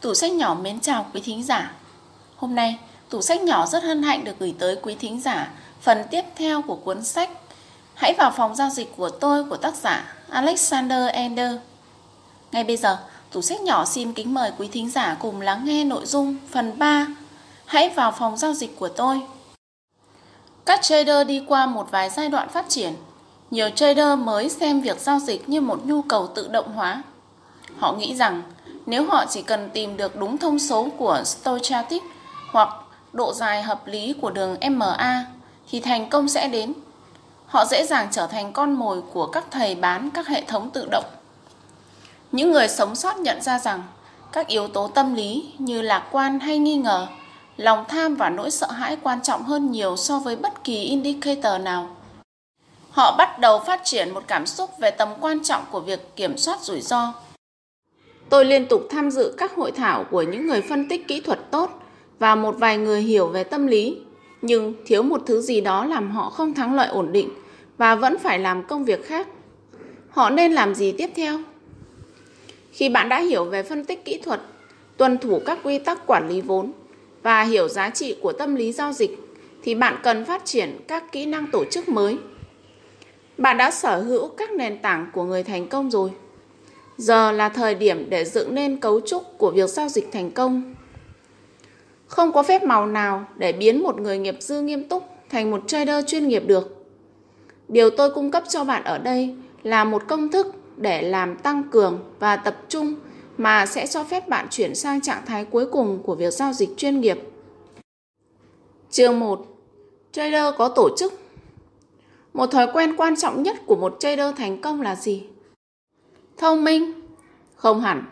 Tủ sách nhỏ mến chào quý thính giả. Hôm nay, tủ sách nhỏ rất hân hạnh được gửi tới quý thính giả phần tiếp theo của cuốn sách Hãy vào phòng giao dịch của tôi của tác giả Alexander Ender. Ngay bây giờ, tủ sách nhỏ xin kính mời quý thính giả cùng lắng nghe nội dung phần 3 Hãy vào phòng giao dịch của tôi. Các trader đi qua một vài giai đoạn phát triển. Nhiều trader mới xem việc giao dịch như một nhu cầu tự động hóa. Họ nghĩ rằng nếu họ chỉ cần tìm được đúng thông số của stochastic hoặc độ dài hợp lý của đường MA thì thành công sẽ đến. Họ dễ dàng trở thành con mồi của các thầy bán các hệ thống tự động. Những người sống sót nhận ra rằng các yếu tố tâm lý như lạc quan hay nghi ngờ, lòng tham và nỗi sợ hãi quan trọng hơn nhiều so với bất kỳ indicator nào. Họ bắt đầu phát triển một cảm xúc về tầm quan trọng của việc kiểm soát rủi ro Tôi liên tục tham dự các hội thảo của những người phân tích kỹ thuật tốt và một vài người hiểu về tâm lý, nhưng thiếu một thứ gì đó làm họ không thắng lợi ổn định và vẫn phải làm công việc khác. Họ nên làm gì tiếp theo? Khi bạn đã hiểu về phân tích kỹ thuật, tuân thủ các quy tắc quản lý vốn và hiểu giá trị của tâm lý giao dịch thì bạn cần phát triển các kỹ năng tổ chức mới. Bạn đã sở hữu các nền tảng của người thành công rồi. Giờ là thời điểm để dựng nên cấu trúc của việc giao dịch thành công. Không có phép màu nào để biến một người nghiệp dư nghiêm túc thành một trader chuyên nghiệp được. Điều tôi cung cấp cho bạn ở đây là một công thức để làm tăng cường và tập trung mà sẽ cho phép bạn chuyển sang trạng thái cuối cùng của việc giao dịch chuyên nghiệp. Chương 1. Trader có tổ chức Một thói quen quan trọng nhất của một trader thành công là gì? Thông minh? Không hẳn.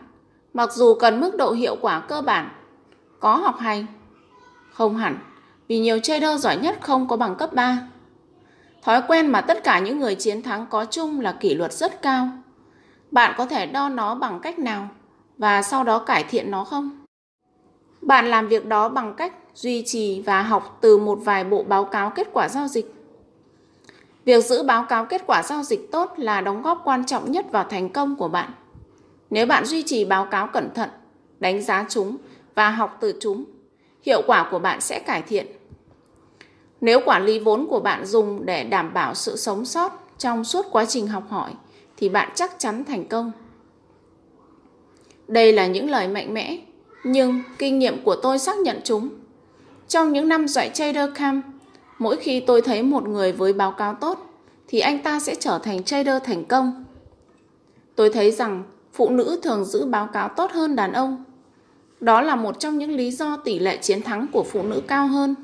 Mặc dù cần mức độ hiệu quả cơ bản. Có học hành? Không hẳn. Vì nhiều trader giỏi nhất không có bằng cấp 3. Thói quen mà tất cả những người chiến thắng có chung là kỷ luật rất cao. Bạn có thể đo nó bằng cách nào và sau đó cải thiện nó không? Bạn làm việc đó bằng cách duy trì và học từ một vài bộ báo cáo kết quả giao dịch Việc giữ báo cáo kết quả giao dịch tốt là đóng góp quan trọng nhất vào thành công của bạn. Nếu bạn duy trì báo cáo cẩn thận, đánh giá chúng và học từ chúng, hiệu quả của bạn sẽ cải thiện. Nếu quản lý vốn của bạn dùng để đảm bảo sự sống sót trong suốt quá trình học hỏi thì bạn chắc chắn thành công. Đây là những lời mạnh mẽ, nhưng kinh nghiệm của tôi xác nhận chúng. Trong những năm dạy Trader Camp, Mỗi khi tôi thấy một người với báo cáo tốt thì anh ta sẽ trở thành trader thành công. Tôi thấy rằng phụ nữ thường giữ báo cáo tốt hơn đàn ông. Đó là một trong những lý do tỷ lệ chiến thắng của phụ nữ cao hơn.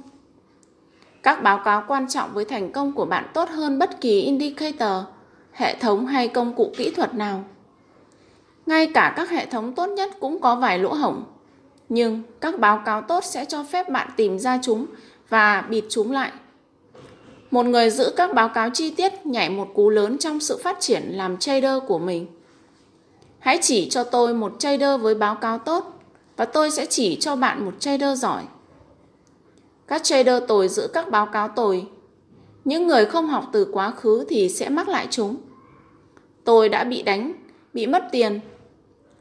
Các báo cáo quan trọng với thành công của bạn tốt hơn bất kỳ indicator, hệ thống hay công cụ kỹ thuật nào. Ngay cả các hệ thống tốt nhất cũng có vài lỗ hổng. Nhưng các báo cáo tốt sẽ cho phép bạn tìm ra chúng và bịt chúng lại. Một người giữ các báo cáo chi tiết nhảy một cú lớn trong sự phát triển làm trader của mình. Hãy chỉ cho tôi một trader với báo cáo tốt và tôi sẽ chỉ cho bạn một trader giỏi. Các trader tồi giữ các báo cáo tồi. Những người không học từ quá khứ thì sẽ mắc lại chúng. Tôi đã bị đánh, bị mất tiền.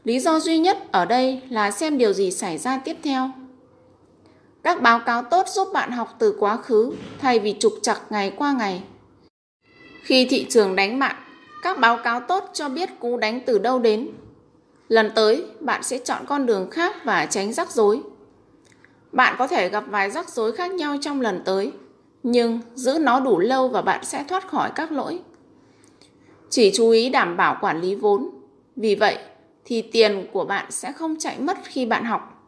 Lý do duy nhất ở đây là xem điều gì xảy ra tiếp theo. Các báo cáo tốt giúp bạn học từ quá khứ thay vì trục chặt ngày qua ngày. Khi thị trường đánh bạn, các báo cáo tốt cho biết cú đánh từ đâu đến. Lần tới, bạn sẽ chọn con đường khác và tránh rắc rối. Bạn có thể gặp vài rắc rối khác nhau trong lần tới, nhưng giữ nó đủ lâu và bạn sẽ thoát khỏi các lỗi. Chỉ chú ý đảm bảo quản lý vốn. Vì vậy, thì tiền của bạn sẽ không chạy mất khi bạn học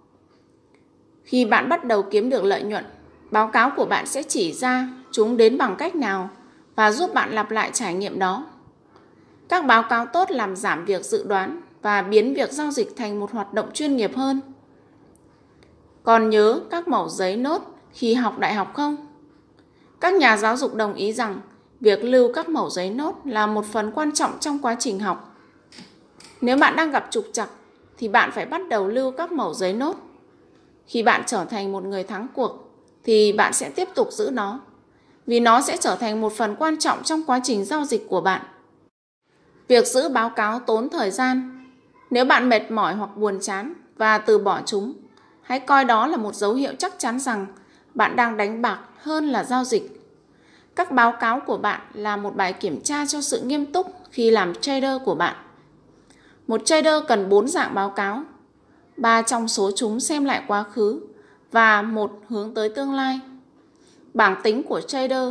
khi bạn bắt đầu kiếm được lợi nhuận, báo cáo của bạn sẽ chỉ ra chúng đến bằng cách nào và giúp bạn lặp lại trải nghiệm đó. Các báo cáo tốt làm giảm việc dự đoán và biến việc giao dịch thành một hoạt động chuyên nghiệp hơn. Còn nhớ các mẫu giấy nốt khi học đại học không? Các nhà giáo dục đồng ý rằng việc lưu các mẫu giấy nốt là một phần quan trọng trong quá trình học. Nếu bạn đang gặp trục trặc thì bạn phải bắt đầu lưu các mẫu giấy nốt khi bạn trở thành một người thắng cuộc thì bạn sẽ tiếp tục giữ nó vì nó sẽ trở thành một phần quan trọng trong quá trình giao dịch của bạn. Việc giữ báo cáo tốn thời gian. Nếu bạn mệt mỏi hoặc buồn chán và từ bỏ chúng, hãy coi đó là một dấu hiệu chắc chắn rằng bạn đang đánh bạc hơn là giao dịch. Các báo cáo của bạn là một bài kiểm tra cho sự nghiêm túc khi làm trader của bạn. Một trader cần 4 dạng báo cáo. Ba trong số chúng xem lại quá khứ và một hướng tới tương lai. Bảng tính của trader,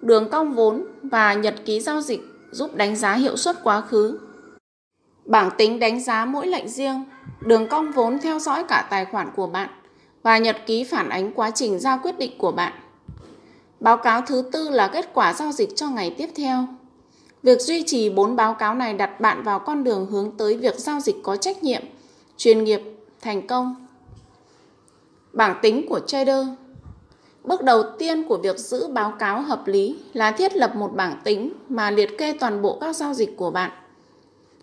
đường cong vốn và nhật ký giao dịch giúp đánh giá hiệu suất quá khứ. Bảng tính đánh giá mỗi lệnh riêng, đường cong vốn theo dõi cả tài khoản của bạn và nhật ký phản ánh quá trình ra quyết định của bạn. Báo cáo thứ tư là kết quả giao dịch cho ngày tiếp theo. Việc duy trì bốn báo cáo này đặt bạn vào con đường hướng tới việc giao dịch có trách nhiệm, chuyên nghiệp, thành công. Bảng tính của trader Bước đầu tiên của việc giữ báo cáo hợp lý là thiết lập một bảng tính mà liệt kê toàn bộ các giao dịch của bạn.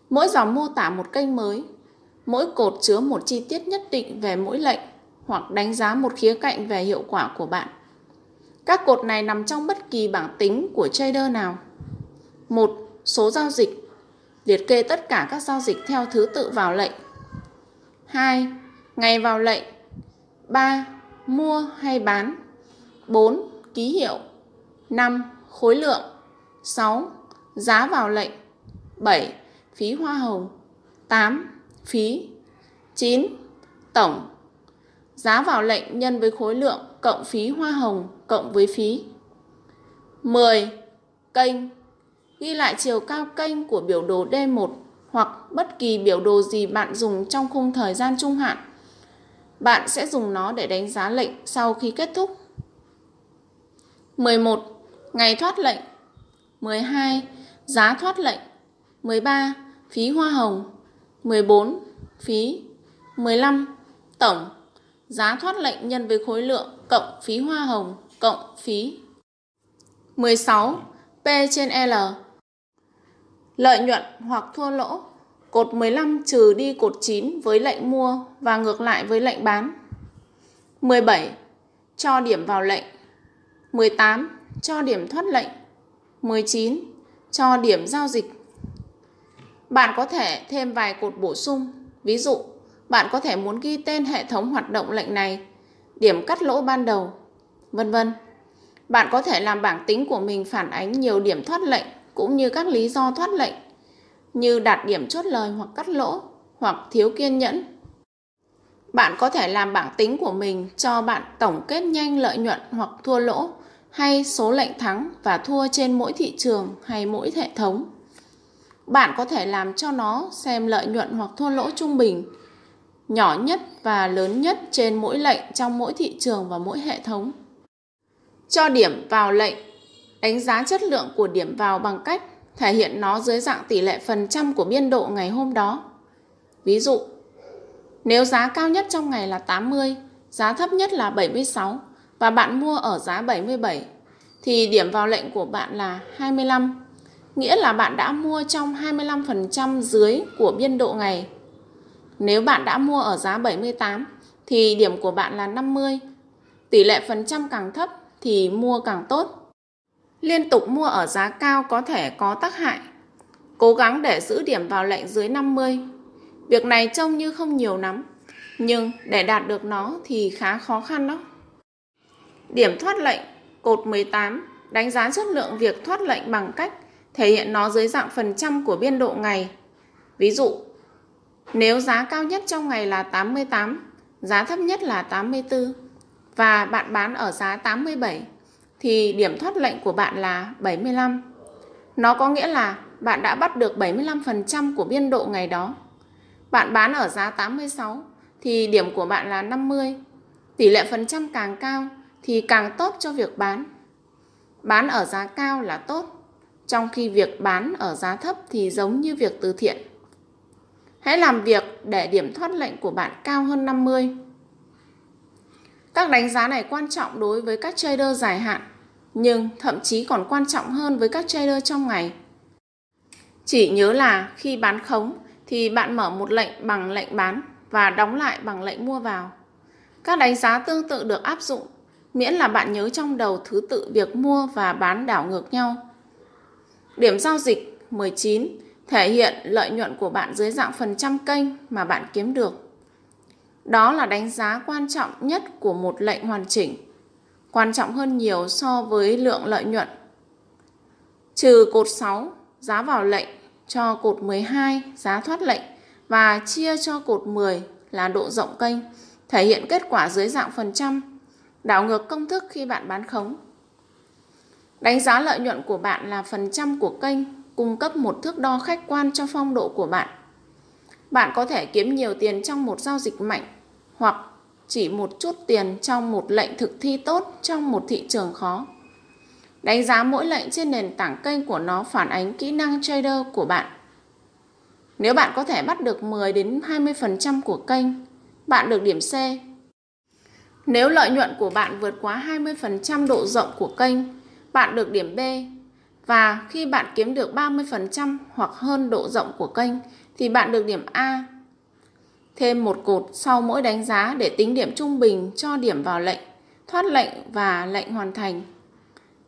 Mỗi dòng mô tả một kênh mới, mỗi cột chứa một chi tiết nhất định về mỗi lệnh hoặc đánh giá một khía cạnh về hiệu quả của bạn. Các cột này nằm trong bất kỳ bảng tính của trader nào. một Số giao dịch liệt kê tất cả các giao dịch theo thứ tự vào lệnh. 2. Ngày vào lệnh. 3. Mua hay bán. 4. Ký hiệu. 5. Khối lượng. 6. Giá vào lệnh. 7. Phí hoa hồng. 8. Phí. 9. Tổng. Giá vào lệnh nhân với khối lượng cộng phí hoa hồng cộng với phí. 10. Kênh Ghi lại chiều cao kênh của biểu đồ D1 hoặc bất kỳ biểu đồ gì bạn dùng trong khung thời gian trung hạn. Bạn sẽ dùng nó để đánh giá lệnh sau khi kết thúc. 11. Ngày thoát lệnh 12. Giá thoát lệnh 13. Phí hoa hồng 14. Phí 15. Tổng Giá thoát lệnh nhân với khối lượng cộng phí hoa hồng cộng phí 16. P trên L Lợi nhuận hoặc thua lỗ Cột 15 trừ đi cột 9 với lệnh mua và ngược lại với lệnh bán 17. Cho điểm vào lệnh 18. Cho điểm thoát lệnh 19. Cho điểm giao dịch Bạn có thể thêm vài cột bổ sung Ví dụ, bạn có thể muốn ghi tên hệ thống hoạt động lệnh này điểm cắt lỗ ban đầu, vân vân. Bạn có thể làm bảng tính của mình phản ánh nhiều điểm thoát lệnh cũng như các lý do thoát lệnh như đạt điểm chốt lời hoặc cắt lỗ hoặc thiếu kiên nhẫn bạn có thể làm bảng tính của mình cho bạn tổng kết nhanh lợi nhuận hoặc thua lỗ hay số lệnh thắng và thua trên mỗi thị trường hay mỗi hệ thống. Bạn có thể làm cho nó xem lợi nhuận hoặc thua lỗ trung bình, nhỏ nhất và lớn nhất trên mỗi lệnh trong mỗi thị trường và mỗi hệ thống. Cho điểm vào lệnh, đánh giá chất lượng của điểm vào bằng cách thể hiện nó dưới dạng tỷ lệ phần trăm của biên độ ngày hôm đó. Ví dụ, nếu giá cao nhất trong ngày là 80, giá thấp nhất là 76 và bạn mua ở giá 77 thì điểm vào lệnh của bạn là 25, nghĩa là bạn đã mua trong 25% dưới của biên độ ngày. Nếu bạn đã mua ở giá 78 thì điểm của bạn là 50. Tỷ lệ phần trăm càng thấp thì mua càng tốt. Liên tục mua ở giá cao có thể có tác hại. Cố gắng để giữ điểm vào lệnh dưới 50 Việc này trông như không nhiều lắm, nhưng để đạt được nó thì khá khó khăn đó. Điểm thoát lệnh, cột 18, đánh giá chất lượng việc thoát lệnh bằng cách thể hiện nó dưới dạng phần trăm của biên độ ngày. Ví dụ, nếu giá cao nhất trong ngày là 88, giá thấp nhất là 84 và bạn bán ở giá 87 thì điểm thoát lệnh của bạn là 75. Nó có nghĩa là bạn đã bắt được 75% của biên độ ngày đó. Bạn bán ở giá 86 thì điểm của bạn là 50. Tỷ lệ phần trăm càng cao thì càng tốt cho việc bán. Bán ở giá cao là tốt, trong khi việc bán ở giá thấp thì giống như việc từ thiện. Hãy làm việc để điểm thoát lệnh của bạn cao hơn 50. Các đánh giá này quan trọng đối với các trader dài hạn, nhưng thậm chí còn quan trọng hơn với các trader trong ngày. Chỉ nhớ là khi bán khống thì bạn mở một lệnh bằng lệnh bán và đóng lại bằng lệnh mua vào. Các đánh giá tương tự được áp dụng miễn là bạn nhớ trong đầu thứ tự việc mua và bán đảo ngược nhau. Điểm giao dịch 19 thể hiện lợi nhuận của bạn dưới dạng phần trăm kênh mà bạn kiếm được. Đó là đánh giá quan trọng nhất của một lệnh hoàn chỉnh, quan trọng hơn nhiều so với lượng lợi nhuận. Trừ cột 6, giá vào lệnh, cho cột 12, giá thoát lệnh và chia cho cột 10 là độ rộng kênh, thể hiện kết quả dưới dạng phần trăm, đảo ngược công thức khi bạn bán khống. Đánh giá lợi nhuận của bạn là phần trăm của kênh, cung cấp một thước đo khách quan cho phong độ của bạn. Bạn có thể kiếm nhiều tiền trong một giao dịch mạnh hoặc chỉ một chút tiền trong một lệnh thực thi tốt trong một thị trường khó. Đánh giá mỗi lệnh trên nền tảng kênh của nó phản ánh kỹ năng trader của bạn. Nếu bạn có thể bắt được 10 đến 20% của kênh, bạn được điểm C. Nếu lợi nhuận của bạn vượt quá 20% độ rộng của kênh, bạn được điểm B. Và khi bạn kiếm được 30% hoặc hơn độ rộng của kênh thì bạn được điểm A. Thêm một cột sau mỗi đánh giá để tính điểm trung bình cho điểm vào lệnh, thoát lệnh và lệnh hoàn thành.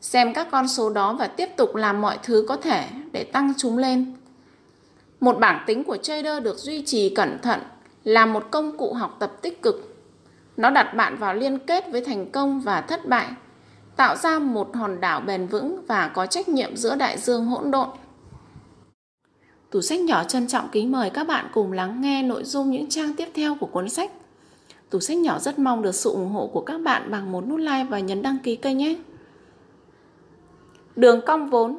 Xem các con số đó và tiếp tục làm mọi thứ có thể để tăng chúng lên. Một bảng tính của trader được duy trì cẩn thận là một công cụ học tập tích cực. Nó đặt bạn vào liên kết với thành công và thất bại tạo ra một hòn đảo bền vững và có trách nhiệm giữa đại dương hỗn độn. Tủ sách nhỏ trân trọng kính mời các bạn cùng lắng nghe nội dung những trang tiếp theo của cuốn sách. Tủ sách nhỏ rất mong được sự ủng hộ của các bạn bằng một nút like và nhấn đăng ký kênh nhé. Đường cong vốn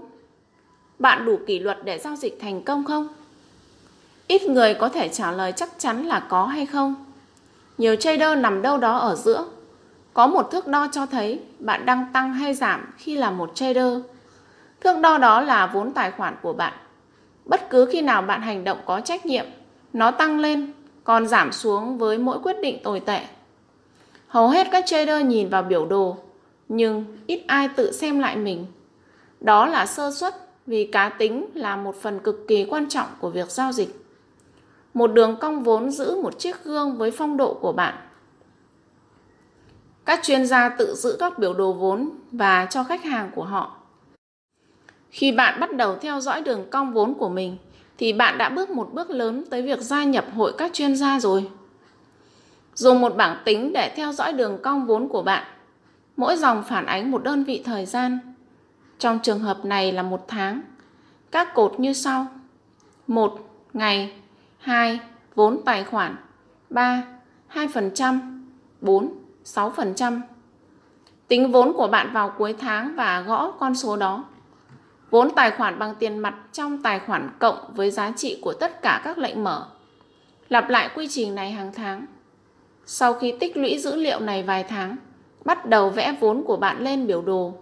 Bạn đủ kỷ luật để giao dịch thành công không? Ít người có thể trả lời chắc chắn là có hay không. Nhiều trader nằm đâu đó ở giữa có một thước đo cho thấy bạn đang tăng hay giảm khi là một trader. Thước đo đó là vốn tài khoản của bạn. Bất cứ khi nào bạn hành động có trách nhiệm, nó tăng lên, còn giảm xuống với mỗi quyết định tồi tệ. Hầu hết các trader nhìn vào biểu đồ, nhưng ít ai tự xem lại mình. Đó là sơ suất vì cá tính là một phần cực kỳ quan trọng của việc giao dịch. Một đường cong vốn giữ một chiếc gương với phong độ của bạn các chuyên gia tự giữ các biểu đồ vốn và cho khách hàng của họ. Khi bạn bắt đầu theo dõi đường cong vốn của mình, thì bạn đã bước một bước lớn tới việc gia nhập hội các chuyên gia rồi. Dùng một bảng tính để theo dõi đường cong vốn của bạn. Mỗi dòng phản ánh một đơn vị thời gian. Trong trường hợp này là một tháng. Các cột như sau. 1. Ngày 2. Vốn tài khoản 3. 2% 4. 6%. Tính vốn của bạn vào cuối tháng và gõ con số đó. Vốn tài khoản bằng tiền mặt trong tài khoản cộng với giá trị của tất cả các lệnh mở. Lặp lại quy trình này hàng tháng. Sau khi tích lũy dữ liệu này vài tháng, bắt đầu vẽ vốn của bạn lên biểu đồ.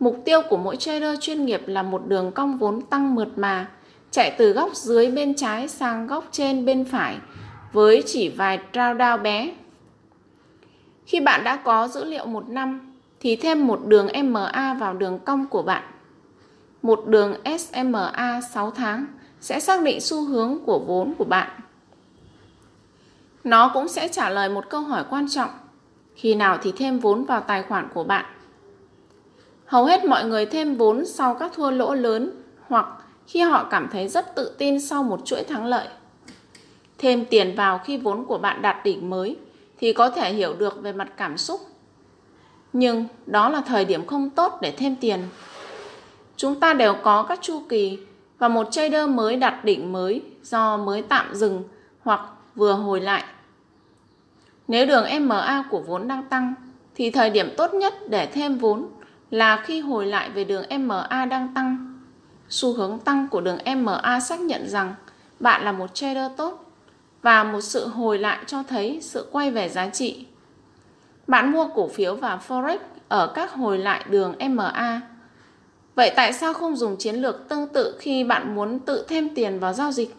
Mục tiêu của mỗi trader chuyên nghiệp là một đường cong vốn tăng mượt mà, chạy từ góc dưới bên trái sang góc trên bên phải với chỉ vài drawdown bé khi bạn đã có dữ liệu một năm thì thêm một đường MA vào đường cong của bạn. Một đường SMA 6 tháng sẽ xác định xu hướng của vốn của bạn. Nó cũng sẽ trả lời một câu hỏi quan trọng. Khi nào thì thêm vốn vào tài khoản của bạn? Hầu hết mọi người thêm vốn sau các thua lỗ lớn hoặc khi họ cảm thấy rất tự tin sau một chuỗi thắng lợi. Thêm tiền vào khi vốn của bạn đạt đỉnh mới thì có thể hiểu được về mặt cảm xúc. Nhưng đó là thời điểm không tốt để thêm tiền. Chúng ta đều có các chu kỳ và một trader mới đặt đỉnh mới do mới tạm dừng hoặc vừa hồi lại. Nếu đường MA của vốn đang tăng, thì thời điểm tốt nhất để thêm vốn là khi hồi lại về đường MA đang tăng. Xu hướng tăng của đường MA xác nhận rằng bạn là một trader tốt và một sự hồi lại cho thấy sự quay về giá trị. Bạn mua cổ phiếu và Forex ở các hồi lại đường MA. Vậy tại sao không dùng chiến lược tương tự khi bạn muốn tự thêm tiền vào giao dịch?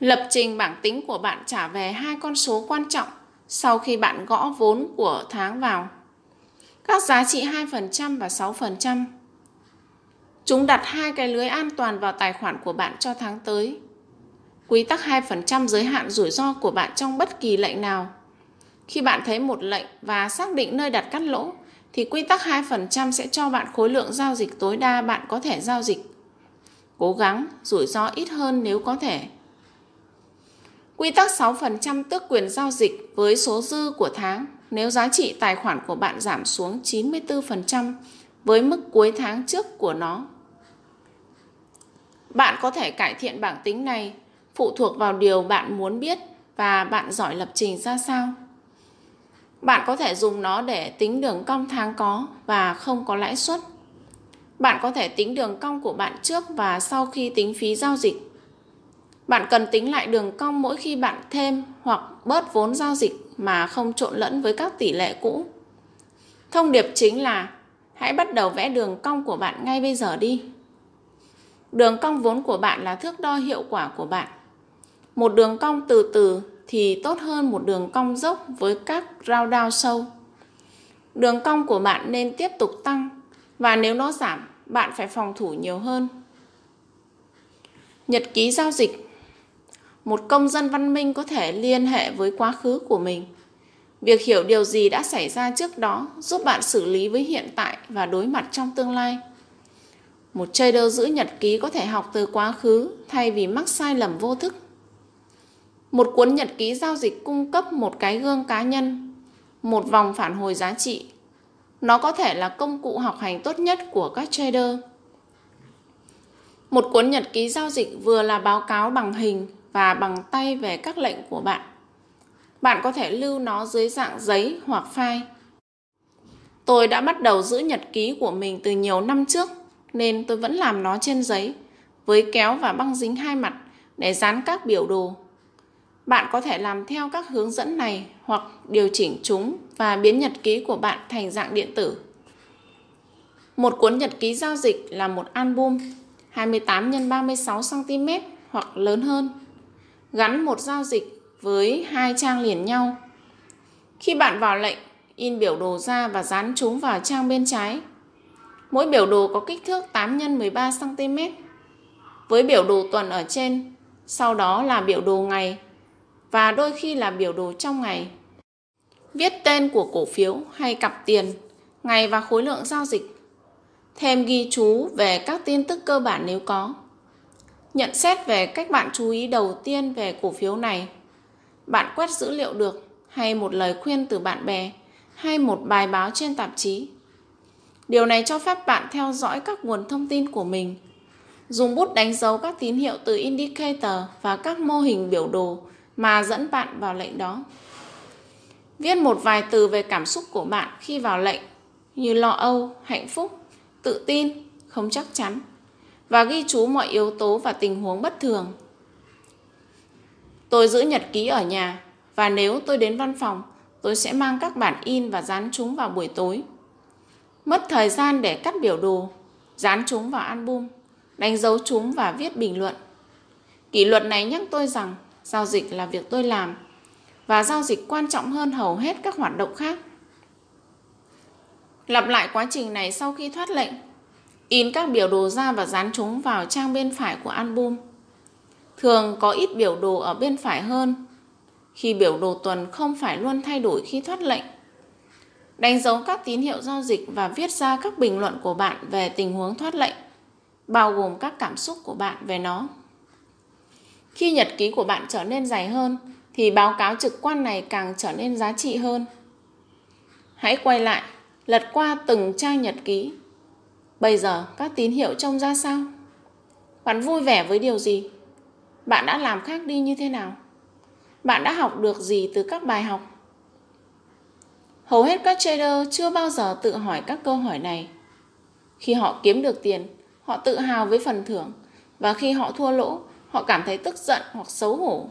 Lập trình bảng tính của bạn trả về hai con số quan trọng sau khi bạn gõ vốn của tháng vào. Các giá trị 2% và 6%. Chúng đặt hai cái lưới an toàn vào tài khoản của bạn cho tháng tới. Quy tắc 2% giới hạn rủi ro của bạn trong bất kỳ lệnh nào. Khi bạn thấy một lệnh và xác định nơi đặt cắt lỗ, thì quy tắc 2% sẽ cho bạn khối lượng giao dịch tối đa bạn có thể giao dịch. Cố gắng, rủi ro ít hơn nếu có thể. Quy tắc 6% tước quyền giao dịch với số dư của tháng nếu giá trị tài khoản của bạn giảm xuống 94% với mức cuối tháng trước của nó. Bạn có thể cải thiện bảng tính này phụ thuộc vào điều bạn muốn biết và bạn giỏi lập trình ra sao. Bạn có thể dùng nó để tính đường cong tháng có và không có lãi suất. Bạn có thể tính đường cong của bạn trước và sau khi tính phí giao dịch. Bạn cần tính lại đường cong mỗi khi bạn thêm hoặc bớt vốn giao dịch mà không trộn lẫn với các tỷ lệ cũ. Thông điệp chính là hãy bắt đầu vẽ đường cong của bạn ngay bây giờ đi. Đường cong vốn của bạn là thước đo hiệu quả của bạn. Một đường cong từ từ thì tốt hơn một đường cong dốc với các rao đao sâu. Đường cong của bạn nên tiếp tục tăng và nếu nó giảm, bạn phải phòng thủ nhiều hơn. Nhật ký giao dịch Một công dân văn minh có thể liên hệ với quá khứ của mình. Việc hiểu điều gì đã xảy ra trước đó giúp bạn xử lý với hiện tại và đối mặt trong tương lai. Một trader giữ nhật ký có thể học từ quá khứ thay vì mắc sai lầm vô thức. Một cuốn nhật ký giao dịch cung cấp một cái gương cá nhân, một vòng phản hồi giá trị. Nó có thể là công cụ học hành tốt nhất của các trader. Một cuốn nhật ký giao dịch vừa là báo cáo bằng hình và bằng tay về các lệnh của bạn. Bạn có thể lưu nó dưới dạng giấy hoặc file. Tôi đã bắt đầu giữ nhật ký của mình từ nhiều năm trước nên tôi vẫn làm nó trên giấy với kéo và băng dính hai mặt để dán các biểu đồ bạn có thể làm theo các hướng dẫn này hoặc điều chỉnh chúng và biến nhật ký của bạn thành dạng điện tử. Một cuốn nhật ký giao dịch là một album 28 x 36 cm hoặc lớn hơn, gắn một giao dịch với hai trang liền nhau. Khi bạn vào lệnh, in biểu đồ ra và dán chúng vào trang bên trái. Mỗi biểu đồ có kích thước 8 x 13 cm. Với biểu đồ tuần ở trên, sau đó là biểu đồ ngày và đôi khi là biểu đồ trong ngày. Viết tên của cổ phiếu hay cặp tiền, ngày và khối lượng giao dịch. Thêm ghi chú về các tin tức cơ bản nếu có. Nhận xét về cách bạn chú ý đầu tiên về cổ phiếu này. Bạn quét dữ liệu được hay một lời khuyên từ bạn bè hay một bài báo trên tạp chí. Điều này cho phép bạn theo dõi các nguồn thông tin của mình. Dùng bút đánh dấu các tín hiệu từ indicator và các mô hình biểu đồ mà dẫn bạn vào lệnh đó. Viết một vài từ về cảm xúc của bạn khi vào lệnh như lo âu, hạnh phúc, tự tin, không chắc chắn và ghi chú mọi yếu tố và tình huống bất thường. Tôi giữ nhật ký ở nhà và nếu tôi đến văn phòng, tôi sẽ mang các bản in và dán chúng vào buổi tối. Mất thời gian để cắt biểu đồ, dán chúng vào album, đánh dấu chúng và viết bình luận. Kỷ luật này nhắc tôi rằng Giao dịch là việc tôi làm và giao dịch quan trọng hơn hầu hết các hoạt động khác. Lặp lại quá trình này sau khi thoát lệnh. In các biểu đồ ra và dán chúng vào trang bên phải của album. Thường có ít biểu đồ ở bên phải hơn khi biểu đồ tuần không phải luôn thay đổi khi thoát lệnh. Đánh dấu các tín hiệu giao dịch và viết ra các bình luận của bạn về tình huống thoát lệnh, bao gồm các cảm xúc của bạn về nó. Khi nhật ký của bạn trở nên dài hơn thì báo cáo trực quan này càng trở nên giá trị hơn. Hãy quay lại, lật qua từng trang nhật ký. Bây giờ các tín hiệu trông ra sao? Bạn vui vẻ với điều gì? Bạn đã làm khác đi như thế nào? Bạn đã học được gì từ các bài học? Hầu hết các trader chưa bao giờ tự hỏi các câu hỏi này. Khi họ kiếm được tiền, họ tự hào với phần thưởng và khi họ thua lỗ, họ cảm thấy tức giận hoặc xấu hổ.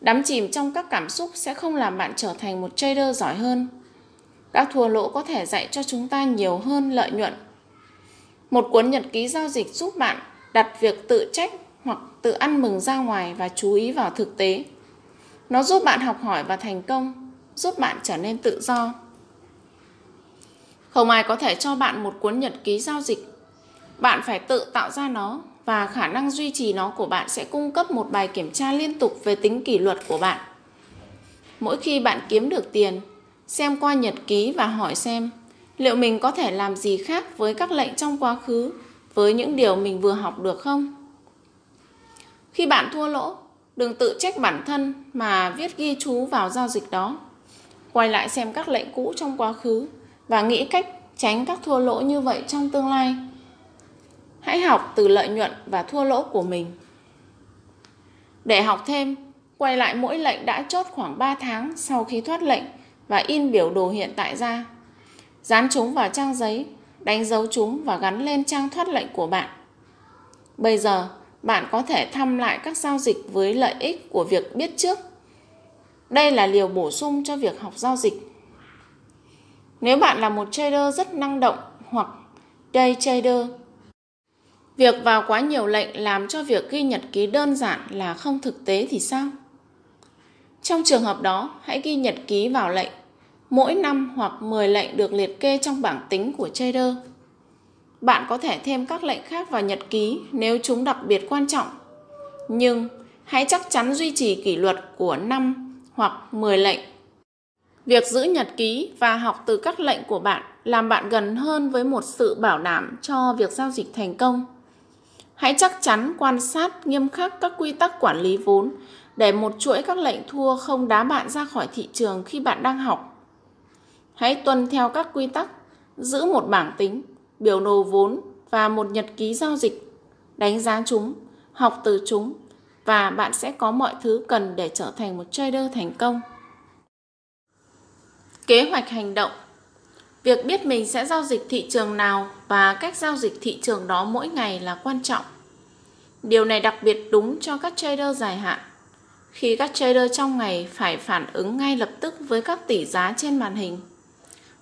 Đắm chìm trong các cảm xúc sẽ không làm bạn trở thành một trader giỏi hơn. Các thua lỗ có thể dạy cho chúng ta nhiều hơn lợi nhuận. Một cuốn nhật ký giao dịch giúp bạn đặt việc tự trách hoặc tự ăn mừng ra ngoài và chú ý vào thực tế. Nó giúp bạn học hỏi và thành công, giúp bạn trở nên tự do. Không ai có thể cho bạn một cuốn nhật ký giao dịch. Bạn phải tự tạo ra nó và khả năng duy trì nó của bạn sẽ cung cấp một bài kiểm tra liên tục về tính kỷ luật của bạn. Mỗi khi bạn kiếm được tiền, xem qua nhật ký và hỏi xem liệu mình có thể làm gì khác với các lệnh trong quá khứ với những điều mình vừa học được không? Khi bạn thua lỗ, đừng tự trách bản thân mà viết ghi chú vào giao dịch đó. Quay lại xem các lệnh cũ trong quá khứ và nghĩ cách tránh các thua lỗ như vậy trong tương lai. Hãy học từ lợi nhuận và thua lỗ của mình. Để học thêm, quay lại mỗi lệnh đã chốt khoảng 3 tháng sau khi thoát lệnh và in biểu đồ hiện tại ra. Dán chúng vào trang giấy, đánh dấu chúng và gắn lên trang thoát lệnh của bạn. Bây giờ, bạn có thể thăm lại các giao dịch với lợi ích của việc biết trước. Đây là liều bổ sung cho việc học giao dịch. Nếu bạn là một trader rất năng động hoặc day trader, việc vào quá nhiều lệnh làm cho việc ghi nhật ký đơn giản là không thực tế thì sao? Trong trường hợp đó, hãy ghi nhật ký vào lệnh. Mỗi năm hoặc 10 lệnh được liệt kê trong bảng tính của trader. Bạn có thể thêm các lệnh khác vào nhật ký nếu chúng đặc biệt quan trọng. Nhưng hãy chắc chắn duy trì kỷ luật của 5 hoặc 10 lệnh. Việc giữ nhật ký và học từ các lệnh của bạn làm bạn gần hơn với một sự bảo đảm cho việc giao dịch thành công. Hãy chắc chắn quan sát nghiêm khắc các quy tắc quản lý vốn để một chuỗi các lệnh thua không đá bạn ra khỏi thị trường khi bạn đang học. Hãy tuân theo các quy tắc, giữ một bảng tính, biểu đồ vốn và một nhật ký giao dịch, đánh giá chúng, học từ chúng và bạn sẽ có mọi thứ cần để trở thành một trader thành công. Kế hoạch hành động Việc biết mình sẽ giao dịch thị trường nào và cách giao dịch thị trường đó mỗi ngày là quan trọng. Điều này đặc biệt đúng cho các trader dài hạn. Khi các trader trong ngày phải phản ứng ngay lập tức với các tỷ giá trên màn hình.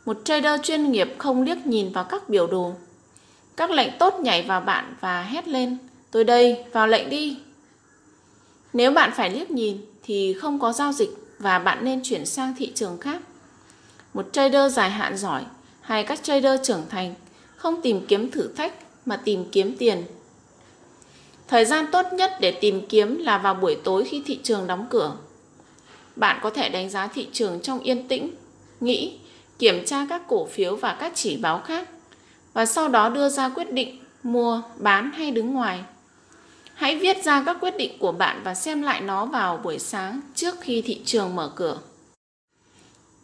Một trader chuyên nghiệp không liếc nhìn vào các biểu đồ. Các lệnh tốt nhảy vào bạn và hét lên, tôi đây, vào lệnh đi. Nếu bạn phải liếc nhìn thì không có giao dịch và bạn nên chuyển sang thị trường khác. Một trader dài hạn giỏi hay các trader trưởng thành không tìm kiếm thử thách mà tìm kiếm tiền. Thời gian tốt nhất để tìm kiếm là vào buổi tối khi thị trường đóng cửa. Bạn có thể đánh giá thị trường trong yên tĩnh, nghĩ, kiểm tra các cổ phiếu và các chỉ báo khác và sau đó đưa ra quyết định mua, bán hay đứng ngoài. Hãy viết ra các quyết định của bạn và xem lại nó vào buổi sáng trước khi thị trường mở cửa.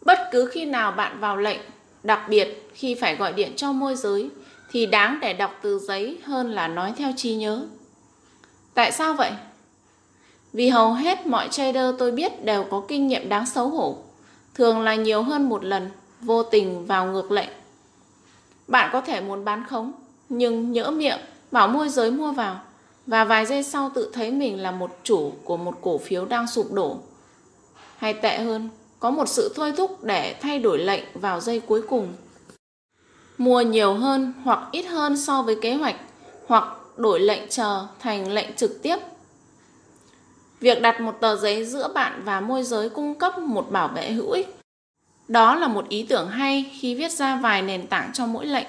Bất cứ khi nào bạn vào lệnh, đặc biệt khi phải gọi điện cho môi giới, thì đáng để đọc từ giấy hơn là nói theo trí nhớ. Tại sao vậy? Vì hầu hết mọi trader tôi biết đều có kinh nghiệm đáng xấu hổ, thường là nhiều hơn một lần, vô tình vào ngược lệnh. Bạn có thể muốn bán khống, nhưng nhỡ miệng bảo môi giới mua vào và vài giây sau tự thấy mình là một chủ của một cổ phiếu đang sụp đổ. Hay tệ hơn, có một sự thôi thúc để thay đổi lệnh vào giây cuối cùng. Mua nhiều hơn hoặc ít hơn so với kế hoạch hoặc đổi lệnh chờ thành lệnh trực tiếp. Việc đặt một tờ giấy giữa bạn và môi giới cung cấp một bảo vệ hữu ích. Đó là một ý tưởng hay khi viết ra vài nền tảng cho mỗi lệnh.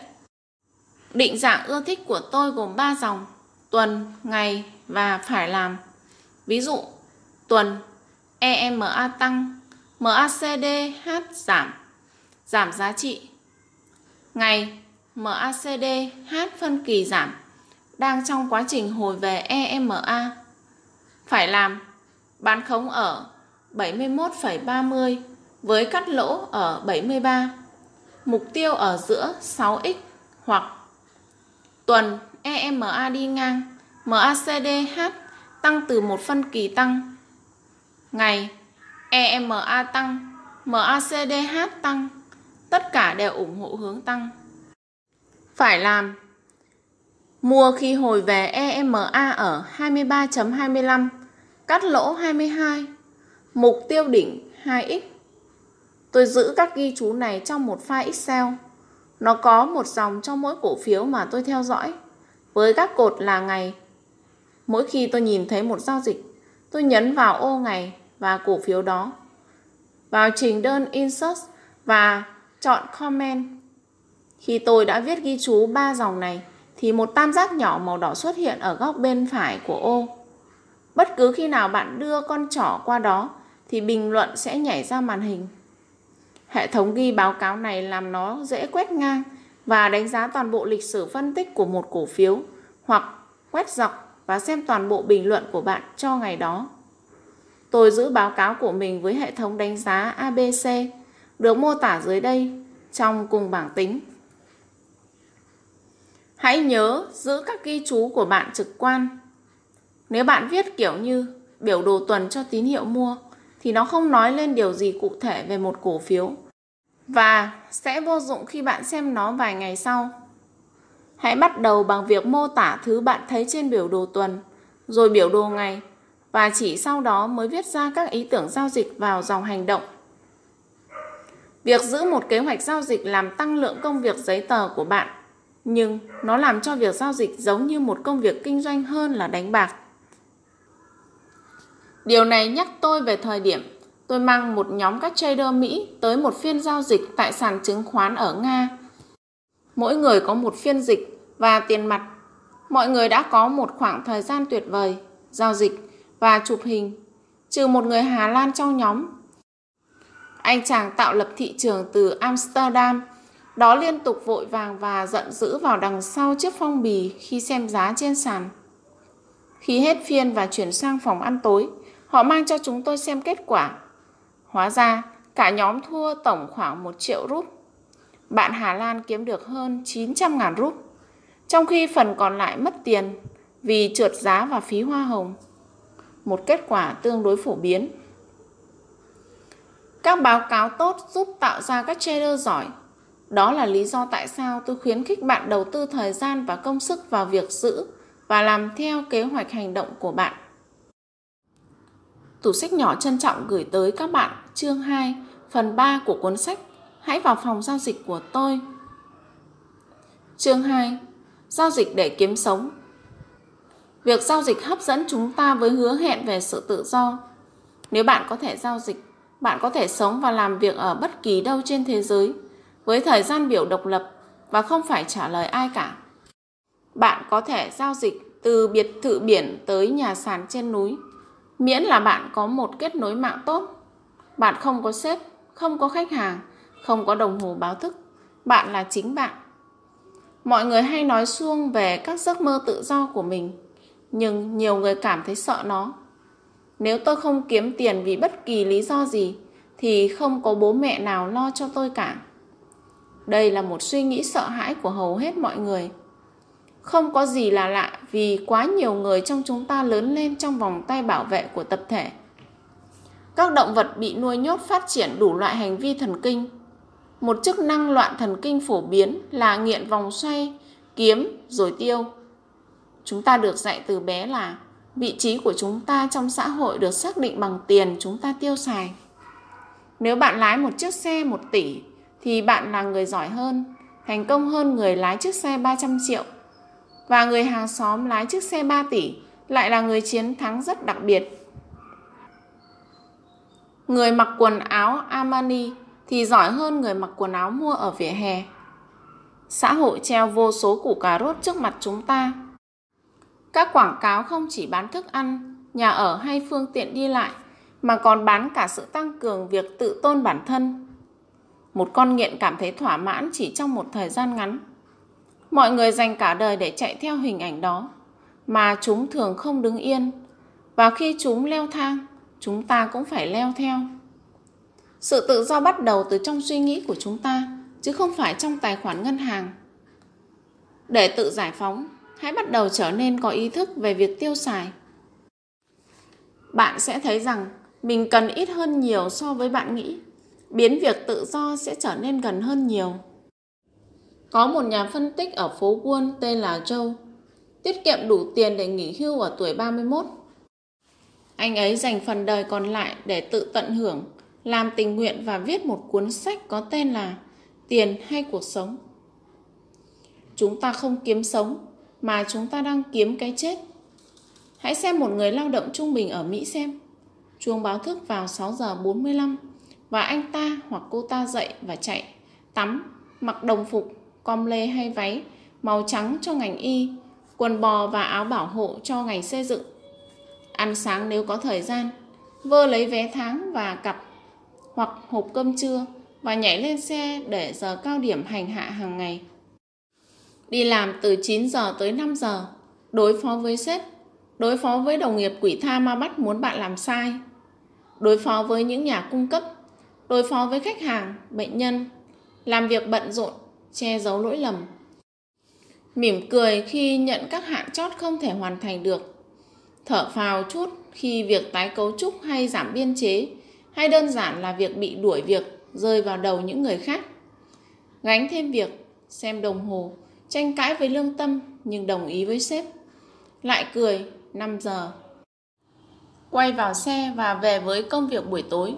Định dạng ưa thích của tôi gồm 3 dòng: tuần, ngày và phải làm. Ví dụ, tuần EMA tăng, MACDH giảm, giảm giá trị. Ngày MACDH phân kỳ giảm, đang trong quá trình hồi về EMA. Phải làm bán khống ở 71,30 với cắt lỗ ở 73. Mục tiêu ở giữa 6x hoặc tuần EMA đi ngang, MACDH tăng từ một phân kỳ tăng. Ngày EMA tăng, MACDH tăng, tất cả đều ủng hộ hướng tăng. Phải làm Mua khi hồi về EMA ở 23.25, cắt lỗ 22, mục tiêu đỉnh 2x. Tôi giữ các ghi chú này trong một file Excel. Nó có một dòng trong mỗi cổ phiếu mà tôi theo dõi, với các cột là ngày. Mỗi khi tôi nhìn thấy một giao dịch, tôi nhấn vào ô ngày và cổ phiếu đó. Vào trình đơn Insert và chọn Comment. Khi tôi đã viết ghi chú ba dòng này, thì một tam giác nhỏ màu đỏ xuất hiện ở góc bên phải của ô. Bất cứ khi nào bạn đưa con trỏ qua đó thì bình luận sẽ nhảy ra màn hình. Hệ thống ghi báo cáo này làm nó dễ quét ngang và đánh giá toàn bộ lịch sử phân tích của một cổ phiếu hoặc quét dọc và xem toàn bộ bình luận của bạn cho ngày đó. Tôi giữ báo cáo của mình với hệ thống đánh giá ABC được mô tả dưới đây trong cùng bảng tính. Hãy nhớ giữ các ghi chú của bạn trực quan. Nếu bạn viết kiểu như biểu đồ tuần cho tín hiệu mua thì nó không nói lên điều gì cụ thể về một cổ phiếu và sẽ vô dụng khi bạn xem nó vài ngày sau. Hãy bắt đầu bằng việc mô tả thứ bạn thấy trên biểu đồ tuần, rồi biểu đồ ngày và chỉ sau đó mới viết ra các ý tưởng giao dịch vào dòng hành động. Việc giữ một kế hoạch giao dịch làm tăng lượng công việc giấy tờ của bạn, nhưng nó làm cho việc giao dịch giống như một công việc kinh doanh hơn là đánh bạc. Điều này nhắc tôi về thời điểm tôi mang một nhóm các trader Mỹ tới một phiên giao dịch tại sàn chứng khoán ở Nga. Mỗi người có một phiên dịch và tiền mặt. Mọi người đã có một khoảng thời gian tuyệt vời, giao dịch và chụp hình, trừ một người Hà Lan trong nhóm. Anh chàng tạo lập thị trường từ Amsterdam, đó liên tục vội vàng và giận dữ vào đằng sau chiếc phong bì khi xem giá trên sàn. Khi hết phiên và chuyển sang phòng ăn tối, họ mang cho chúng tôi xem kết quả. Hóa ra, cả nhóm thua tổng khoảng 1 triệu rúp. Bạn Hà Lan kiếm được hơn 900 ngàn rúp, trong khi phần còn lại mất tiền vì trượt giá và phí hoa hồng một kết quả tương đối phổ biến. Các báo cáo tốt giúp tạo ra các trader giỏi. Đó là lý do tại sao tôi khuyến khích bạn đầu tư thời gian và công sức vào việc giữ và làm theo kế hoạch hành động của bạn. Tủ sách nhỏ trân trọng gửi tới các bạn chương 2, phần 3 của cuốn sách Hãy vào phòng giao dịch của tôi. Chương 2. Giao dịch để kiếm sống Việc giao dịch hấp dẫn chúng ta với hứa hẹn về sự tự do. Nếu bạn có thể giao dịch, bạn có thể sống và làm việc ở bất kỳ đâu trên thế giới với thời gian biểu độc lập và không phải trả lời ai cả. Bạn có thể giao dịch từ biệt thự biển tới nhà sàn trên núi, miễn là bạn có một kết nối mạng tốt. Bạn không có sếp, không có khách hàng, không có đồng hồ báo thức. Bạn là chính bạn. Mọi người hay nói suông về các giấc mơ tự do của mình nhưng nhiều người cảm thấy sợ nó. Nếu tôi không kiếm tiền vì bất kỳ lý do gì thì không có bố mẹ nào lo cho tôi cả. Đây là một suy nghĩ sợ hãi của hầu hết mọi người. Không có gì là lạ vì quá nhiều người trong chúng ta lớn lên trong vòng tay bảo vệ của tập thể. Các động vật bị nuôi nhốt phát triển đủ loại hành vi thần kinh. Một chức năng loạn thần kinh phổ biến là nghiện vòng xoay, kiếm rồi tiêu. Chúng ta được dạy từ bé là vị trí của chúng ta trong xã hội được xác định bằng tiền chúng ta tiêu xài. Nếu bạn lái một chiếc xe 1 tỷ thì bạn là người giỏi hơn, thành công hơn người lái chiếc xe 300 triệu. Và người hàng xóm lái chiếc xe 3 tỷ lại là người chiến thắng rất đặc biệt. Người mặc quần áo Armani thì giỏi hơn người mặc quần áo mua ở vỉa hè. Xã hội treo vô số củ cà rốt trước mặt chúng ta các quảng cáo không chỉ bán thức ăn, nhà ở hay phương tiện đi lại, mà còn bán cả sự tăng cường việc tự tôn bản thân. Một con nghiện cảm thấy thỏa mãn chỉ trong một thời gian ngắn. Mọi người dành cả đời để chạy theo hình ảnh đó, mà chúng thường không đứng yên. Và khi chúng leo thang, chúng ta cũng phải leo theo. Sự tự do bắt đầu từ trong suy nghĩ của chúng ta, chứ không phải trong tài khoản ngân hàng. Để tự giải phóng, hãy bắt đầu trở nên có ý thức về việc tiêu xài. Bạn sẽ thấy rằng mình cần ít hơn nhiều so với bạn nghĩ, biến việc tự do sẽ trở nên gần hơn nhiều. Có một nhà phân tích ở phố Wall tên là Joe, tiết kiệm đủ tiền để nghỉ hưu ở tuổi 31. Anh ấy dành phần đời còn lại để tự tận hưởng, làm tình nguyện và viết một cuốn sách có tên là Tiền hay cuộc sống. Chúng ta không kiếm sống mà chúng ta đang kiếm cái chết. Hãy xem một người lao động trung bình ở Mỹ xem. Chuông báo thức vào 6 giờ 45 và anh ta hoặc cô ta dậy và chạy, tắm, mặc đồng phục, com lê hay váy, màu trắng cho ngành y, quần bò và áo bảo hộ cho ngành xây dựng. Ăn sáng nếu có thời gian, vơ lấy vé tháng và cặp hoặc hộp cơm trưa và nhảy lên xe để giờ cao điểm hành hạ hàng ngày. Đi làm từ 9 giờ tới 5 giờ, đối phó với sếp, đối phó với đồng nghiệp quỷ tha ma bắt muốn bạn làm sai, đối phó với những nhà cung cấp, đối phó với khách hàng, bệnh nhân, làm việc bận rộn, che giấu lỗi lầm. Mỉm cười khi nhận các hạn chót không thể hoàn thành được. Thở phào chút khi việc tái cấu trúc hay giảm biên chế hay đơn giản là việc bị đuổi việc rơi vào đầu những người khác. Gánh thêm việc, xem đồng hồ, tranh cãi với lương tâm nhưng đồng ý với sếp. Lại cười 5 giờ. Quay vào xe và về với công việc buổi tối.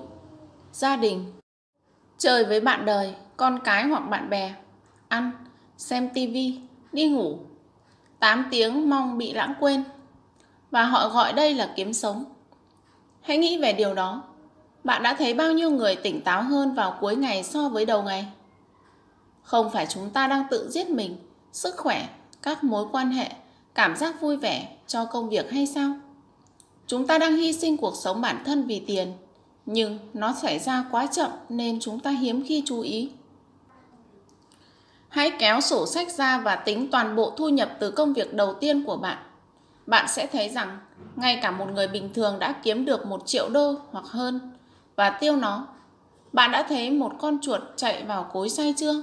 Gia đình. Chơi với bạn đời, con cái hoặc bạn bè. Ăn, xem tivi, đi ngủ. 8 tiếng mong bị lãng quên. Và họ gọi đây là kiếm sống. Hãy nghĩ về điều đó. Bạn đã thấy bao nhiêu người tỉnh táo hơn vào cuối ngày so với đầu ngày? Không phải chúng ta đang tự giết mình, sức khỏe, các mối quan hệ, cảm giác vui vẻ cho công việc hay sao? Chúng ta đang hy sinh cuộc sống bản thân vì tiền, nhưng nó xảy ra quá chậm nên chúng ta hiếm khi chú ý. Hãy kéo sổ sách ra và tính toàn bộ thu nhập từ công việc đầu tiên của bạn. Bạn sẽ thấy rằng ngay cả một người bình thường đã kiếm được một triệu đô hoặc hơn và tiêu nó. Bạn đã thấy một con chuột chạy vào cối say chưa?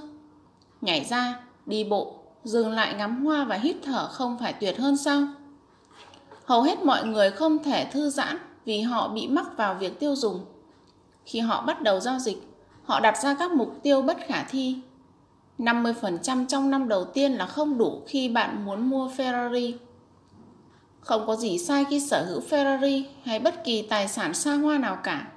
Nhảy ra, đi bộ, dừng lại ngắm hoa và hít thở không phải tuyệt hơn sao? Hầu hết mọi người không thể thư giãn vì họ bị mắc vào việc tiêu dùng. Khi họ bắt đầu giao dịch, họ đặt ra các mục tiêu bất khả thi. 50% trong năm đầu tiên là không đủ khi bạn muốn mua Ferrari. Không có gì sai khi sở hữu Ferrari hay bất kỳ tài sản xa hoa nào cả.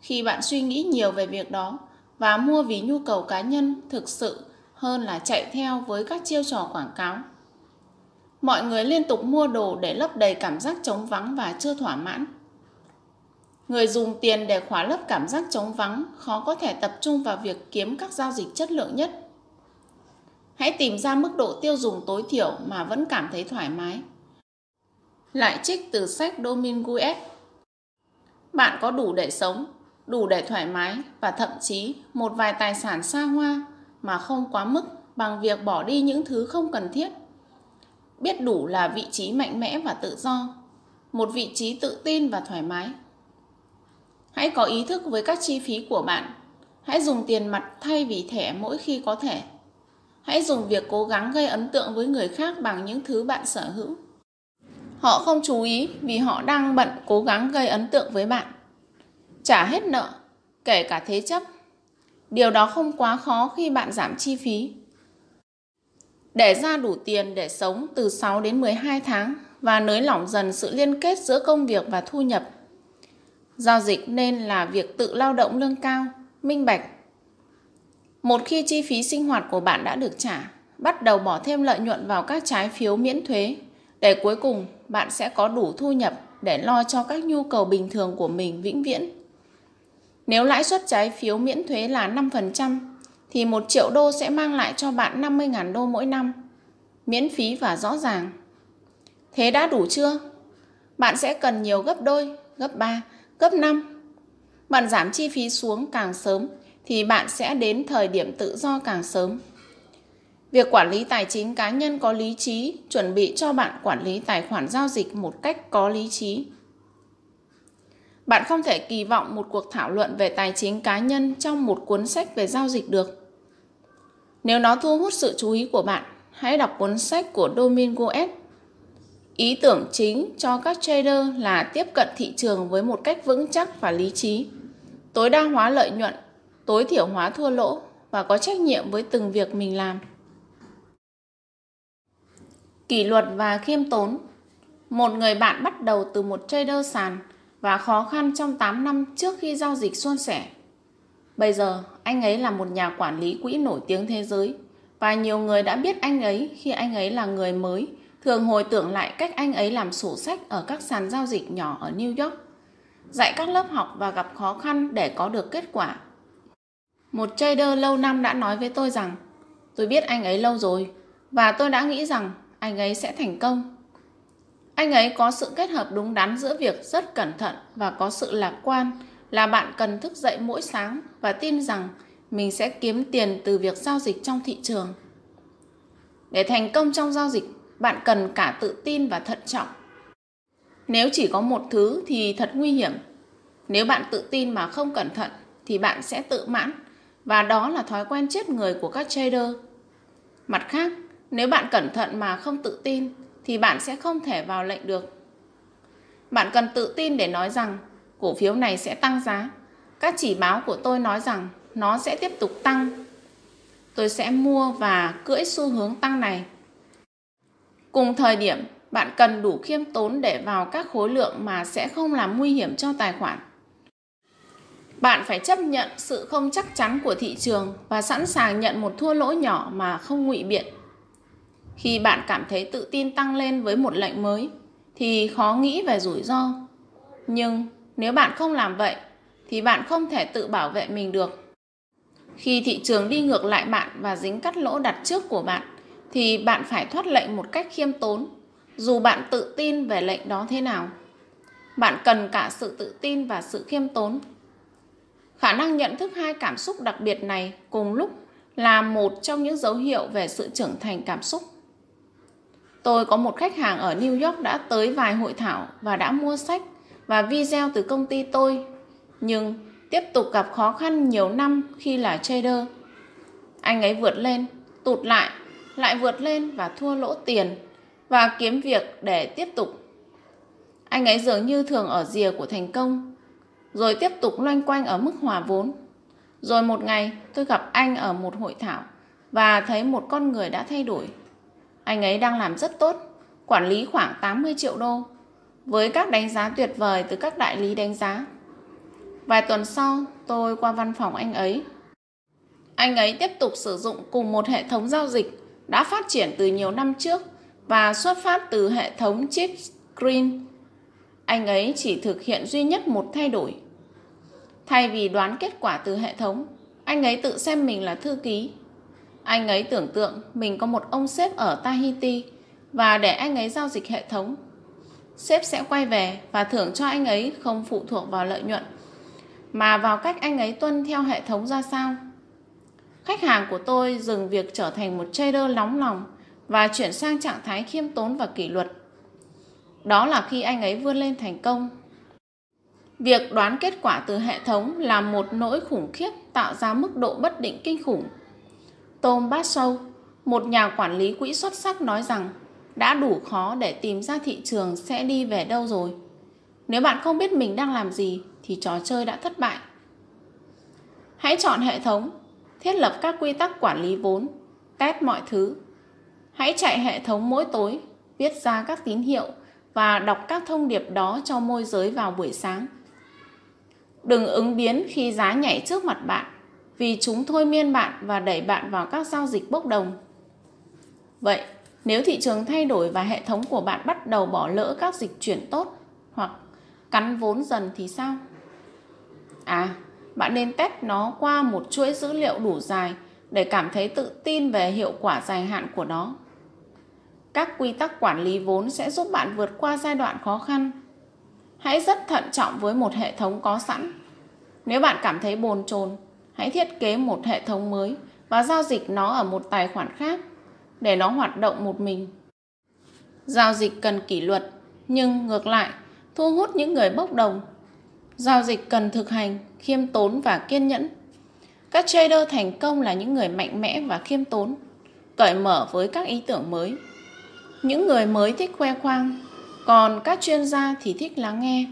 Khi bạn suy nghĩ nhiều về việc đó và mua vì nhu cầu cá nhân thực sự hơn là chạy theo với các chiêu trò quảng cáo. Mọi người liên tục mua đồ để lấp đầy cảm giác trống vắng và chưa thỏa mãn. Người dùng tiền để khóa lấp cảm giác trống vắng khó có thể tập trung vào việc kiếm các giao dịch chất lượng nhất. Hãy tìm ra mức độ tiêu dùng tối thiểu mà vẫn cảm thấy thoải mái. Lại trích từ sách Dominguez. Bạn có đủ để sống, đủ để thoải mái và thậm chí một vài tài sản xa hoa mà không quá mức bằng việc bỏ đi những thứ không cần thiết. Biết đủ là vị trí mạnh mẽ và tự do, một vị trí tự tin và thoải mái. Hãy có ý thức với các chi phí của bạn. Hãy dùng tiền mặt thay vì thẻ mỗi khi có thể. Hãy dùng việc cố gắng gây ấn tượng với người khác bằng những thứ bạn sở hữu. Họ không chú ý vì họ đang bận cố gắng gây ấn tượng với bạn. Trả hết nợ, kể cả thế chấp. Điều đó không quá khó khi bạn giảm chi phí. Để ra đủ tiền để sống từ 6 đến 12 tháng và nới lỏng dần sự liên kết giữa công việc và thu nhập. Giao dịch nên là việc tự lao động lương cao, minh bạch. Một khi chi phí sinh hoạt của bạn đã được trả, bắt đầu bỏ thêm lợi nhuận vào các trái phiếu miễn thuế để cuối cùng bạn sẽ có đủ thu nhập để lo cho các nhu cầu bình thường của mình vĩnh viễn. Nếu lãi suất trái phiếu miễn thuế là 5%, thì 1 triệu đô sẽ mang lại cho bạn 50.000 đô mỗi năm. Miễn phí và rõ ràng. Thế đã đủ chưa? Bạn sẽ cần nhiều gấp đôi, gấp 3, gấp 5. Bạn giảm chi phí xuống càng sớm thì bạn sẽ đến thời điểm tự do càng sớm. Việc quản lý tài chính cá nhân có lý trí chuẩn bị cho bạn quản lý tài khoản giao dịch một cách có lý trí. Bạn không thể kỳ vọng một cuộc thảo luận về tài chính cá nhân trong một cuốn sách về giao dịch được. Nếu nó thu hút sự chú ý của bạn, hãy đọc cuốn sách của Domingo S. Ý tưởng chính cho các trader là tiếp cận thị trường với một cách vững chắc và lý trí, tối đa hóa lợi nhuận, tối thiểu hóa thua lỗ và có trách nhiệm với từng việc mình làm. Kỷ luật và khiêm tốn Một người bạn bắt đầu từ một trader sàn và khó khăn trong 8 năm trước khi giao dịch suôn sẻ. Bây giờ, anh ấy là một nhà quản lý quỹ nổi tiếng thế giới và nhiều người đã biết anh ấy khi anh ấy là người mới, thường hồi tưởng lại cách anh ấy làm sổ sách ở các sàn giao dịch nhỏ ở New York, dạy các lớp học và gặp khó khăn để có được kết quả. Một trader lâu năm đã nói với tôi rằng, tôi biết anh ấy lâu rồi và tôi đã nghĩ rằng anh ấy sẽ thành công. Anh ấy có sự kết hợp đúng đắn giữa việc rất cẩn thận và có sự lạc quan là bạn cần thức dậy mỗi sáng và tin rằng mình sẽ kiếm tiền từ việc giao dịch trong thị trường. Để thành công trong giao dịch, bạn cần cả tự tin và thận trọng. Nếu chỉ có một thứ thì thật nguy hiểm. Nếu bạn tự tin mà không cẩn thận thì bạn sẽ tự mãn và đó là thói quen chết người của các trader. Mặt khác, nếu bạn cẩn thận mà không tự tin thì bạn sẽ không thể vào lệnh được. Bạn cần tự tin để nói rằng cổ phiếu này sẽ tăng giá. Các chỉ báo của tôi nói rằng nó sẽ tiếp tục tăng. Tôi sẽ mua và cưỡi xu hướng tăng này. Cùng thời điểm, bạn cần đủ khiêm tốn để vào các khối lượng mà sẽ không làm nguy hiểm cho tài khoản. Bạn phải chấp nhận sự không chắc chắn của thị trường và sẵn sàng nhận một thua lỗ nhỏ mà không ngụy biện. Khi bạn cảm thấy tự tin tăng lên với một lệnh mới thì khó nghĩ về rủi ro. Nhưng nếu bạn không làm vậy thì bạn không thể tự bảo vệ mình được. Khi thị trường đi ngược lại bạn và dính cắt lỗ đặt trước của bạn thì bạn phải thoát lệnh một cách khiêm tốn, dù bạn tự tin về lệnh đó thế nào. Bạn cần cả sự tự tin và sự khiêm tốn. Khả năng nhận thức hai cảm xúc đặc biệt này cùng lúc là một trong những dấu hiệu về sự trưởng thành cảm xúc. Tôi có một khách hàng ở New York đã tới vài hội thảo và đã mua sách và video từ công ty tôi, nhưng tiếp tục gặp khó khăn nhiều năm khi là trader. Anh ấy vượt lên, tụt lại, lại vượt lên và thua lỗ tiền và kiếm việc để tiếp tục. Anh ấy dường như thường ở rìa của thành công, rồi tiếp tục loanh quanh ở mức hòa vốn. Rồi một ngày tôi gặp anh ở một hội thảo và thấy một con người đã thay đổi. Anh ấy đang làm rất tốt, quản lý khoảng 80 triệu đô, với các đánh giá tuyệt vời từ các đại lý đánh giá. Vài tuần sau, tôi qua văn phòng anh ấy. Anh ấy tiếp tục sử dụng cùng một hệ thống giao dịch đã phát triển từ nhiều năm trước và xuất phát từ hệ thống chip screen. Anh ấy chỉ thực hiện duy nhất một thay đổi. Thay vì đoán kết quả từ hệ thống, anh ấy tự xem mình là thư ký anh ấy tưởng tượng mình có một ông sếp ở Tahiti và để anh ấy giao dịch hệ thống. Sếp sẽ quay về và thưởng cho anh ấy không phụ thuộc vào lợi nhuận, mà vào cách anh ấy tuân theo hệ thống ra sao. Khách hàng của tôi dừng việc trở thành một trader nóng lòng và chuyển sang trạng thái khiêm tốn và kỷ luật. Đó là khi anh ấy vươn lên thành công. Việc đoán kết quả từ hệ thống là một nỗi khủng khiếp tạo ra mức độ bất định kinh khủng Tom Basso, một nhà quản lý quỹ xuất sắc nói rằng đã đủ khó để tìm ra thị trường sẽ đi về đâu rồi. Nếu bạn không biết mình đang làm gì thì trò chơi đã thất bại. Hãy chọn hệ thống, thiết lập các quy tắc quản lý vốn, test mọi thứ. Hãy chạy hệ thống mỗi tối, viết ra các tín hiệu và đọc các thông điệp đó cho môi giới vào buổi sáng. Đừng ứng biến khi giá nhảy trước mặt bạn vì chúng thôi miên bạn và đẩy bạn vào các giao dịch bốc đồng. Vậy, nếu thị trường thay đổi và hệ thống của bạn bắt đầu bỏ lỡ các dịch chuyển tốt hoặc cắn vốn dần thì sao? À, bạn nên test nó qua một chuỗi dữ liệu đủ dài để cảm thấy tự tin về hiệu quả dài hạn của nó. Các quy tắc quản lý vốn sẽ giúp bạn vượt qua giai đoạn khó khăn. Hãy rất thận trọng với một hệ thống có sẵn. Nếu bạn cảm thấy bồn chồn hãy thiết kế một hệ thống mới và giao dịch nó ở một tài khoản khác để nó hoạt động một mình. Giao dịch cần kỷ luật, nhưng ngược lại, thu hút những người bốc đồng. Giao dịch cần thực hành, khiêm tốn và kiên nhẫn. Các trader thành công là những người mạnh mẽ và khiêm tốn, cởi mở với các ý tưởng mới. Những người mới thích khoe khoang, còn các chuyên gia thì thích lắng nghe.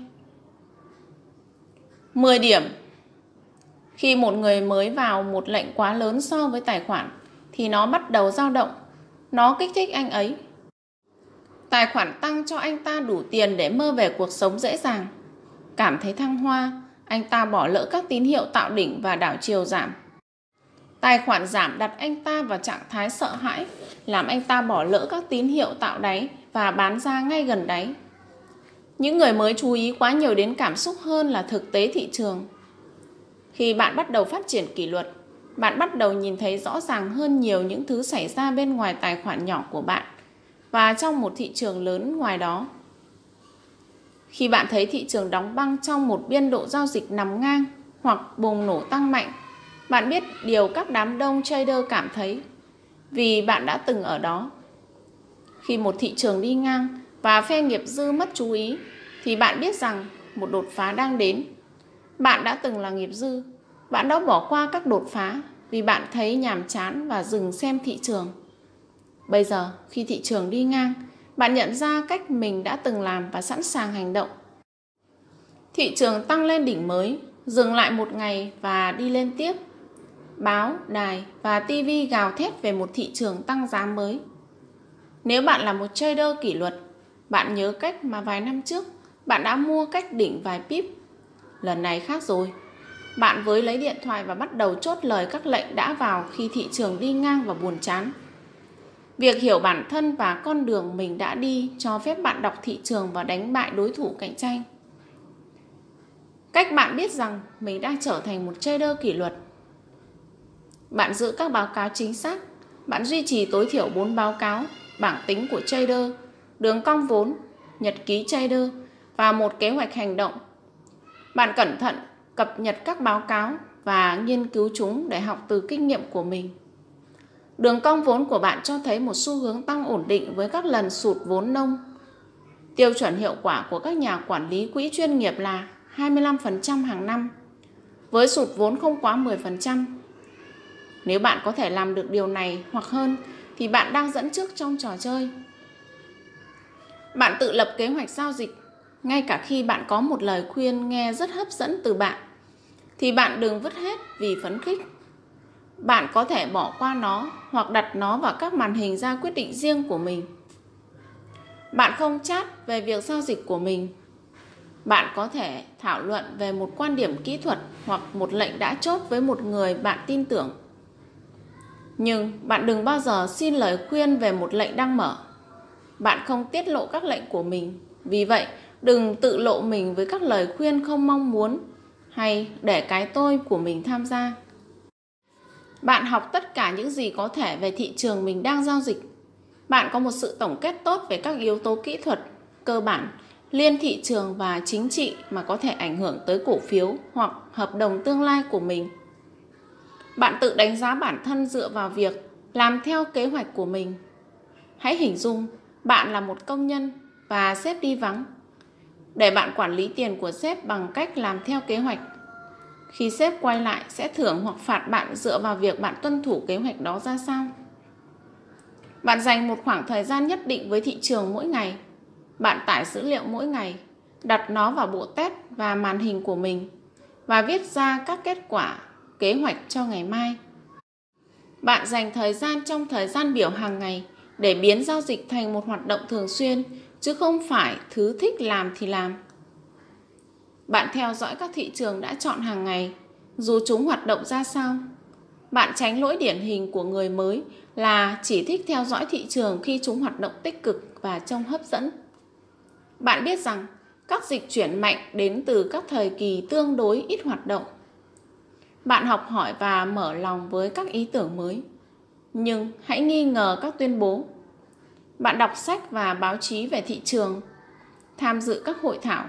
10 điểm khi một người mới vào một lệnh quá lớn so với tài khoản thì nó bắt đầu dao động. Nó kích thích anh ấy. Tài khoản tăng cho anh ta đủ tiền để mơ về cuộc sống dễ dàng. Cảm thấy thăng hoa, anh ta bỏ lỡ các tín hiệu tạo đỉnh và đảo chiều giảm. Tài khoản giảm đặt anh ta vào trạng thái sợ hãi, làm anh ta bỏ lỡ các tín hiệu tạo đáy và bán ra ngay gần đáy. Những người mới chú ý quá nhiều đến cảm xúc hơn là thực tế thị trường. Khi bạn bắt đầu phát triển kỷ luật, bạn bắt đầu nhìn thấy rõ ràng hơn nhiều những thứ xảy ra bên ngoài tài khoản nhỏ của bạn và trong một thị trường lớn ngoài đó. Khi bạn thấy thị trường đóng băng trong một biên độ giao dịch nằm ngang hoặc bùng nổ tăng mạnh, bạn biết điều các đám đông trader cảm thấy vì bạn đã từng ở đó. Khi một thị trường đi ngang và phe nghiệp dư mất chú ý thì bạn biết rằng một đột phá đang đến. Bạn đã từng là nghiệp dư, bạn đã bỏ qua các đột phá vì bạn thấy nhàm chán và dừng xem thị trường. Bây giờ, khi thị trường đi ngang, bạn nhận ra cách mình đã từng làm và sẵn sàng hành động. Thị trường tăng lên đỉnh mới, dừng lại một ngày và đi lên tiếp. Báo, đài và TV gào thét về một thị trường tăng giá mới. Nếu bạn là một trader kỷ luật, bạn nhớ cách mà vài năm trước bạn đã mua cách đỉnh vài pip. Lần này khác rồi. Bạn với lấy điện thoại và bắt đầu chốt lời các lệnh đã vào khi thị trường đi ngang và buồn chán. Việc hiểu bản thân và con đường mình đã đi cho phép bạn đọc thị trường và đánh bại đối thủ cạnh tranh. Cách bạn biết rằng mình đang trở thành một trader kỷ luật. Bạn giữ các báo cáo chính xác. Bạn duy trì tối thiểu 4 báo cáo, bảng tính của trader, đường cong vốn, nhật ký trader và một kế hoạch hành động. Bạn cẩn thận cập nhật các báo cáo và nghiên cứu chúng để học từ kinh nghiệm của mình. Đường cong vốn của bạn cho thấy một xu hướng tăng ổn định với các lần sụt vốn nông. Tiêu chuẩn hiệu quả của các nhà quản lý quỹ chuyên nghiệp là 25% hàng năm, với sụt vốn không quá 10%. Nếu bạn có thể làm được điều này hoặc hơn thì bạn đang dẫn trước trong trò chơi. Bạn tự lập kế hoạch giao dịch, ngay cả khi bạn có một lời khuyên nghe rất hấp dẫn từ bạn, thì bạn đừng vứt hết vì phấn khích. Bạn có thể bỏ qua nó hoặc đặt nó vào các màn hình ra quyết định riêng của mình. Bạn không chat về việc giao dịch của mình. Bạn có thể thảo luận về một quan điểm kỹ thuật hoặc một lệnh đã chốt với một người bạn tin tưởng. Nhưng bạn đừng bao giờ xin lời khuyên về một lệnh đang mở. Bạn không tiết lộ các lệnh của mình. Vì vậy, đừng tự lộ mình với các lời khuyên không mong muốn hay để cái tôi của mình tham gia. Bạn học tất cả những gì có thể về thị trường mình đang giao dịch. Bạn có một sự tổng kết tốt về các yếu tố kỹ thuật, cơ bản, liên thị trường và chính trị mà có thể ảnh hưởng tới cổ phiếu hoặc hợp đồng tương lai của mình. Bạn tự đánh giá bản thân dựa vào việc làm theo kế hoạch của mình. Hãy hình dung bạn là một công nhân và sếp đi vắng. Để bạn quản lý tiền của sếp bằng cách làm theo kế hoạch khi sếp quay lại sẽ thưởng hoặc phạt bạn dựa vào việc bạn tuân thủ kế hoạch đó ra sao. Bạn dành một khoảng thời gian nhất định với thị trường mỗi ngày. Bạn tải dữ liệu mỗi ngày, đặt nó vào bộ test và màn hình của mình và viết ra các kết quả, kế hoạch cho ngày mai. Bạn dành thời gian trong thời gian biểu hàng ngày để biến giao dịch thành một hoạt động thường xuyên chứ không phải thứ thích làm thì làm. Bạn theo dõi các thị trường đã chọn hàng ngày, dù chúng hoạt động ra sao. Bạn tránh lỗi điển hình của người mới là chỉ thích theo dõi thị trường khi chúng hoạt động tích cực và trông hấp dẫn. Bạn biết rằng các dịch chuyển mạnh đến từ các thời kỳ tương đối ít hoạt động. Bạn học hỏi và mở lòng với các ý tưởng mới. Nhưng hãy nghi ngờ các tuyên bố. Bạn đọc sách và báo chí về thị trường, tham dự các hội thảo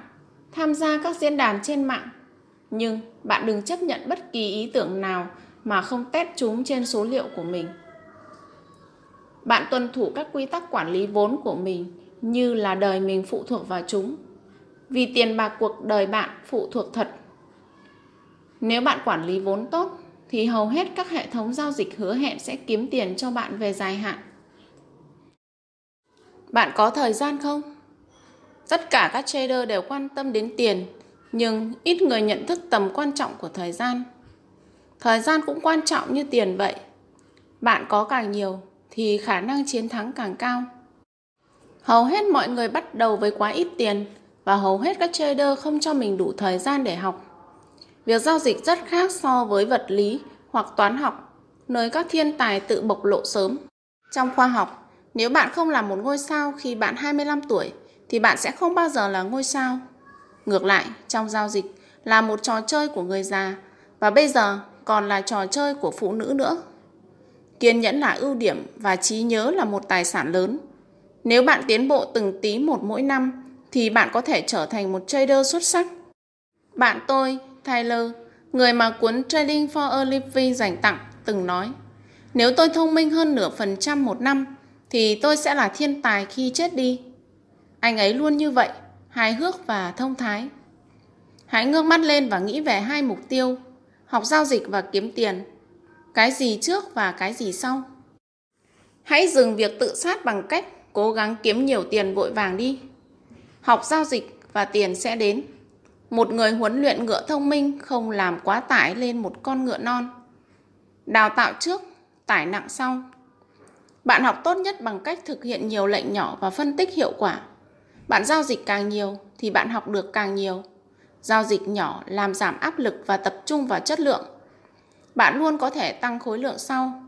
tham gia các diễn đàn trên mạng. Nhưng bạn đừng chấp nhận bất kỳ ý tưởng nào mà không test chúng trên số liệu của mình. Bạn tuân thủ các quy tắc quản lý vốn của mình như là đời mình phụ thuộc vào chúng. Vì tiền bạc cuộc đời bạn phụ thuộc thật. Nếu bạn quản lý vốn tốt thì hầu hết các hệ thống giao dịch hứa hẹn sẽ kiếm tiền cho bạn về dài hạn. Bạn có thời gian không? Tất cả các trader đều quan tâm đến tiền, nhưng ít người nhận thức tầm quan trọng của thời gian. Thời gian cũng quan trọng như tiền vậy. Bạn có càng nhiều thì khả năng chiến thắng càng cao. Hầu hết mọi người bắt đầu với quá ít tiền và hầu hết các trader không cho mình đủ thời gian để học. Việc giao dịch rất khác so với vật lý hoặc toán học, nơi các thiên tài tự bộc lộ sớm. Trong khoa học, nếu bạn không là một ngôi sao khi bạn 25 tuổi thì bạn sẽ không bao giờ là ngôi sao. Ngược lại, trong giao dịch là một trò chơi của người già và bây giờ còn là trò chơi của phụ nữ nữa. Kiên nhẫn là ưu điểm và trí nhớ là một tài sản lớn. Nếu bạn tiến bộ từng tí một mỗi năm thì bạn có thể trở thành một trader xuất sắc. Bạn tôi, Tyler, người mà cuốn Trading for a Living dành tặng, từng nói Nếu tôi thông minh hơn nửa phần trăm một năm, thì tôi sẽ là thiên tài khi chết đi. Anh ấy luôn như vậy, hài hước và thông thái. Hãy ngước mắt lên và nghĩ về hai mục tiêu, học giao dịch và kiếm tiền. Cái gì trước và cái gì sau. Hãy dừng việc tự sát bằng cách cố gắng kiếm nhiều tiền vội vàng đi. Học giao dịch và tiền sẽ đến. Một người huấn luyện ngựa thông minh không làm quá tải lên một con ngựa non. Đào tạo trước, tải nặng sau. Bạn học tốt nhất bằng cách thực hiện nhiều lệnh nhỏ và phân tích hiệu quả. Bạn giao dịch càng nhiều thì bạn học được càng nhiều. Giao dịch nhỏ làm giảm áp lực và tập trung vào chất lượng. Bạn luôn có thể tăng khối lượng sau.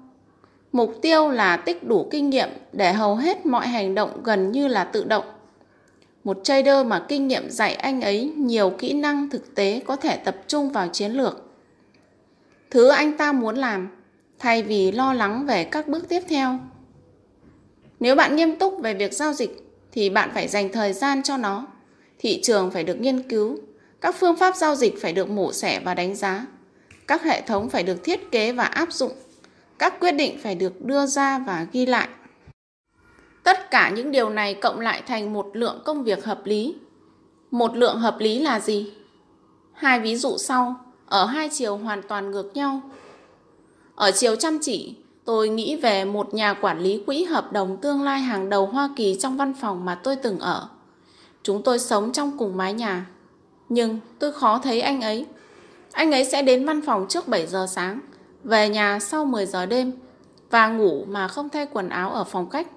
Mục tiêu là tích đủ kinh nghiệm để hầu hết mọi hành động gần như là tự động. Một trader mà kinh nghiệm dạy anh ấy nhiều kỹ năng thực tế có thể tập trung vào chiến lược. Thứ anh ta muốn làm, thay vì lo lắng về các bước tiếp theo. Nếu bạn nghiêm túc về việc giao dịch thì bạn phải dành thời gian cho nó. Thị trường phải được nghiên cứu, các phương pháp giao dịch phải được mổ xẻ và đánh giá. Các hệ thống phải được thiết kế và áp dụng. Các quyết định phải được đưa ra và ghi lại. Tất cả những điều này cộng lại thành một lượng công việc hợp lý. Một lượng hợp lý là gì? Hai ví dụ sau, ở hai chiều hoàn toàn ngược nhau. Ở chiều chăm chỉ, tôi nghĩ về một nhà quản lý quỹ hợp đồng tương lai hàng đầu Hoa Kỳ trong văn phòng mà tôi từng ở. Chúng tôi sống trong cùng mái nhà. Nhưng tôi khó thấy anh ấy. Anh ấy sẽ đến văn phòng trước 7 giờ sáng, về nhà sau 10 giờ đêm và ngủ mà không thay quần áo ở phòng khách.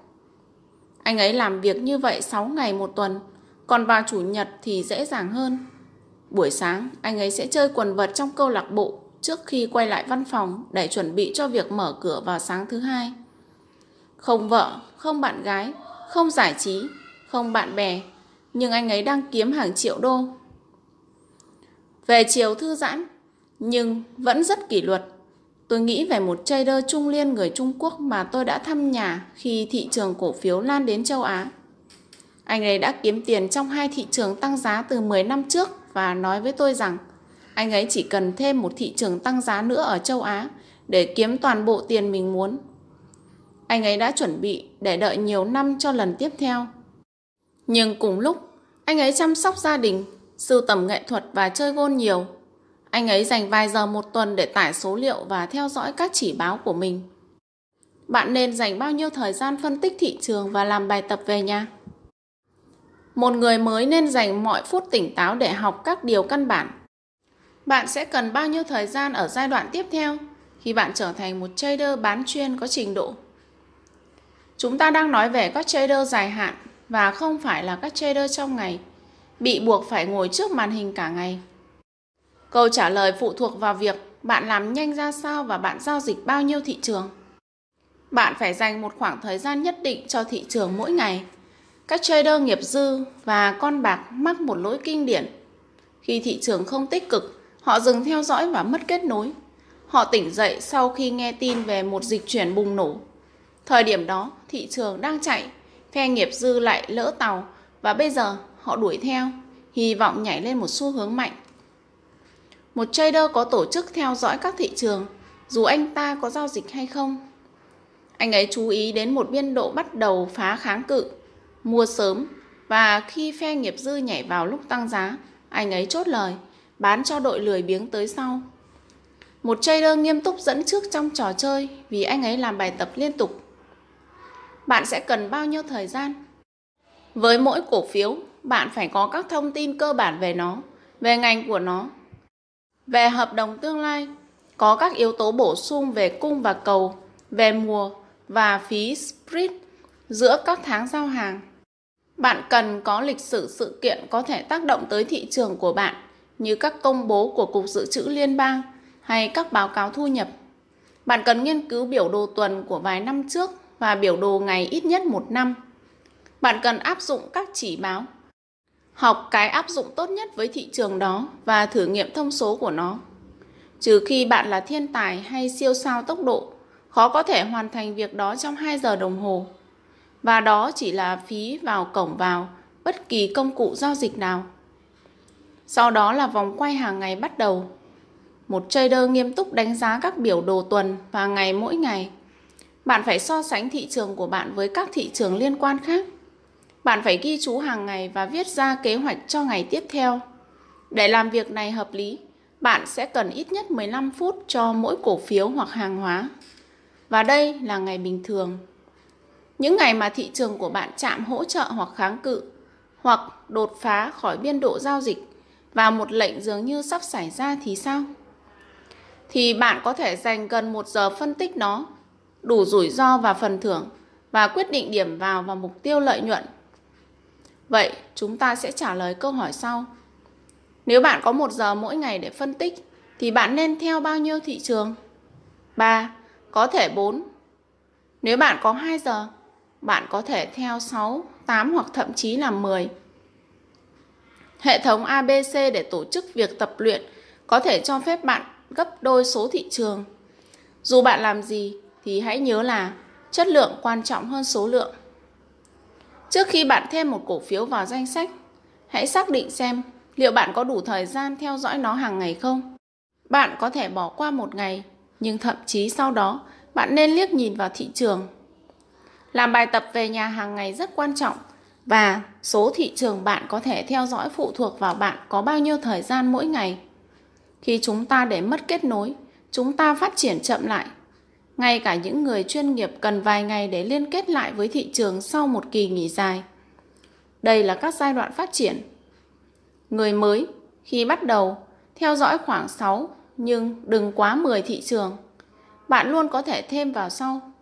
Anh ấy làm việc như vậy 6 ngày một tuần, còn vào chủ nhật thì dễ dàng hơn. Buổi sáng, anh ấy sẽ chơi quần vật trong câu lạc bộ trước khi quay lại văn phòng để chuẩn bị cho việc mở cửa vào sáng thứ hai. Không vợ, không bạn gái, không giải trí, không bạn bè, nhưng anh ấy đang kiếm hàng triệu đô. Về chiều thư giãn, nhưng vẫn rất kỷ luật. Tôi nghĩ về một trader trung liên người Trung Quốc mà tôi đã thăm nhà khi thị trường cổ phiếu lan đến châu Á. Anh ấy đã kiếm tiền trong hai thị trường tăng giá từ 10 năm trước và nói với tôi rằng anh ấy chỉ cần thêm một thị trường tăng giá nữa ở châu Á để kiếm toàn bộ tiền mình muốn. Anh ấy đã chuẩn bị để đợi nhiều năm cho lần tiếp theo. Nhưng cùng lúc, anh ấy chăm sóc gia đình, sưu tầm nghệ thuật và chơi gôn nhiều. Anh ấy dành vài giờ một tuần để tải số liệu và theo dõi các chỉ báo của mình. Bạn nên dành bao nhiêu thời gian phân tích thị trường và làm bài tập về nhà? Một người mới nên dành mọi phút tỉnh táo để học các điều căn bản. Bạn sẽ cần bao nhiêu thời gian ở giai đoạn tiếp theo khi bạn trở thành một trader bán chuyên có trình độ? Chúng ta đang nói về các trader dài hạn và không phải là các trader trong ngày, bị buộc phải ngồi trước màn hình cả ngày. Câu trả lời phụ thuộc vào việc bạn làm nhanh ra sao và bạn giao dịch bao nhiêu thị trường. Bạn phải dành một khoảng thời gian nhất định cho thị trường mỗi ngày các trader nghiệp dư và con bạc mắc một lỗi kinh điển. Khi thị trường không tích cực, họ dừng theo dõi và mất kết nối. Họ tỉnh dậy sau khi nghe tin về một dịch chuyển bùng nổ. Thời điểm đó, thị trường đang chạy, phe nghiệp dư lại lỡ tàu và bây giờ họ đuổi theo, hy vọng nhảy lên một xu hướng mạnh. Một trader có tổ chức theo dõi các thị trường, dù anh ta có giao dịch hay không. Anh ấy chú ý đến một biên độ bắt đầu phá kháng cự mua sớm và khi phe nghiệp dư nhảy vào lúc tăng giá, anh ấy chốt lời, bán cho đội lười biếng tới sau. Một trader nghiêm túc dẫn trước trong trò chơi vì anh ấy làm bài tập liên tục. Bạn sẽ cần bao nhiêu thời gian? Với mỗi cổ phiếu, bạn phải có các thông tin cơ bản về nó, về ngành của nó. Về hợp đồng tương lai, có các yếu tố bổ sung về cung và cầu, về mùa và phí spread giữa các tháng giao hàng. Bạn cần có lịch sử sự kiện có thể tác động tới thị trường của bạn như các công bố của Cục Dự trữ Liên bang hay các báo cáo thu nhập. Bạn cần nghiên cứu biểu đồ tuần của vài năm trước và biểu đồ ngày ít nhất một năm. Bạn cần áp dụng các chỉ báo. Học cái áp dụng tốt nhất với thị trường đó và thử nghiệm thông số của nó. Trừ khi bạn là thiên tài hay siêu sao tốc độ, khó có thể hoàn thành việc đó trong 2 giờ đồng hồ và đó chỉ là phí vào cổng vào bất kỳ công cụ giao dịch nào. Sau đó là vòng quay hàng ngày bắt đầu. Một trader nghiêm túc đánh giá các biểu đồ tuần và ngày mỗi ngày. Bạn phải so sánh thị trường của bạn với các thị trường liên quan khác. Bạn phải ghi chú hàng ngày và viết ra kế hoạch cho ngày tiếp theo. Để làm việc này hợp lý, bạn sẽ cần ít nhất 15 phút cho mỗi cổ phiếu hoặc hàng hóa. Và đây là ngày bình thường. Những ngày mà thị trường của bạn chạm hỗ trợ hoặc kháng cự, hoặc đột phá khỏi biên độ giao dịch và một lệnh dường như sắp xảy ra thì sao? Thì bạn có thể dành gần một giờ phân tích nó, đủ rủi ro và phần thưởng và quyết định điểm vào và mục tiêu lợi nhuận. Vậy chúng ta sẽ trả lời câu hỏi sau. Nếu bạn có một giờ mỗi ngày để phân tích thì bạn nên theo bao nhiêu thị trường? 3. Có thể 4. Nếu bạn có 2 giờ, bạn có thể theo 6, 8 hoặc thậm chí là 10. Hệ thống ABC để tổ chức việc tập luyện có thể cho phép bạn gấp đôi số thị trường. Dù bạn làm gì thì hãy nhớ là chất lượng quan trọng hơn số lượng. Trước khi bạn thêm một cổ phiếu vào danh sách, hãy xác định xem liệu bạn có đủ thời gian theo dõi nó hàng ngày không. Bạn có thể bỏ qua một ngày, nhưng thậm chí sau đó bạn nên liếc nhìn vào thị trường. Làm bài tập về nhà hàng ngày rất quan trọng và số thị trường bạn có thể theo dõi phụ thuộc vào bạn có bao nhiêu thời gian mỗi ngày. Khi chúng ta để mất kết nối, chúng ta phát triển chậm lại. Ngay cả những người chuyên nghiệp cần vài ngày để liên kết lại với thị trường sau một kỳ nghỉ dài. Đây là các giai đoạn phát triển. Người mới khi bắt đầu theo dõi khoảng 6 nhưng đừng quá 10 thị trường. Bạn luôn có thể thêm vào sau.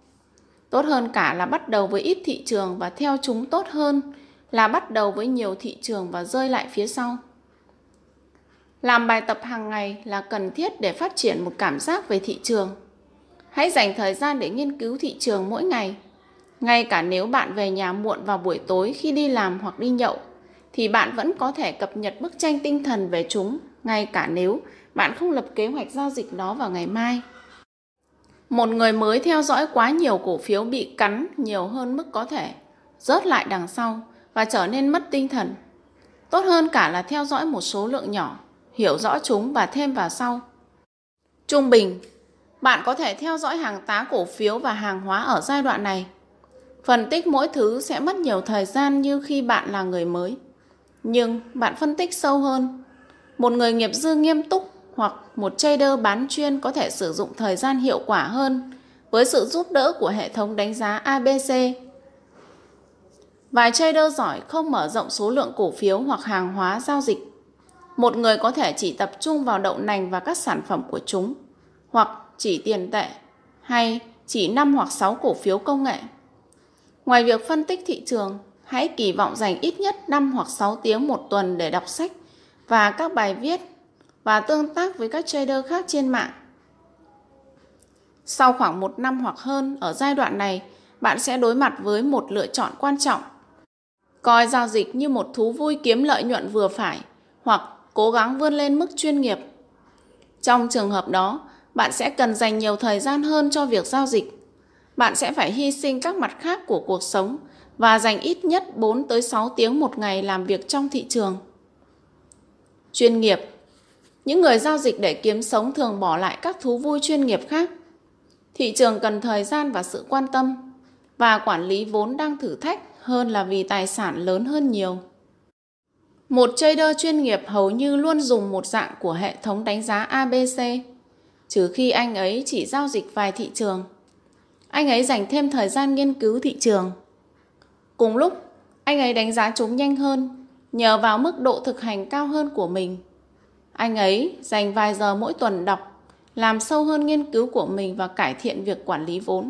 Tốt hơn cả là bắt đầu với ít thị trường và theo chúng tốt hơn là bắt đầu với nhiều thị trường và rơi lại phía sau. Làm bài tập hàng ngày là cần thiết để phát triển một cảm giác về thị trường. Hãy dành thời gian để nghiên cứu thị trường mỗi ngày. Ngay cả nếu bạn về nhà muộn vào buổi tối khi đi làm hoặc đi nhậu, thì bạn vẫn có thể cập nhật bức tranh tinh thần về chúng, ngay cả nếu bạn không lập kế hoạch giao dịch nó vào ngày mai. Một người mới theo dõi quá nhiều cổ phiếu bị cắn nhiều hơn mức có thể, rớt lại đằng sau và trở nên mất tinh thần. Tốt hơn cả là theo dõi một số lượng nhỏ, hiểu rõ chúng và thêm vào sau. Trung bình, bạn có thể theo dõi hàng tá cổ phiếu và hàng hóa ở giai đoạn này. Phân tích mỗi thứ sẽ mất nhiều thời gian như khi bạn là người mới. Nhưng bạn phân tích sâu hơn. Một người nghiệp dư nghiêm túc hoặc một trader bán chuyên có thể sử dụng thời gian hiệu quả hơn với sự giúp đỡ của hệ thống đánh giá ABC. Vài trader giỏi không mở rộng số lượng cổ phiếu hoặc hàng hóa giao dịch. Một người có thể chỉ tập trung vào đậu nành và các sản phẩm của chúng, hoặc chỉ tiền tệ, hay chỉ 5 hoặc 6 cổ phiếu công nghệ. Ngoài việc phân tích thị trường, hãy kỳ vọng dành ít nhất 5 hoặc 6 tiếng một tuần để đọc sách và các bài viết và tương tác với các trader khác trên mạng. Sau khoảng một năm hoặc hơn ở giai đoạn này, bạn sẽ đối mặt với một lựa chọn quan trọng. Coi giao dịch như một thú vui kiếm lợi nhuận vừa phải hoặc cố gắng vươn lên mức chuyên nghiệp. Trong trường hợp đó, bạn sẽ cần dành nhiều thời gian hơn cho việc giao dịch. Bạn sẽ phải hy sinh các mặt khác của cuộc sống và dành ít nhất 4 tới 6 tiếng một ngày làm việc trong thị trường. Chuyên nghiệp những người giao dịch để kiếm sống thường bỏ lại các thú vui chuyên nghiệp khác. Thị trường cần thời gian và sự quan tâm, và quản lý vốn đang thử thách hơn là vì tài sản lớn hơn nhiều. Một trader chuyên nghiệp hầu như luôn dùng một dạng của hệ thống đánh giá ABC, trừ khi anh ấy chỉ giao dịch vài thị trường. Anh ấy dành thêm thời gian nghiên cứu thị trường. Cùng lúc, anh ấy đánh giá chúng nhanh hơn, nhờ vào mức độ thực hành cao hơn của mình. Anh ấy dành vài giờ mỗi tuần đọc, làm sâu hơn nghiên cứu của mình và cải thiện việc quản lý vốn.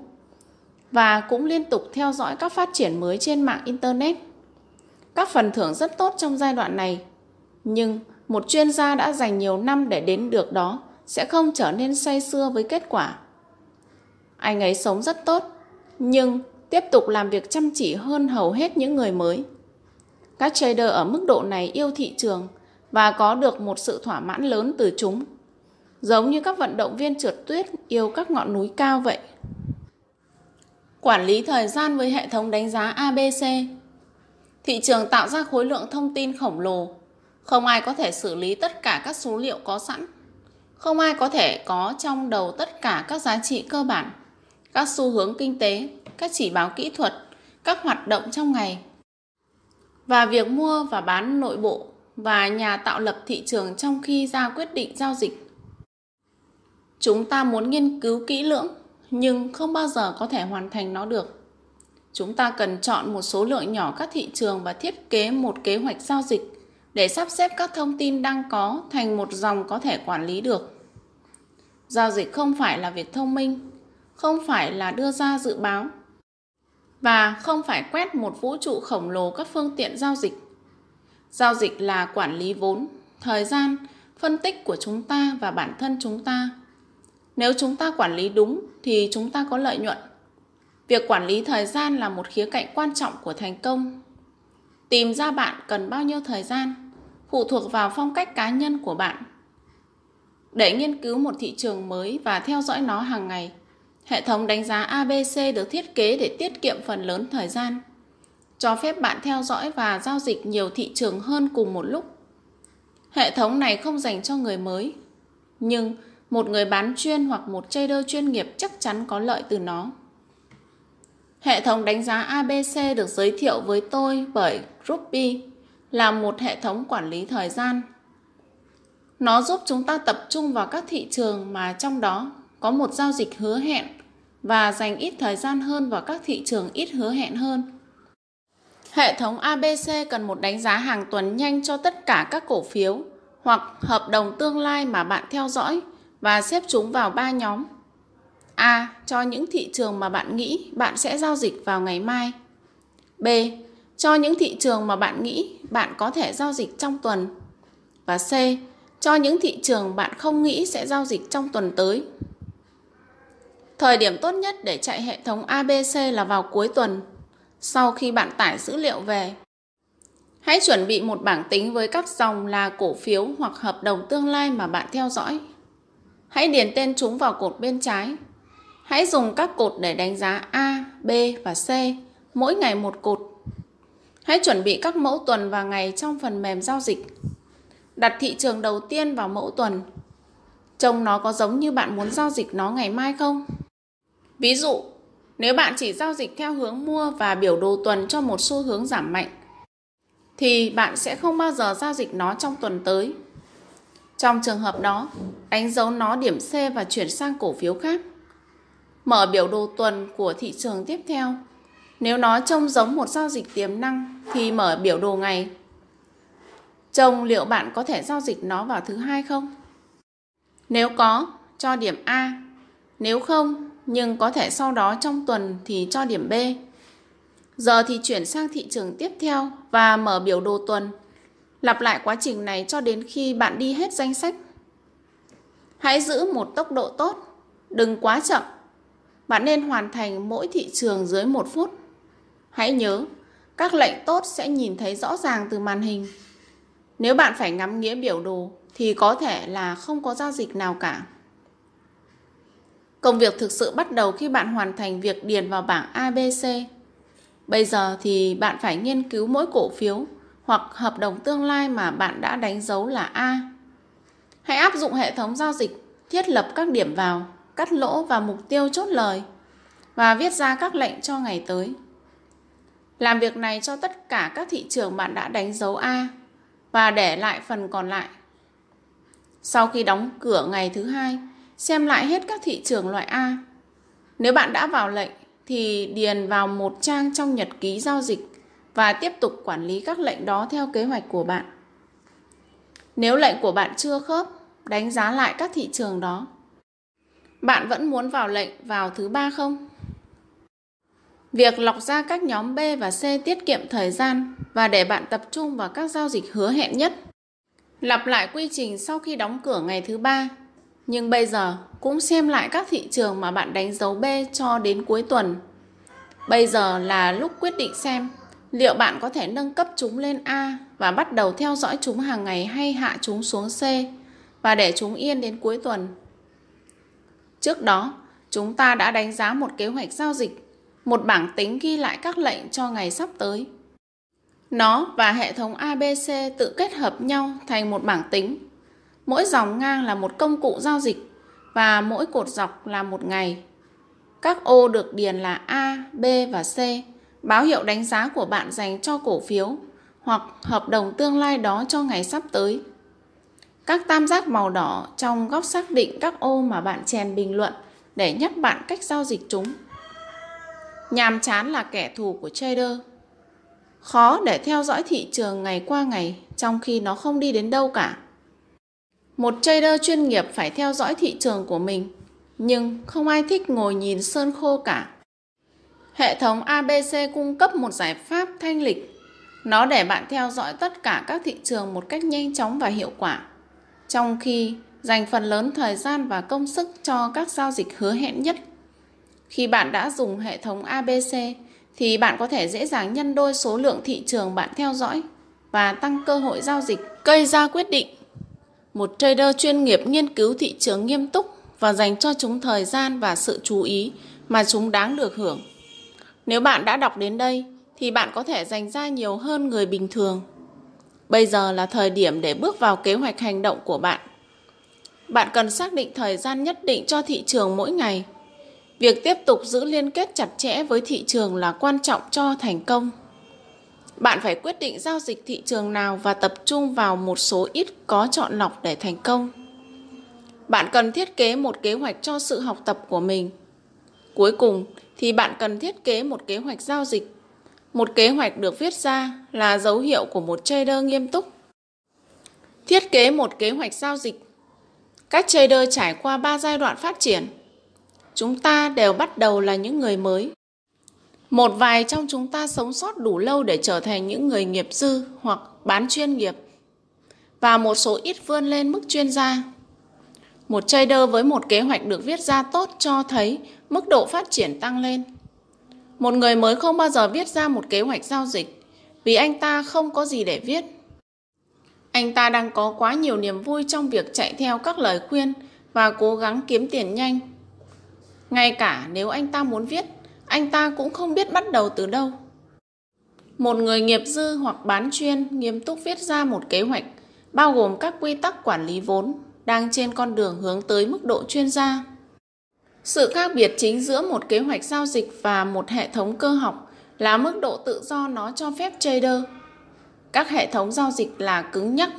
Và cũng liên tục theo dõi các phát triển mới trên mạng Internet. Các phần thưởng rất tốt trong giai đoạn này, nhưng một chuyên gia đã dành nhiều năm để đến được đó sẽ không trở nên say sưa với kết quả. Anh ấy sống rất tốt, nhưng tiếp tục làm việc chăm chỉ hơn hầu hết những người mới. Các trader ở mức độ này yêu thị trường và có được một sự thỏa mãn lớn từ chúng. Giống như các vận động viên trượt tuyết yêu các ngọn núi cao vậy. Quản lý thời gian với hệ thống đánh giá ABC Thị trường tạo ra khối lượng thông tin khổng lồ. Không ai có thể xử lý tất cả các số liệu có sẵn. Không ai có thể có trong đầu tất cả các giá trị cơ bản. các xu hướng kinh tế, các chỉ báo kỹ thuật, các hoạt động trong ngày và việc mua và bán nội bộ và nhà tạo lập thị trường trong khi ra quyết định giao dịch. Chúng ta muốn nghiên cứu kỹ lưỡng nhưng không bao giờ có thể hoàn thành nó được. Chúng ta cần chọn một số lượng nhỏ các thị trường và thiết kế một kế hoạch giao dịch để sắp xếp các thông tin đang có thành một dòng có thể quản lý được. Giao dịch không phải là việc thông minh, không phải là đưa ra dự báo và không phải quét một vũ trụ khổng lồ các phương tiện giao dịch. Giao dịch là quản lý vốn, thời gian, phân tích của chúng ta và bản thân chúng ta. Nếu chúng ta quản lý đúng thì chúng ta có lợi nhuận. Việc quản lý thời gian là một khía cạnh quan trọng của thành công. Tìm ra bạn cần bao nhiêu thời gian phụ thuộc vào phong cách cá nhân của bạn. Để nghiên cứu một thị trường mới và theo dõi nó hàng ngày, hệ thống đánh giá ABC được thiết kế để tiết kiệm phần lớn thời gian, cho phép bạn theo dõi và giao dịch nhiều thị trường hơn cùng một lúc. Hệ thống này không dành cho người mới, nhưng một người bán chuyên hoặc một trader chuyên nghiệp chắc chắn có lợi từ nó. Hệ thống đánh giá ABC được giới thiệu với tôi bởi Ruby là một hệ thống quản lý thời gian. Nó giúp chúng ta tập trung vào các thị trường mà trong đó có một giao dịch hứa hẹn và dành ít thời gian hơn vào các thị trường ít hứa hẹn hơn. Hệ thống ABC cần một đánh giá hàng tuần nhanh cho tất cả các cổ phiếu hoặc hợp đồng tương lai mà bạn theo dõi và xếp chúng vào ba nhóm. A. Cho những thị trường mà bạn nghĩ bạn sẽ giao dịch vào ngày mai. B. Cho những thị trường mà bạn nghĩ bạn có thể giao dịch trong tuần. Và C. Cho những thị trường bạn không nghĩ sẽ giao dịch trong tuần tới. Thời điểm tốt nhất để chạy hệ thống ABC là vào cuối tuần, sau khi bạn tải dữ liệu về. Hãy chuẩn bị một bảng tính với các dòng là cổ phiếu hoặc hợp đồng tương lai mà bạn theo dõi. Hãy điền tên chúng vào cột bên trái. Hãy dùng các cột để đánh giá A, B và C, mỗi ngày một cột. Hãy chuẩn bị các mẫu tuần và ngày trong phần mềm giao dịch. Đặt thị trường đầu tiên vào mẫu tuần. Trông nó có giống như bạn muốn giao dịch nó ngày mai không? Ví dụ, nếu bạn chỉ giao dịch theo hướng mua và biểu đồ tuần cho một xu hướng giảm mạnh, thì bạn sẽ không bao giờ giao dịch nó trong tuần tới. Trong trường hợp đó, đánh dấu nó điểm C và chuyển sang cổ phiếu khác. Mở biểu đồ tuần của thị trường tiếp theo. Nếu nó trông giống một giao dịch tiềm năng thì mở biểu đồ ngày. Trông liệu bạn có thể giao dịch nó vào thứ hai không? Nếu có, cho điểm A. Nếu không, nhưng có thể sau đó trong tuần thì cho điểm B. Giờ thì chuyển sang thị trường tiếp theo và mở biểu đồ tuần. Lặp lại quá trình này cho đến khi bạn đi hết danh sách. Hãy giữ một tốc độ tốt, đừng quá chậm. Bạn nên hoàn thành mỗi thị trường dưới một phút. Hãy nhớ, các lệnh tốt sẽ nhìn thấy rõ ràng từ màn hình. Nếu bạn phải ngắm nghĩa biểu đồ thì có thể là không có giao dịch nào cả. Công việc thực sự bắt đầu khi bạn hoàn thành việc điền vào bảng ABC. Bây giờ thì bạn phải nghiên cứu mỗi cổ phiếu hoặc hợp đồng tương lai mà bạn đã đánh dấu là A. Hãy áp dụng hệ thống giao dịch, thiết lập các điểm vào, cắt lỗ và mục tiêu chốt lời và viết ra các lệnh cho ngày tới. Làm việc này cho tất cả các thị trường bạn đã đánh dấu A và để lại phần còn lại. Sau khi đóng cửa ngày thứ hai, xem lại hết các thị trường loại A. Nếu bạn đã vào lệnh thì điền vào một trang trong nhật ký giao dịch và tiếp tục quản lý các lệnh đó theo kế hoạch của bạn. Nếu lệnh của bạn chưa khớp, đánh giá lại các thị trường đó. Bạn vẫn muốn vào lệnh vào thứ ba không? Việc lọc ra các nhóm B và C tiết kiệm thời gian và để bạn tập trung vào các giao dịch hứa hẹn nhất. Lặp lại quy trình sau khi đóng cửa ngày thứ ba nhưng bây giờ cũng xem lại các thị trường mà bạn đánh dấu B cho đến cuối tuần. Bây giờ là lúc quyết định xem liệu bạn có thể nâng cấp chúng lên A và bắt đầu theo dõi chúng hàng ngày hay hạ chúng xuống C và để chúng yên đến cuối tuần. Trước đó, chúng ta đã đánh giá một kế hoạch giao dịch, một bảng tính ghi lại các lệnh cho ngày sắp tới. Nó và hệ thống ABC tự kết hợp nhau thành một bảng tính Mỗi dòng ngang là một công cụ giao dịch và mỗi cột dọc là một ngày. Các ô được điền là A, B và C, báo hiệu đánh giá của bạn dành cho cổ phiếu hoặc hợp đồng tương lai đó cho ngày sắp tới. Các tam giác màu đỏ trong góc xác định các ô mà bạn chèn bình luận để nhắc bạn cách giao dịch chúng. Nhàm chán là kẻ thù của trader. Khó để theo dõi thị trường ngày qua ngày trong khi nó không đi đến đâu cả. Một trader chuyên nghiệp phải theo dõi thị trường của mình, nhưng không ai thích ngồi nhìn sơn khô cả. Hệ thống ABC cung cấp một giải pháp thanh lịch. Nó để bạn theo dõi tất cả các thị trường một cách nhanh chóng và hiệu quả, trong khi dành phần lớn thời gian và công sức cho các giao dịch hứa hẹn nhất. Khi bạn đã dùng hệ thống ABC thì bạn có thể dễ dàng nhân đôi số lượng thị trường bạn theo dõi và tăng cơ hội giao dịch gây ra quyết định. Một trader chuyên nghiệp nghiên cứu thị trường nghiêm túc và dành cho chúng thời gian và sự chú ý mà chúng đáng được hưởng. Nếu bạn đã đọc đến đây, thì bạn có thể dành ra nhiều hơn người bình thường. Bây giờ là thời điểm để bước vào kế hoạch hành động của bạn. Bạn cần xác định thời gian nhất định cho thị trường mỗi ngày. Việc tiếp tục giữ liên kết chặt chẽ với thị trường là quan trọng cho thành công. Bạn phải quyết định giao dịch thị trường nào và tập trung vào một số ít có chọn lọc để thành công. Bạn cần thiết kế một kế hoạch cho sự học tập của mình. Cuối cùng thì bạn cần thiết kế một kế hoạch giao dịch. Một kế hoạch được viết ra là dấu hiệu của một trader nghiêm túc. Thiết kế một kế hoạch giao dịch. Các trader trải qua 3 giai đoạn phát triển. Chúng ta đều bắt đầu là những người mới. Một vài trong chúng ta sống sót đủ lâu để trở thành những người nghiệp dư hoặc bán chuyên nghiệp và một số ít vươn lên mức chuyên gia. Một trader với một kế hoạch được viết ra tốt cho thấy mức độ phát triển tăng lên. Một người mới không bao giờ viết ra một kế hoạch giao dịch vì anh ta không có gì để viết. Anh ta đang có quá nhiều niềm vui trong việc chạy theo các lời khuyên và cố gắng kiếm tiền nhanh. Ngay cả nếu anh ta muốn viết, anh ta cũng không biết bắt đầu từ đâu. Một người nghiệp dư hoặc bán chuyên nghiêm túc viết ra một kế hoạch bao gồm các quy tắc quản lý vốn đang trên con đường hướng tới mức độ chuyên gia. Sự khác biệt chính giữa một kế hoạch giao dịch và một hệ thống cơ học là mức độ tự do nó cho phép trader. Các hệ thống giao dịch là cứng nhắc,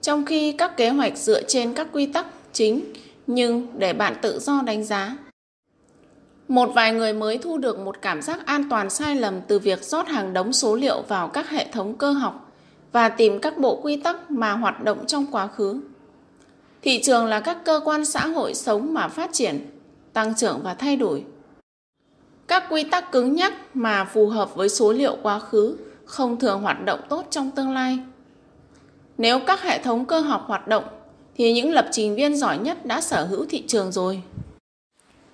trong khi các kế hoạch dựa trên các quy tắc chính nhưng để bạn tự do đánh giá. Một vài người mới thu được một cảm giác an toàn sai lầm từ việc rót hàng đống số liệu vào các hệ thống cơ học và tìm các bộ quy tắc mà hoạt động trong quá khứ. Thị trường là các cơ quan xã hội sống mà phát triển, tăng trưởng và thay đổi. Các quy tắc cứng nhắc mà phù hợp với số liệu quá khứ không thường hoạt động tốt trong tương lai. Nếu các hệ thống cơ học hoạt động thì những lập trình viên giỏi nhất đã sở hữu thị trường rồi.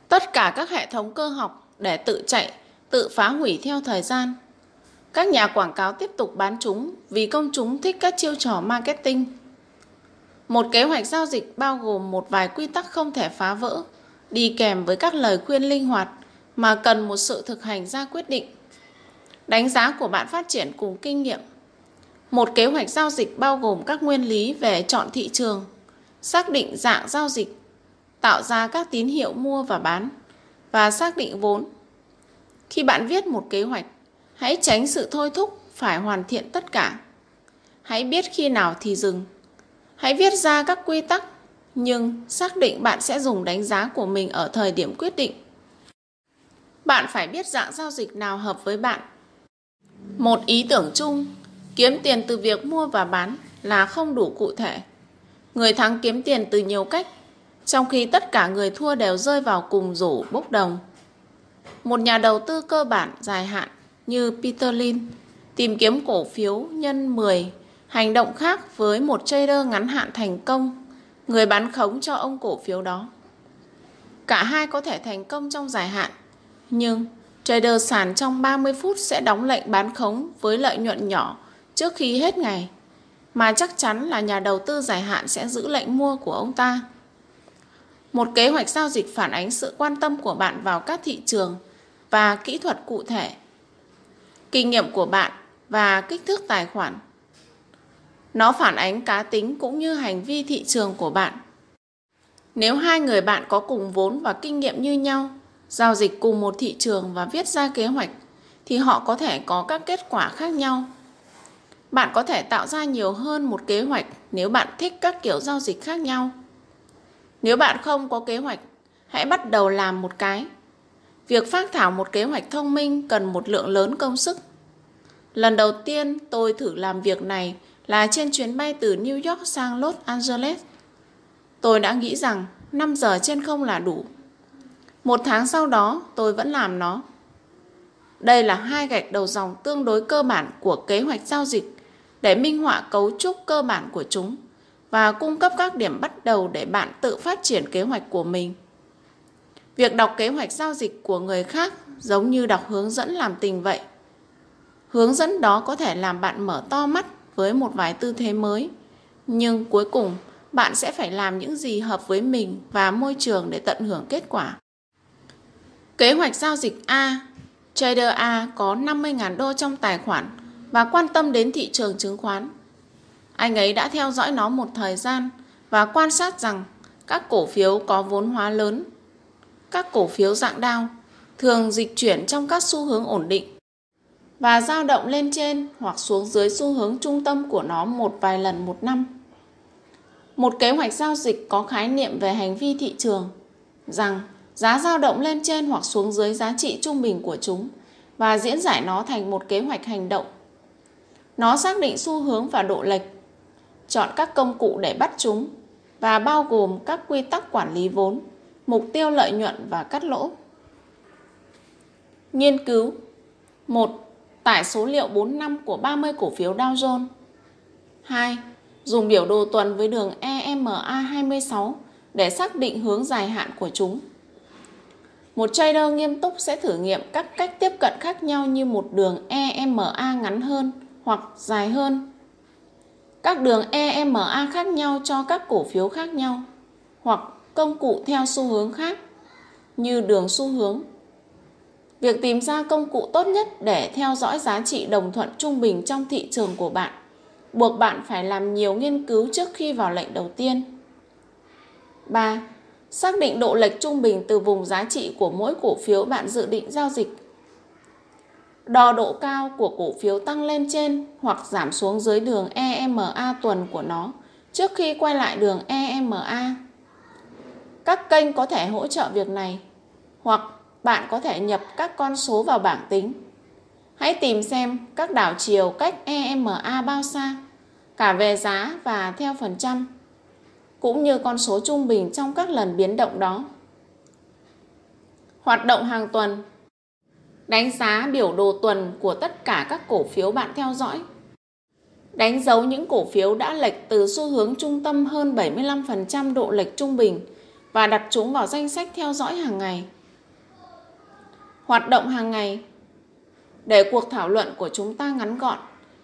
Tất cả các hệ thống cơ học để tự chạy, tự phá hủy theo thời gian. Các nhà quảng cáo tiếp tục bán chúng vì công chúng thích các chiêu trò marketing. Một kế hoạch giao dịch bao gồm một vài quy tắc không thể phá vỡ, đi kèm với các lời khuyên linh hoạt mà cần một sự thực hành ra quyết định. Đánh giá của bạn phát triển cùng kinh nghiệm. Một kế hoạch giao dịch bao gồm các nguyên lý về chọn thị trường, xác định dạng giao dịch, tạo ra các tín hiệu mua và bán và xác định vốn. Khi bạn viết một kế hoạch, hãy tránh sự thôi thúc phải hoàn thiện tất cả. Hãy biết khi nào thì dừng. Hãy viết ra các quy tắc, nhưng xác định bạn sẽ dùng đánh giá của mình ở thời điểm quyết định. Bạn phải biết dạng giao dịch nào hợp với bạn. Một ý tưởng chung, kiếm tiền từ việc mua và bán là không đủ cụ thể. Người thắng kiếm tiền từ nhiều cách trong khi tất cả người thua đều rơi vào cùng rổ bốc đồng. Một nhà đầu tư cơ bản dài hạn như Peter lin tìm kiếm cổ phiếu nhân 10 hành động khác với một trader ngắn hạn thành công, người bán khống cho ông cổ phiếu đó. Cả hai có thể thành công trong dài hạn, nhưng trader sàn trong 30 phút sẽ đóng lệnh bán khống với lợi nhuận nhỏ trước khi hết ngày, mà chắc chắn là nhà đầu tư dài hạn sẽ giữ lệnh mua của ông ta. Một kế hoạch giao dịch phản ánh sự quan tâm của bạn vào các thị trường và kỹ thuật cụ thể, kinh nghiệm của bạn và kích thước tài khoản. Nó phản ánh cá tính cũng như hành vi thị trường của bạn. Nếu hai người bạn có cùng vốn và kinh nghiệm như nhau, giao dịch cùng một thị trường và viết ra kế hoạch thì họ có thể có các kết quả khác nhau. Bạn có thể tạo ra nhiều hơn một kế hoạch nếu bạn thích các kiểu giao dịch khác nhau. Nếu bạn không có kế hoạch, hãy bắt đầu làm một cái. Việc phát thảo một kế hoạch thông minh cần một lượng lớn công sức. Lần đầu tiên tôi thử làm việc này là trên chuyến bay từ New York sang Los Angeles. Tôi đã nghĩ rằng 5 giờ trên không là đủ. Một tháng sau đó tôi vẫn làm nó. Đây là hai gạch đầu dòng tương đối cơ bản của kế hoạch giao dịch để minh họa cấu trúc cơ bản của chúng và cung cấp các điểm bắt đầu để bạn tự phát triển kế hoạch của mình. Việc đọc kế hoạch giao dịch của người khác giống như đọc hướng dẫn làm tình vậy. Hướng dẫn đó có thể làm bạn mở to mắt với một vài tư thế mới, nhưng cuối cùng bạn sẽ phải làm những gì hợp với mình và môi trường để tận hưởng kết quả. Kế hoạch giao dịch A Trader A có 50.000 đô trong tài khoản và quan tâm đến thị trường chứng khoán. Anh ấy đã theo dõi nó một thời gian và quan sát rằng các cổ phiếu có vốn hóa lớn, các cổ phiếu dạng đao thường dịch chuyển trong các xu hướng ổn định và dao động lên trên hoặc xuống dưới xu hướng trung tâm của nó một vài lần một năm. Một kế hoạch giao dịch có khái niệm về hành vi thị trường rằng giá dao động lên trên hoặc xuống dưới giá trị trung bình của chúng và diễn giải nó thành một kế hoạch hành động. Nó xác định xu hướng và độ lệch, chọn các công cụ để bắt chúng và bao gồm các quy tắc quản lý vốn, mục tiêu lợi nhuận và cắt lỗ. Nghiên cứu 1. Tải số liệu 4 năm của 30 cổ phiếu Dow Jones 2. Dùng biểu đồ tuần với đường EMA26 để xác định hướng dài hạn của chúng. Một trader nghiêm túc sẽ thử nghiệm các cách tiếp cận khác nhau như một đường EMA ngắn hơn hoặc dài hơn. Các đường EMA khác nhau cho các cổ phiếu khác nhau, hoặc công cụ theo xu hướng khác, như đường xu hướng. Việc tìm ra công cụ tốt nhất để theo dõi giá trị đồng thuận trung bình trong thị trường của bạn, buộc bạn phải làm nhiều nghiên cứu trước khi vào lệnh đầu tiên. 3 xác định độ lệch trung bình từ vùng giá trị của mỗi cổ phiếu bạn dự định giao dịch. Đo độ cao của cổ phiếu tăng lên trên hoặc giảm xuống dưới đường EMA tuần của nó trước khi quay lại đường EMA. Các kênh có thể hỗ trợ việc này hoặc bạn có thể nhập các con số vào bảng tính. Hãy tìm xem các đảo chiều cách EMA bao xa, cả về giá và theo phần trăm cũng như con số trung bình trong các lần biến động đó. Hoạt động hàng tuần Đánh giá biểu đồ tuần của tất cả các cổ phiếu bạn theo dõi. Đánh dấu những cổ phiếu đã lệch từ xu hướng trung tâm hơn 75% độ lệch trung bình và đặt chúng vào danh sách theo dõi hàng ngày. Hoạt động hàng ngày Để cuộc thảo luận của chúng ta ngắn gọn,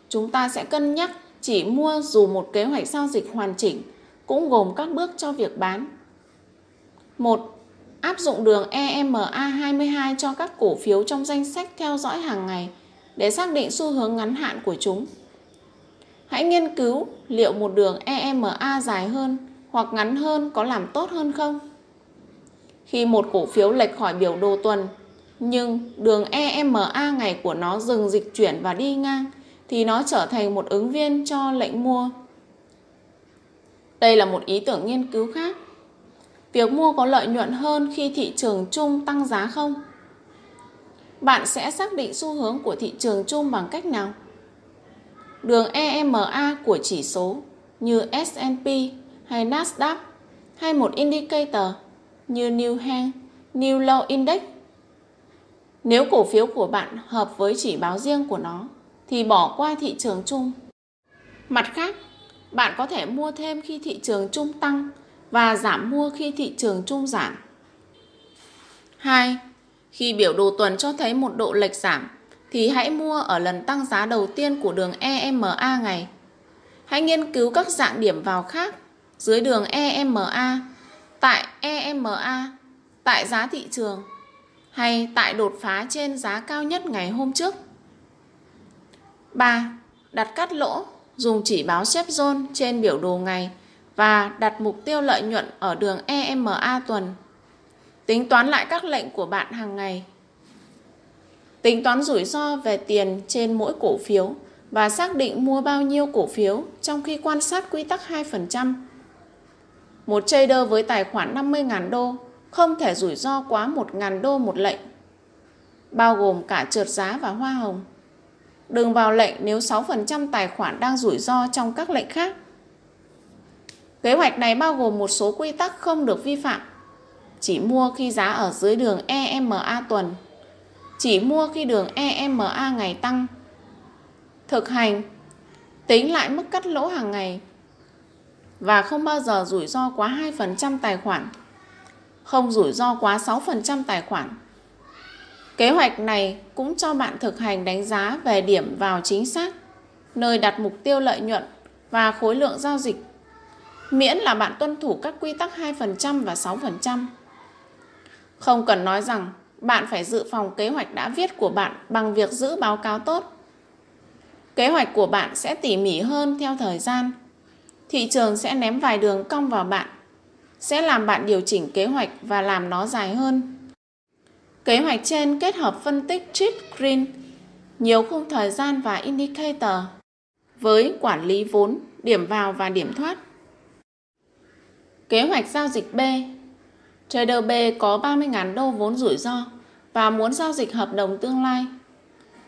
chúng ta sẽ cân nhắc chỉ mua dù một kế hoạch giao dịch hoàn chỉnh cũng gồm các bước cho việc bán. 1. Áp dụng đường EMA22 cho các cổ phiếu trong danh sách theo dõi hàng ngày để xác định xu hướng ngắn hạn của chúng. Hãy nghiên cứu liệu một đường EMA dài hơn hoặc ngắn hơn có làm tốt hơn không. Khi một cổ phiếu lệch khỏi biểu đồ tuần, nhưng đường EMA ngày của nó dừng dịch chuyển và đi ngang, thì nó trở thành một ứng viên cho lệnh mua đây là một ý tưởng nghiên cứu khác. Việc mua có lợi nhuận hơn khi thị trường chung tăng giá không? Bạn sẽ xác định xu hướng của thị trường chung bằng cách nào? Đường EMA của chỉ số như S&P hay Nasdaq hay một indicator như New Hang, New Low Index. Nếu cổ phiếu của bạn hợp với chỉ báo riêng của nó thì bỏ qua thị trường chung. Mặt khác, bạn có thể mua thêm khi thị trường chung tăng và giảm mua khi thị trường chung giảm. 2. Khi biểu đồ tuần cho thấy một độ lệch giảm thì hãy mua ở lần tăng giá đầu tiên của đường EMA ngày. Hãy nghiên cứu các dạng điểm vào khác dưới đường EMA, tại EMA, tại giá thị trường hay tại đột phá trên giá cao nhất ngày hôm trước. 3. Đặt cắt lỗ dùng chỉ báo xếp zone trên biểu đồ ngày và đặt mục tiêu lợi nhuận ở đường EMA tuần. Tính toán lại các lệnh của bạn hàng ngày. Tính toán rủi ro về tiền trên mỗi cổ phiếu và xác định mua bao nhiêu cổ phiếu trong khi quan sát quy tắc 2%. Một trader với tài khoản 50.000 đô không thể rủi ro quá 1.000 đô một lệnh, bao gồm cả trượt giá và hoa hồng. Đừng vào lệnh nếu 6% tài khoản đang rủi ro trong các lệnh khác. Kế hoạch này bao gồm một số quy tắc không được vi phạm. Chỉ mua khi giá ở dưới đường EMA tuần. Chỉ mua khi đường EMA ngày tăng. Thực hành tính lại mức cắt lỗ hàng ngày và không bao giờ rủi ro quá 2% tài khoản. Không rủi ro quá 6% tài khoản. Kế hoạch này cũng cho bạn thực hành đánh giá về điểm vào chính xác, nơi đặt mục tiêu lợi nhuận và khối lượng giao dịch miễn là bạn tuân thủ các quy tắc 2% và 6%. Không cần nói rằng bạn phải dự phòng kế hoạch đã viết của bạn bằng việc giữ báo cáo tốt. Kế hoạch của bạn sẽ tỉ mỉ hơn theo thời gian. Thị trường sẽ ném vài đường cong vào bạn, sẽ làm bạn điều chỉnh kế hoạch và làm nó dài hơn. Kế hoạch trên kết hợp phân tích chip green, nhiều khung thời gian và indicator với quản lý vốn, điểm vào và điểm thoát. Kế hoạch giao dịch B Trader B có 30.000 đô vốn rủi ro và muốn giao dịch hợp đồng tương lai.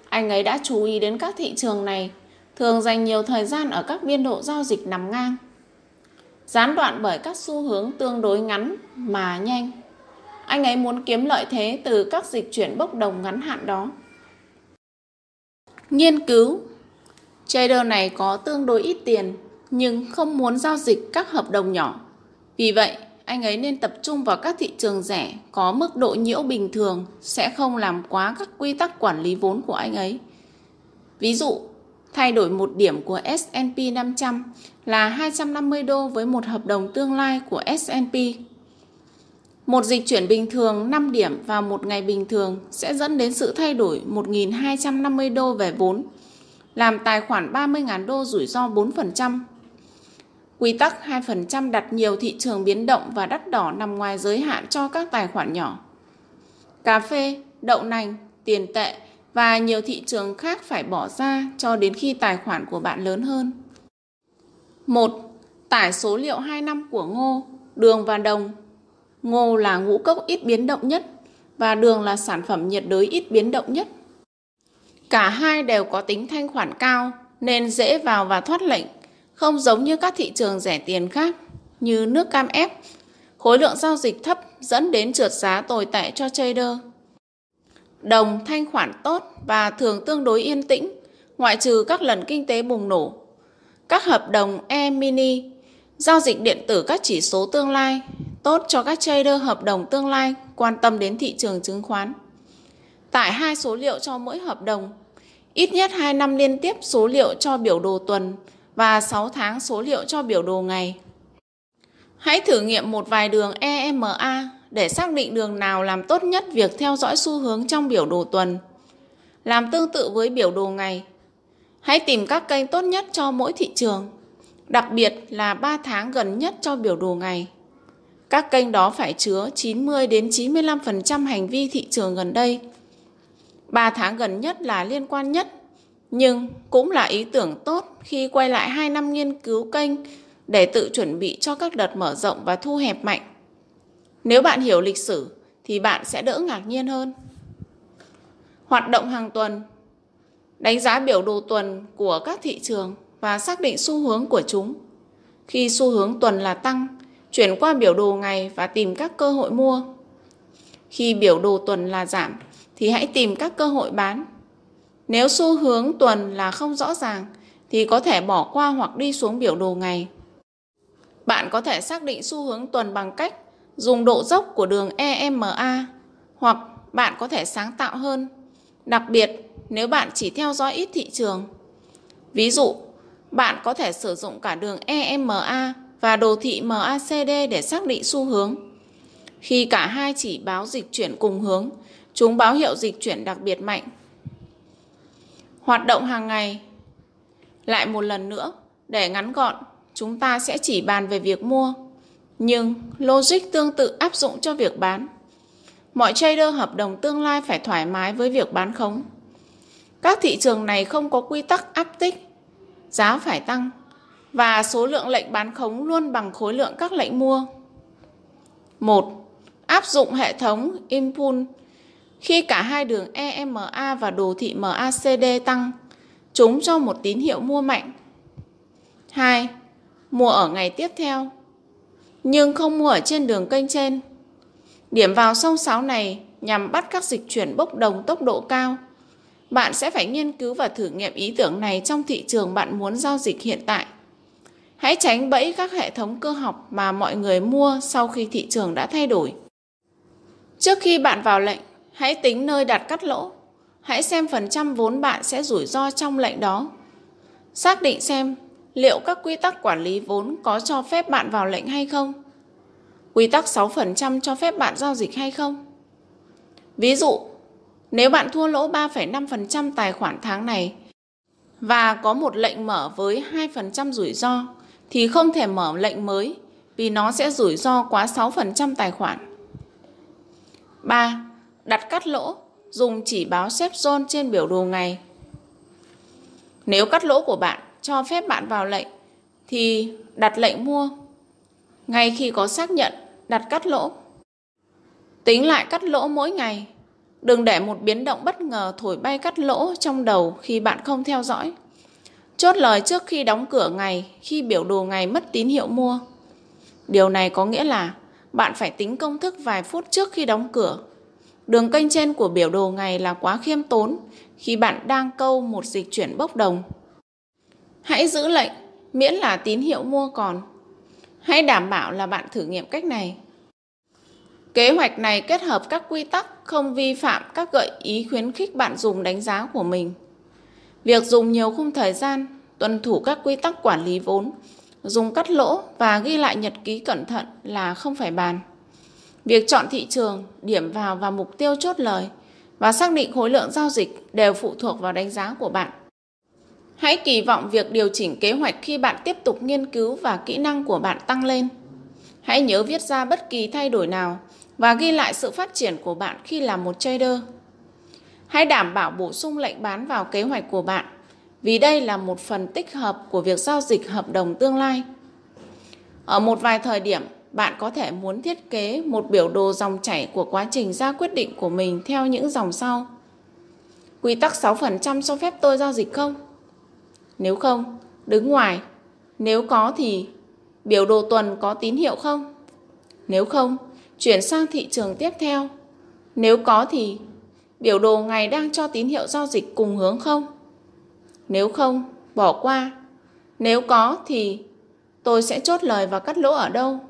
Anh ấy đã chú ý đến các thị trường này, thường dành nhiều thời gian ở các biên độ giao dịch nằm ngang. Gián đoạn bởi các xu hướng tương đối ngắn mà nhanh. Anh ấy muốn kiếm lợi thế từ các dịch chuyển bốc đồng ngắn hạn đó. Nghiên cứu Trader này có tương đối ít tiền nhưng không muốn giao dịch các hợp đồng nhỏ vì vậy, anh ấy nên tập trung vào các thị trường rẻ có mức độ nhiễu bình thường sẽ không làm quá các quy tắc quản lý vốn của anh ấy. Ví dụ, thay đổi một điểm của S&P 500 là 250 đô với một hợp đồng tương lai của S&P. Một dịch chuyển bình thường 5 điểm vào một ngày bình thường sẽ dẫn đến sự thay đổi 1.250 đô về vốn, làm tài khoản 30.000 đô rủi ro 4%. Quy tắc 2% đặt nhiều thị trường biến động và đắt đỏ nằm ngoài giới hạn cho các tài khoản nhỏ. Cà phê, đậu nành, tiền tệ và nhiều thị trường khác phải bỏ ra cho đến khi tài khoản của bạn lớn hơn. 1. Tải số liệu 2 năm của ngô, đường và đồng. Ngô là ngũ cốc ít biến động nhất và đường là sản phẩm nhiệt đới ít biến động nhất. Cả hai đều có tính thanh khoản cao nên dễ vào và thoát lệnh không giống như các thị trường rẻ tiền khác như nước cam ép, khối lượng giao dịch thấp dẫn đến trượt giá tồi tệ cho trader. Đồng thanh khoản tốt và thường tương đối yên tĩnh, ngoại trừ các lần kinh tế bùng nổ. Các hợp đồng e-mini, giao dịch điện tử các chỉ số tương lai, tốt cho các trader hợp đồng tương lai quan tâm đến thị trường chứng khoán. Tải hai số liệu cho mỗi hợp đồng, ít nhất 2 năm liên tiếp số liệu cho biểu đồ tuần và 6 tháng số liệu cho biểu đồ ngày. Hãy thử nghiệm một vài đường EMA để xác định đường nào làm tốt nhất việc theo dõi xu hướng trong biểu đồ tuần. Làm tương tự với biểu đồ ngày. Hãy tìm các kênh tốt nhất cho mỗi thị trường, đặc biệt là 3 tháng gần nhất cho biểu đồ ngày. Các kênh đó phải chứa 90 đến 95% hành vi thị trường gần đây. 3 tháng gần nhất là liên quan nhất nhưng cũng là ý tưởng tốt khi quay lại 2 năm nghiên cứu kênh để tự chuẩn bị cho các đợt mở rộng và thu hẹp mạnh. Nếu bạn hiểu lịch sử thì bạn sẽ đỡ ngạc nhiên hơn. Hoạt động hàng tuần Đánh giá biểu đồ tuần của các thị trường và xác định xu hướng của chúng. Khi xu hướng tuần là tăng, chuyển qua biểu đồ ngày và tìm các cơ hội mua. Khi biểu đồ tuần là giảm thì hãy tìm các cơ hội bán nếu xu hướng tuần là không rõ ràng thì có thể bỏ qua hoặc đi xuống biểu đồ ngày. Bạn có thể xác định xu hướng tuần bằng cách dùng độ dốc của đường EMA hoặc bạn có thể sáng tạo hơn, đặc biệt nếu bạn chỉ theo dõi ít thị trường. Ví dụ, bạn có thể sử dụng cả đường EMA và đồ thị MACD để xác định xu hướng. Khi cả hai chỉ báo dịch chuyển cùng hướng, chúng báo hiệu dịch chuyển đặc biệt mạnh. Hoạt động hàng ngày Lại một lần nữa, để ngắn gọn, chúng ta sẽ chỉ bàn về việc mua. Nhưng logic tương tự áp dụng cho việc bán. Mọi trader hợp đồng tương lai phải thoải mái với việc bán khống. Các thị trường này không có quy tắc áp tích, giá phải tăng và số lượng lệnh bán khống luôn bằng khối lượng các lệnh mua. 1. Áp dụng hệ thống Impulse khi cả hai đường EMA và đồ thị MACD tăng, chúng cho một tín hiệu mua mạnh. 2. Mua ở ngày tiếp theo, nhưng không mua ở trên đường kênh trên. Điểm vào sông sáo này nhằm bắt các dịch chuyển bốc đồng tốc độ cao. Bạn sẽ phải nghiên cứu và thử nghiệm ý tưởng này trong thị trường bạn muốn giao dịch hiện tại. Hãy tránh bẫy các hệ thống cơ học mà mọi người mua sau khi thị trường đã thay đổi. Trước khi bạn vào lệnh, hãy tính nơi đặt cắt lỗ. Hãy xem phần trăm vốn bạn sẽ rủi ro trong lệnh đó. Xác định xem liệu các quy tắc quản lý vốn có cho phép bạn vào lệnh hay không. Quy tắc 6% cho phép bạn giao dịch hay không? Ví dụ, nếu bạn thua lỗ 3,5% tài khoản tháng này và có một lệnh mở với 2% rủi ro thì không thể mở lệnh mới vì nó sẽ rủi ro quá 6% tài khoản. 3. Đặt cắt lỗ, dùng chỉ báo xếp zone trên biểu đồ ngày. Nếu cắt lỗ của bạn cho phép bạn vào lệnh thì đặt lệnh mua. Ngay khi có xác nhận, đặt cắt lỗ. Tính lại cắt lỗ mỗi ngày. Đừng để một biến động bất ngờ thổi bay cắt lỗ trong đầu khi bạn không theo dõi. Chốt lời trước khi đóng cửa ngày khi biểu đồ ngày mất tín hiệu mua. Điều này có nghĩa là bạn phải tính công thức vài phút trước khi đóng cửa. Đường kênh trên của biểu đồ ngày là quá khiêm tốn khi bạn đang câu một dịch chuyển bốc đồng. Hãy giữ lệnh, miễn là tín hiệu mua còn. Hãy đảm bảo là bạn thử nghiệm cách này. Kế hoạch này kết hợp các quy tắc không vi phạm các gợi ý khuyến khích bạn dùng đánh giá của mình. Việc dùng nhiều khung thời gian, tuân thủ các quy tắc quản lý vốn, dùng cắt lỗ và ghi lại nhật ký cẩn thận là không phải bàn. Việc chọn thị trường, điểm vào và mục tiêu chốt lời và xác định khối lượng giao dịch đều phụ thuộc vào đánh giá của bạn. Hãy kỳ vọng việc điều chỉnh kế hoạch khi bạn tiếp tục nghiên cứu và kỹ năng của bạn tăng lên. Hãy nhớ viết ra bất kỳ thay đổi nào và ghi lại sự phát triển của bạn khi làm một trader. Hãy đảm bảo bổ sung lệnh bán vào kế hoạch của bạn vì đây là một phần tích hợp của việc giao dịch hợp đồng tương lai. Ở một vài thời điểm, bạn có thể muốn thiết kế một biểu đồ dòng chảy của quá trình ra quyết định của mình theo những dòng sau. Quy tắc 6% cho phép tôi giao dịch không? Nếu không, đứng ngoài. Nếu có thì biểu đồ tuần có tín hiệu không? Nếu không, chuyển sang thị trường tiếp theo. Nếu có thì biểu đồ ngày đang cho tín hiệu giao dịch cùng hướng không? Nếu không, bỏ qua. Nếu có thì tôi sẽ chốt lời và cắt lỗ ở đâu?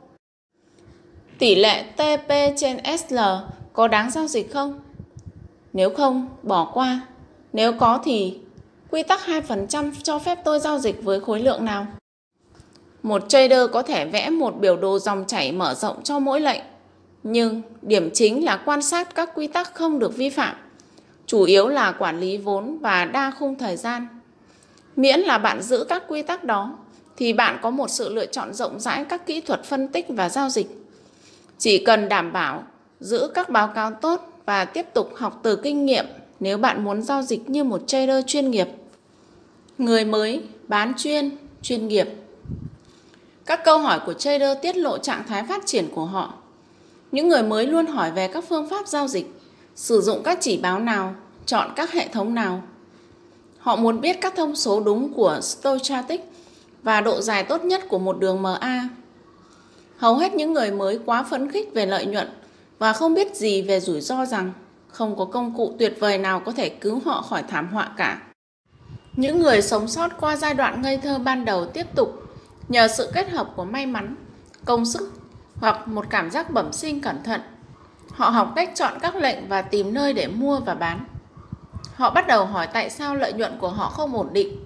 Tỷ lệ TP trên SL có đáng giao dịch không? Nếu không, bỏ qua. Nếu có thì quy tắc 2% cho phép tôi giao dịch với khối lượng nào? Một trader có thể vẽ một biểu đồ dòng chảy mở rộng cho mỗi lệnh, nhưng điểm chính là quan sát các quy tắc không được vi phạm, chủ yếu là quản lý vốn và đa khung thời gian. Miễn là bạn giữ các quy tắc đó, thì bạn có một sự lựa chọn rộng rãi các kỹ thuật phân tích và giao dịch. Chỉ cần đảm bảo giữ các báo cáo tốt và tiếp tục học từ kinh nghiệm nếu bạn muốn giao dịch như một trader chuyên nghiệp. Người mới, bán chuyên, chuyên nghiệp. Các câu hỏi của trader tiết lộ trạng thái phát triển của họ. Những người mới luôn hỏi về các phương pháp giao dịch, sử dụng các chỉ báo nào, chọn các hệ thống nào. Họ muốn biết các thông số đúng của Stochastic và độ dài tốt nhất của một đường MA. Hầu hết những người mới quá phấn khích về lợi nhuận và không biết gì về rủi ro rằng không có công cụ tuyệt vời nào có thể cứu họ khỏi thảm họa cả. Những người sống sót qua giai đoạn ngây thơ ban đầu tiếp tục nhờ sự kết hợp của may mắn, công sức hoặc một cảm giác bẩm sinh cẩn thận. Họ học cách chọn các lệnh và tìm nơi để mua và bán. Họ bắt đầu hỏi tại sao lợi nhuận của họ không ổn định.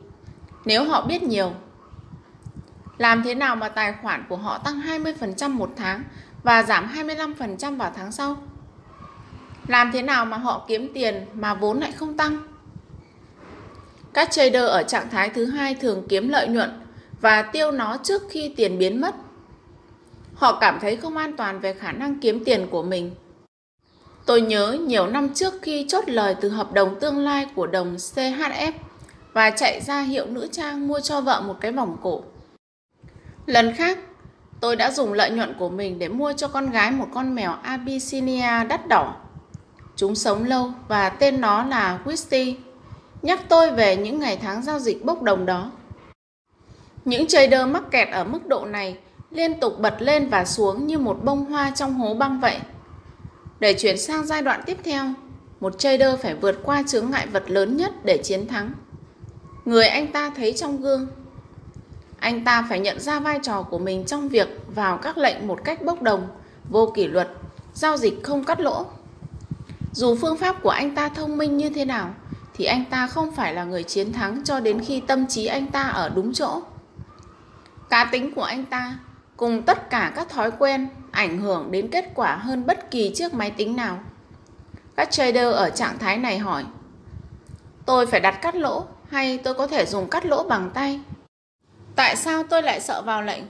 Nếu họ biết nhiều, làm thế nào mà tài khoản của họ tăng 20% một tháng và giảm 25% vào tháng sau? Làm thế nào mà họ kiếm tiền mà vốn lại không tăng? Các trader ở trạng thái thứ hai thường kiếm lợi nhuận và tiêu nó trước khi tiền biến mất. Họ cảm thấy không an toàn về khả năng kiếm tiền của mình. Tôi nhớ nhiều năm trước khi chốt lời từ hợp đồng tương lai của đồng CHF và chạy ra hiệu nữ trang mua cho vợ một cái vòng cổ. Lần khác, tôi đã dùng lợi nhuận của mình để mua cho con gái một con mèo Abyssinia đắt đỏ. Chúng sống lâu và tên nó là Whisty, nhắc tôi về những ngày tháng giao dịch bốc đồng đó. Những trader mắc kẹt ở mức độ này liên tục bật lên và xuống như một bông hoa trong hố băng vậy. Để chuyển sang giai đoạn tiếp theo, một trader phải vượt qua chướng ngại vật lớn nhất để chiến thắng. Người anh ta thấy trong gương. Anh ta phải nhận ra vai trò của mình trong việc vào các lệnh một cách bốc đồng, vô kỷ luật, giao dịch không cắt lỗ. Dù phương pháp của anh ta thông minh như thế nào, thì anh ta không phải là người chiến thắng cho đến khi tâm trí anh ta ở đúng chỗ. Cá tính của anh ta cùng tất cả các thói quen ảnh hưởng đến kết quả hơn bất kỳ chiếc máy tính nào. Các trader ở trạng thái này hỏi Tôi phải đặt cắt lỗ hay tôi có thể dùng cắt lỗ bằng tay? Tại sao tôi lại sợ vào lệnh?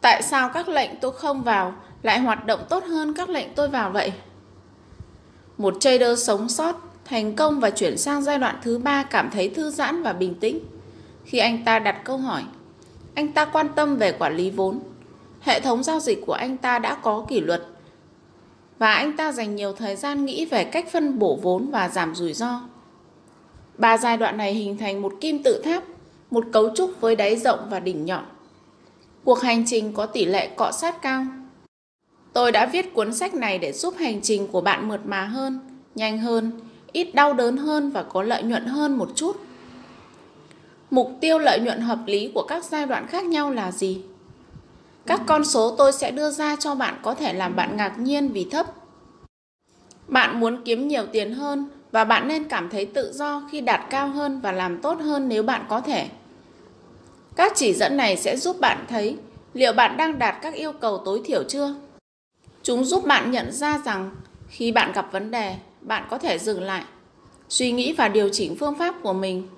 Tại sao các lệnh tôi không vào lại hoạt động tốt hơn các lệnh tôi vào vậy? Một trader sống sót, thành công và chuyển sang giai đoạn thứ ba cảm thấy thư giãn và bình tĩnh. Khi anh ta đặt câu hỏi, anh ta quan tâm về quản lý vốn. Hệ thống giao dịch của anh ta đã có kỷ luật và anh ta dành nhiều thời gian nghĩ về cách phân bổ vốn và giảm rủi ro. Ba giai đoạn này hình thành một kim tự tháp, một cấu trúc với đáy rộng và đỉnh nhọn. Cuộc hành trình có tỷ lệ cọ sát cao. Tôi đã viết cuốn sách này để giúp hành trình của bạn mượt mà hơn, nhanh hơn, ít đau đớn hơn và có lợi nhuận hơn một chút. Mục tiêu lợi nhuận hợp lý của các giai đoạn khác nhau là gì? Các con số tôi sẽ đưa ra cho bạn có thể làm bạn ngạc nhiên vì thấp. Bạn muốn kiếm nhiều tiền hơn và bạn nên cảm thấy tự do khi đạt cao hơn và làm tốt hơn nếu bạn có thể. Các chỉ dẫn này sẽ giúp bạn thấy liệu bạn đang đạt các yêu cầu tối thiểu chưa. Chúng giúp bạn nhận ra rằng khi bạn gặp vấn đề, bạn có thể dừng lại, suy nghĩ và điều chỉnh phương pháp của mình.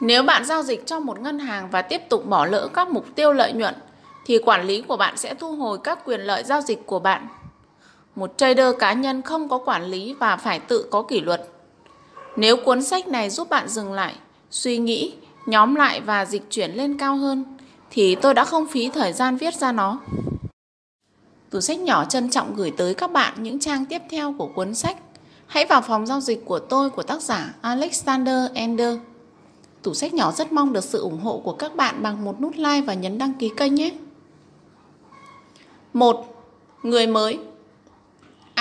Nếu bạn giao dịch cho một ngân hàng và tiếp tục bỏ lỡ các mục tiêu lợi nhuận, thì quản lý của bạn sẽ thu hồi các quyền lợi giao dịch của bạn. Một trader cá nhân không có quản lý và phải tự có kỷ luật. Nếu cuốn sách này giúp bạn dừng lại, suy nghĩ, nhóm lại và dịch chuyển lên cao hơn, thì tôi đã không phí thời gian viết ra nó. Tủ sách nhỏ trân trọng gửi tới các bạn những trang tiếp theo của cuốn sách. Hãy vào phòng giao dịch của tôi của tác giả Alexander Ender. Tủ sách nhỏ rất mong được sự ủng hộ của các bạn bằng một nút like và nhấn đăng ký kênh nhé. 1. Người mới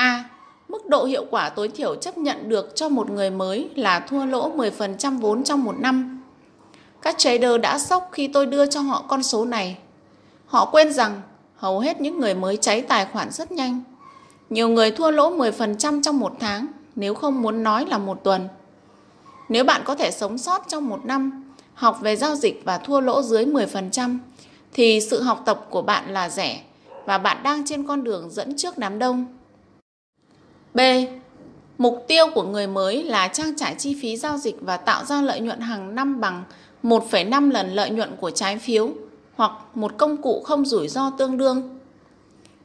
A. Mức độ hiệu quả tối thiểu chấp nhận được cho một người mới là thua lỗ 10% vốn trong một năm. Các trader đã sốc khi tôi đưa cho họ con số này. Họ quên rằng hầu hết những người mới cháy tài khoản rất nhanh. Nhiều người thua lỗ 10% trong một tháng, nếu không muốn nói là một tuần. Nếu bạn có thể sống sót trong một năm, học về giao dịch và thua lỗ dưới 10%, thì sự học tập của bạn là rẻ và bạn đang trên con đường dẫn trước đám đông. B. Mục tiêu của người mới là trang trải chi phí giao dịch và tạo ra lợi nhuận hàng năm bằng 1,5 lần lợi nhuận của trái phiếu hoặc một công cụ không rủi ro tương đương.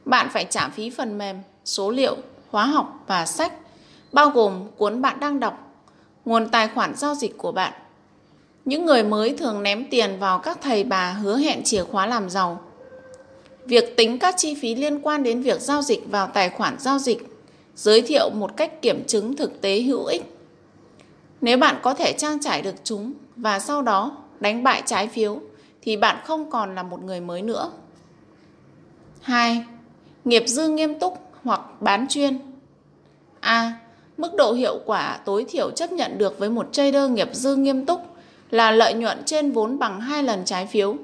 Bạn phải trả phí phần mềm, số liệu, hóa học và sách, bao gồm cuốn bạn đang đọc, nguồn tài khoản giao dịch của bạn. Những người mới thường ném tiền vào các thầy bà hứa hẹn chìa khóa làm giàu. Việc tính các chi phí liên quan đến việc giao dịch vào tài khoản giao dịch giới thiệu một cách kiểm chứng thực tế hữu ích. Nếu bạn có thể trang trải được chúng và sau đó đánh bại trái phiếu, thì bạn không còn là một người mới nữa. 2. Nghiệp dư nghiêm túc hoặc bán chuyên. A. Mức độ hiệu quả tối thiểu chấp nhận được với một trader nghiệp dư nghiêm túc là lợi nhuận trên vốn bằng hai lần trái phiếu.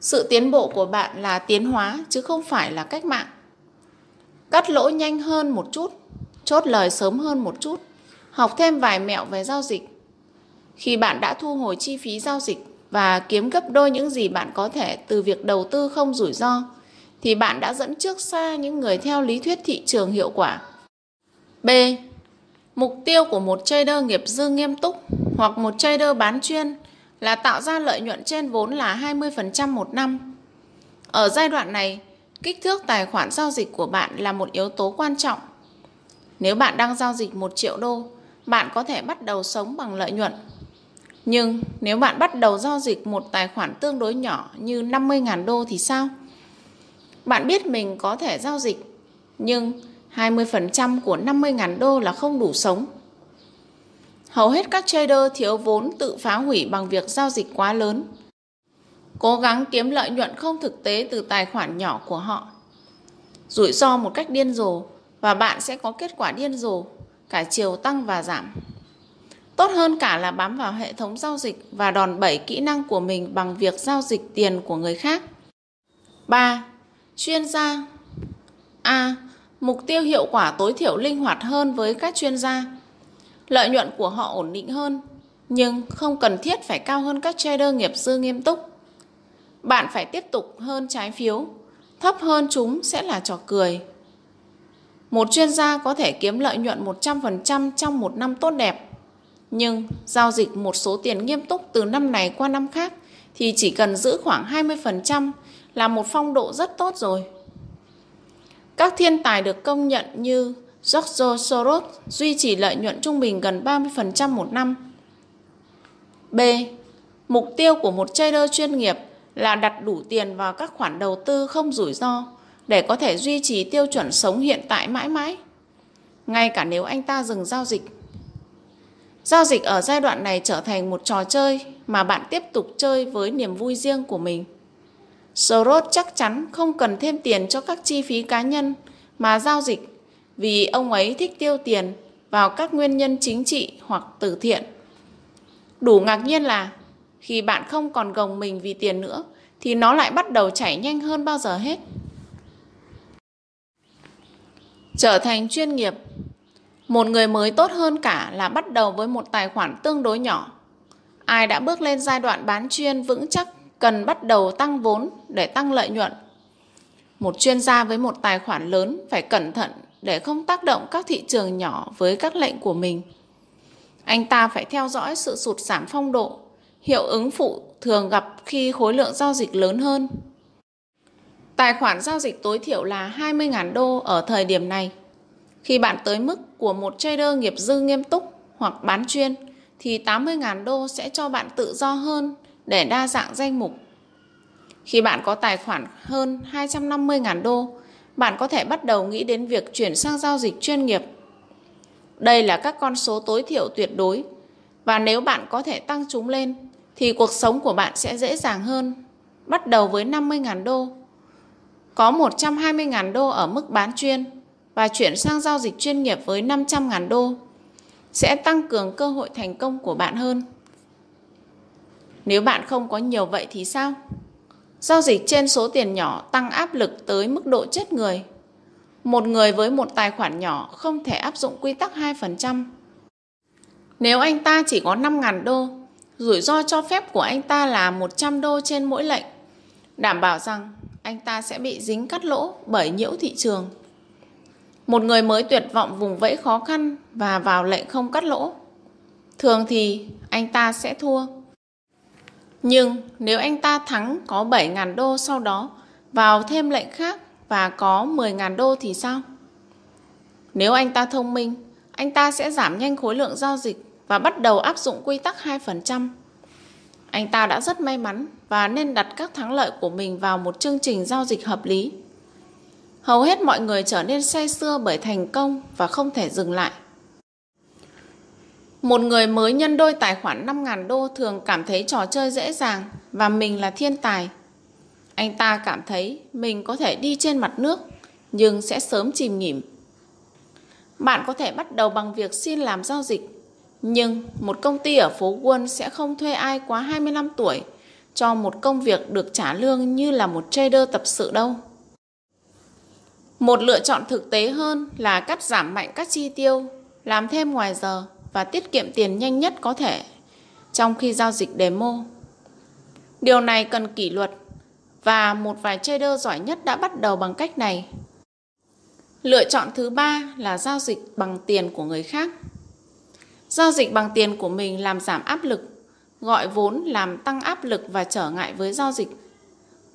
Sự tiến bộ của bạn là tiến hóa chứ không phải là cách mạng. Cắt lỗ nhanh hơn một chút, chốt lời sớm hơn một chút, học thêm vài mẹo về giao dịch. Khi bạn đã thu hồi chi phí giao dịch và kiếm gấp đôi những gì bạn có thể từ việc đầu tư không rủi ro, thì bạn đã dẫn trước xa những người theo lý thuyết thị trường hiệu quả. B. Mục tiêu của một trader nghiệp dư nghiêm túc hoặc một trader bán chuyên là tạo ra lợi nhuận trên vốn là 20% một năm. Ở giai đoạn này, kích thước tài khoản giao dịch của bạn là một yếu tố quan trọng. Nếu bạn đang giao dịch 1 triệu đô, bạn có thể bắt đầu sống bằng lợi nhuận. Nhưng nếu bạn bắt đầu giao dịch một tài khoản tương đối nhỏ như 50.000 đô thì sao? Bạn biết mình có thể giao dịch, nhưng 20% của 50.000 đô là không đủ sống. Hầu hết các trader thiếu vốn tự phá hủy bằng việc giao dịch quá lớn. Cố gắng kiếm lợi nhuận không thực tế từ tài khoản nhỏ của họ. Rủi ro một cách điên rồ và bạn sẽ có kết quả điên rồ, cả chiều tăng và giảm. Tốt hơn cả là bám vào hệ thống giao dịch và đòn bẩy kỹ năng của mình bằng việc giao dịch tiền của người khác. 3. Chuyên gia A. Mục tiêu hiệu quả tối thiểu linh hoạt hơn với các chuyên gia. Lợi nhuận của họ ổn định hơn, nhưng không cần thiết phải cao hơn các trader nghiệp dư nghiêm túc. Bạn phải tiếp tục hơn trái phiếu, thấp hơn chúng sẽ là trò cười. Một chuyên gia có thể kiếm lợi nhuận 100% trong một năm tốt đẹp. Nhưng giao dịch một số tiền nghiêm túc từ năm này qua năm khác thì chỉ cần giữ khoảng 20% là một phong độ rất tốt rồi. Các thiên tài được công nhận như George Soros duy trì lợi nhuận trung bình gần 30% một năm. B. Mục tiêu của một trader chuyên nghiệp là đặt đủ tiền vào các khoản đầu tư không rủi ro để có thể duy trì tiêu chuẩn sống hiện tại mãi mãi. Ngay cả nếu anh ta dừng giao dịch. Giao dịch ở giai đoạn này trở thành một trò chơi mà bạn tiếp tục chơi với niềm vui riêng của mình. Soros chắc chắn không cần thêm tiền cho các chi phí cá nhân mà giao dịch vì ông ấy thích tiêu tiền vào các nguyên nhân chính trị hoặc từ thiện. Đủ ngạc nhiên là khi bạn không còn gồng mình vì tiền nữa thì nó lại bắt đầu chảy nhanh hơn bao giờ hết. Trở thành chuyên nghiệp Một người mới tốt hơn cả là bắt đầu với một tài khoản tương đối nhỏ. Ai đã bước lên giai đoạn bán chuyên vững chắc cần bắt đầu tăng vốn để tăng lợi nhuận. Một chuyên gia với một tài khoản lớn phải cẩn thận để không tác động các thị trường nhỏ với các lệnh của mình. Anh ta phải theo dõi sự sụt giảm phong độ, hiệu ứng phụ thường gặp khi khối lượng giao dịch lớn hơn. Tài khoản giao dịch tối thiểu là 20.000 đô ở thời điểm này. Khi bạn tới mức của một trader nghiệp dư nghiêm túc hoặc bán chuyên thì 80.000 đô sẽ cho bạn tự do hơn để đa dạng danh mục. Khi bạn có tài khoản hơn 250.000 đô, bạn có thể bắt đầu nghĩ đến việc chuyển sang giao dịch chuyên nghiệp. Đây là các con số tối thiểu tuyệt đối và nếu bạn có thể tăng chúng lên thì cuộc sống của bạn sẽ dễ dàng hơn. Bắt đầu với 50.000 đô, có 120.000 đô ở mức bán chuyên và chuyển sang giao dịch chuyên nghiệp với 500.000 đô sẽ tăng cường cơ hội thành công của bạn hơn. Nếu bạn không có nhiều vậy thì sao? Giao dịch trên số tiền nhỏ tăng áp lực tới mức độ chết người. Một người với một tài khoản nhỏ không thể áp dụng quy tắc 2%. Nếu anh ta chỉ có 5.000 đô, rủi ro cho phép của anh ta là 100 đô trên mỗi lệnh, đảm bảo rằng anh ta sẽ bị dính cắt lỗ bởi nhiễu thị trường. Một người mới tuyệt vọng vùng vẫy khó khăn và vào lệnh không cắt lỗ. Thường thì anh ta sẽ thua. Nhưng nếu anh ta thắng có 7.000 đô sau đó vào thêm lệnh khác và có 10.000 đô thì sao? Nếu anh ta thông minh, anh ta sẽ giảm nhanh khối lượng giao dịch và bắt đầu áp dụng quy tắc 2%. Anh ta đã rất may mắn và nên đặt các thắng lợi của mình vào một chương trình giao dịch hợp lý. Hầu hết mọi người trở nên say sưa bởi thành công và không thể dừng lại. Một người mới nhân đôi tài khoản 5.000 đô thường cảm thấy trò chơi dễ dàng và mình là thiên tài. Anh ta cảm thấy mình có thể đi trên mặt nước, nhưng sẽ sớm chìm nghỉm. Bạn có thể bắt đầu bằng việc xin làm giao dịch nhưng một công ty ở phố Wall sẽ không thuê ai quá 25 tuổi cho một công việc được trả lương như là một trader tập sự đâu. Một lựa chọn thực tế hơn là cắt giảm mạnh các chi tiêu, làm thêm ngoài giờ và tiết kiệm tiền nhanh nhất có thể trong khi giao dịch demo. Điều này cần kỷ luật và một vài trader giỏi nhất đã bắt đầu bằng cách này. Lựa chọn thứ ba là giao dịch bằng tiền của người khác. Giao dịch bằng tiền của mình làm giảm áp lực, gọi vốn làm tăng áp lực và trở ngại với giao dịch.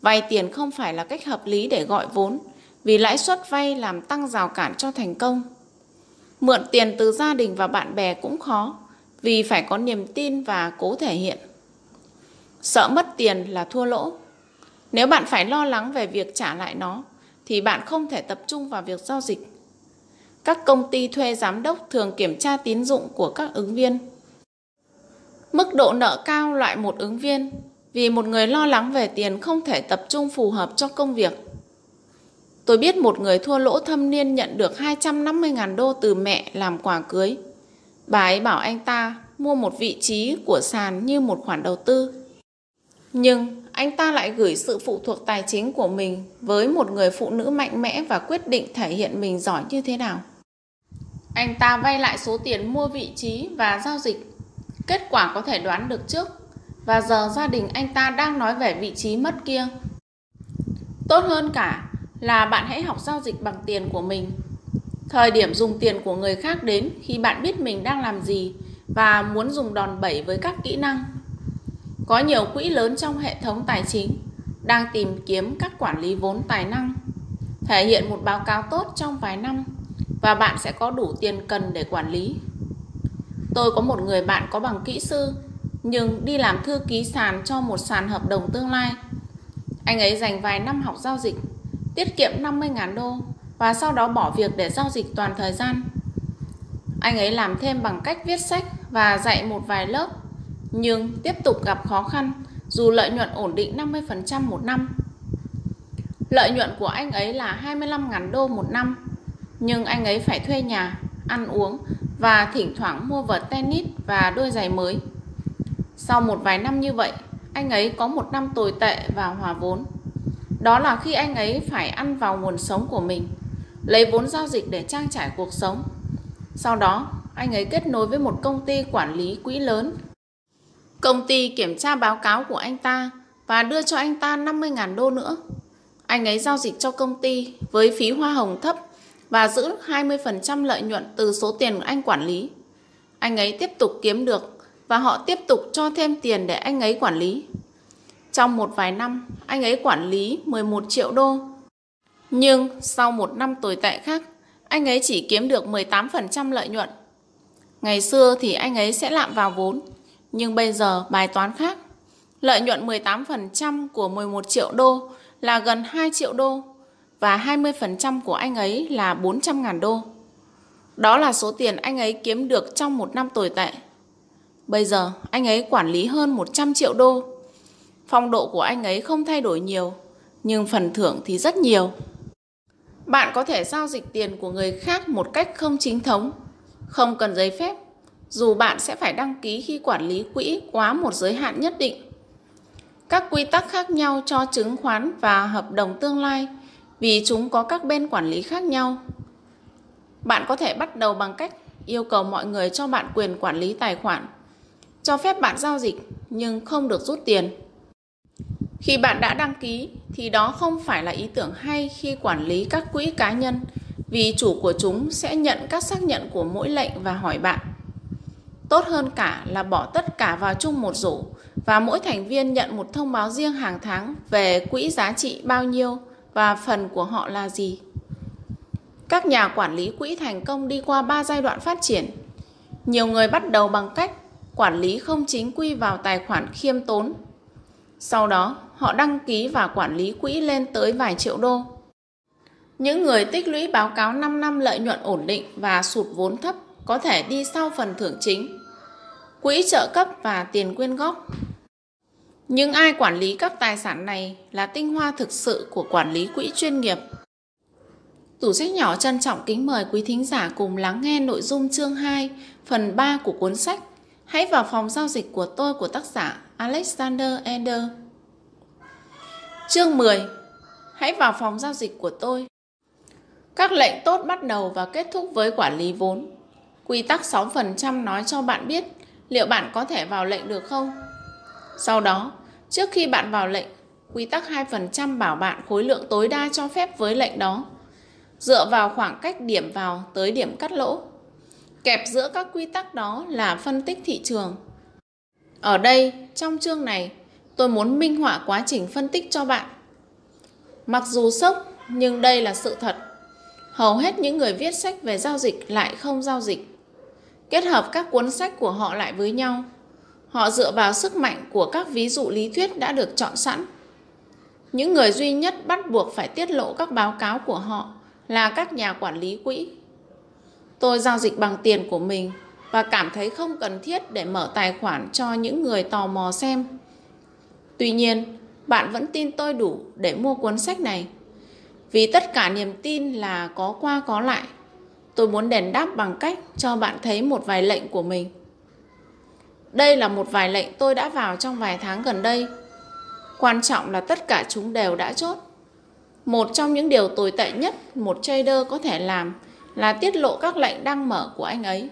Vay tiền không phải là cách hợp lý để gọi vốn, vì lãi suất vay làm tăng rào cản cho thành công. Mượn tiền từ gia đình và bạn bè cũng khó vì phải có niềm tin và cố thể hiện. Sợ mất tiền là thua lỗ. Nếu bạn phải lo lắng về việc trả lại nó thì bạn không thể tập trung vào việc giao dịch. Các công ty thuê giám đốc thường kiểm tra tín dụng của các ứng viên. Mức độ nợ cao loại một ứng viên, vì một người lo lắng về tiền không thể tập trung phù hợp cho công việc. Tôi biết một người thua lỗ thâm niên nhận được 250.000 đô từ mẹ làm quà cưới. Bà ấy bảo anh ta mua một vị trí của sàn như một khoản đầu tư. Nhưng anh ta lại gửi sự phụ thuộc tài chính của mình với một người phụ nữ mạnh mẽ và quyết định thể hiện mình giỏi như thế nào. Anh ta vay lại số tiền mua vị trí và giao dịch. Kết quả có thể đoán được trước. Và giờ gia đình anh ta đang nói về vị trí mất kia. Tốt hơn cả là bạn hãy học giao dịch bằng tiền của mình. Thời điểm dùng tiền của người khác đến khi bạn biết mình đang làm gì và muốn dùng đòn bẩy với các kỹ năng. Có nhiều quỹ lớn trong hệ thống tài chính đang tìm kiếm các quản lý vốn tài năng, thể hiện một báo cáo tốt trong vài năm và bạn sẽ có đủ tiền cần để quản lý. Tôi có một người bạn có bằng kỹ sư nhưng đi làm thư ký sàn cho một sàn hợp đồng tương lai. Anh ấy dành vài năm học giao dịch, tiết kiệm 50.000 đô và sau đó bỏ việc để giao dịch toàn thời gian. Anh ấy làm thêm bằng cách viết sách và dạy một vài lớp, nhưng tiếp tục gặp khó khăn dù lợi nhuận ổn định 50% một năm. Lợi nhuận của anh ấy là 25.000 đô một năm, nhưng anh ấy phải thuê nhà, ăn uống và thỉnh thoảng mua vợt tennis và đôi giày mới. Sau một vài năm như vậy, anh ấy có một năm tồi tệ và hòa vốn. Đó là khi anh ấy phải ăn vào nguồn sống của mình, lấy vốn giao dịch để trang trải cuộc sống. Sau đó, anh ấy kết nối với một công ty quản lý quỹ lớn. Công ty kiểm tra báo cáo của anh ta và đưa cho anh ta 50.000 đô nữa. Anh ấy giao dịch cho công ty với phí hoa hồng thấp và giữ 20% lợi nhuận từ số tiền anh quản lý. Anh ấy tiếp tục kiếm được và họ tiếp tục cho thêm tiền để anh ấy quản lý. Trong một vài năm, anh ấy quản lý 11 triệu đô. Nhưng sau một năm tồi tệ khác, anh ấy chỉ kiếm được 18% lợi nhuận. Ngày xưa thì anh ấy sẽ lạm vào vốn, nhưng bây giờ bài toán khác. Lợi nhuận 18% của 11 triệu đô là gần 2 triệu đô và 20% của anh ấy là 400.000 đô. Đó là số tiền anh ấy kiếm được trong một năm tồi tệ. Bây giờ anh ấy quản lý hơn 100 triệu đô. Phong độ của anh ấy không thay đổi nhiều, nhưng phần thưởng thì rất nhiều. Bạn có thể giao dịch tiền của người khác một cách không chính thống, không cần giấy phép, dù bạn sẽ phải đăng ký khi quản lý quỹ quá một giới hạn nhất định. Các quy tắc khác nhau cho chứng khoán và hợp đồng tương lai vì chúng có các bên quản lý khác nhau. Bạn có thể bắt đầu bằng cách yêu cầu mọi người cho bạn quyền quản lý tài khoản, cho phép bạn giao dịch nhưng không được rút tiền. Khi bạn đã đăng ký thì đó không phải là ý tưởng hay khi quản lý các quỹ cá nhân, vì chủ của chúng sẽ nhận các xác nhận của mỗi lệnh và hỏi bạn. Tốt hơn cả là bỏ tất cả vào chung một rổ và mỗi thành viên nhận một thông báo riêng hàng tháng về quỹ giá trị bao nhiêu và phần của họ là gì. Các nhà quản lý quỹ thành công đi qua 3 giai đoạn phát triển. Nhiều người bắt đầu bằng cách quản lý không chính quy vào tài khoản khiêm tốn. Sau đó, họ đăng ký và quản lý quỹ lên tới vài triệu đô. Những người tích lũy báo cáo 5 năm lợi nhuận ổn định và sụt vốn thấp có thể đi sau phần thưởng chính, quỹ trợ cấp và tiền quyên góp. Nhưng ai quản lý các tài sản này là tinh hoa thực sự của quản lý quỹ chuyên nghiệp. Tủ sách nhỏ trân trọng kính mời quý thính giả cùng lắng nghe nội dung chương 2, phần 3 của cuốn sách Hãy vào phòng giao dịch của tôi của tác giả Alexander Ender. Chương 10 Hãy vào phòng giao dịch của tôi. Các lệnh tốt bắt đầu và kết thúc với quản lý vốn. Quy tắc 6% nói cho bạn biết liệu bạn có thể vào lệnh được không. Sau đó, trước khi bạn vào lệnh, quy tắc 2% bảo bạn khối lượng tối đa cho phép với lệnh đó. Dựa vào khoảng cách điểm vào tới điểm cắt lỗ. Kẹp giữa các quy tắc đó là phân tích thị trường. Ở đây, trong chương này, tôi muốn minh họa quá trình phân tích cho bạn. Mặc dù sốc, nhưng đây là sự thật. Hầu hết những người viết sách về giao dịch lại không giao dịch. Kết hợp các cuốn sách của họ lại với nhau. Họ dựa vào sức mạnh của các ví dụ lý thuyết đã được chọn sẵn. Những người duy nhất bắt buộc phải tiết lộ các báo cáo của họ là các nhà quản lý quỹ. Tôi giao dịch bằng tiền của mình và cảm thấy không cần thiết để mở tài khoản cho những người tò mò xem. Tuy nhiên, bạn vẫn tin tôi đủ để mua cuốn sách này. Vì tất cả niềm tin là có qua có lại. Tôi muốn đền đáp bằng cách cho bạn thấy một vài lệnh của mình. Đây là một vài lệnh tôi đã vào trong vài tháng gần đây. Quan trọng là tất cả chúng đều đã chốt. Một trong những điều tồi tệ nhất một trader có thể làm là tiết lộ các lệnh đang mở của anh ấy.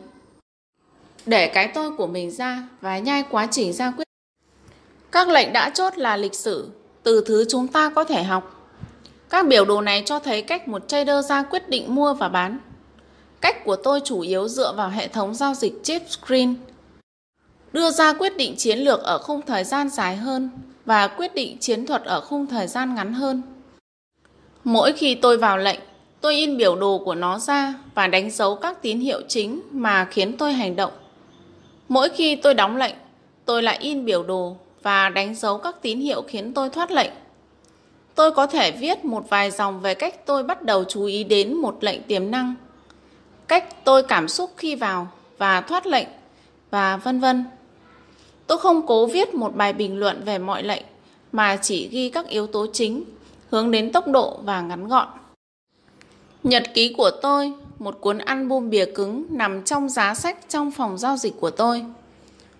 Để cái tôi của mình ra và nhai quá trình ra quyết. Các lệnh đã chốt là lịch sử, từ thứ chúng ta có thể học. Các biểu đồ này cho thấy cách một trader ra quyết định mua và bán. Cách của tôi chủ yếu dựa vào hệ thống giao dịch chip screen. Đưa ra quyết định chiến lược ở khung thời gian dài hơn và quyết định chiến thuật ở khung thời gian ngắn hơn. Mỗi khi tôi vào lệnh, tôi in biểu đồ của nó ra và đánh dấu các tín hiệu chính mà khiến tôi hành động. Mỗi khi tôi đóng lệnh, tôi lại in biểu đồ và đánh dấu các tín hiệu khiến tôi thoát lệnh. Tôi có thể viết một vài dòng về cách tôi bắt đầu chú ý đến một lệnh tiềm năng, cách tôi cảm xúc khi vào và thoát lệnh và vân vân. Tôi không cố viết một bài bình luận về mọi lệnh mà chỉ ghi các yếu tố chính hướng đến tốc độ và ngắn gọn. Nhật ký của tôi, một cuốn album bìa cứng nằm trong giá sách trong phòng giao dịch của tôi.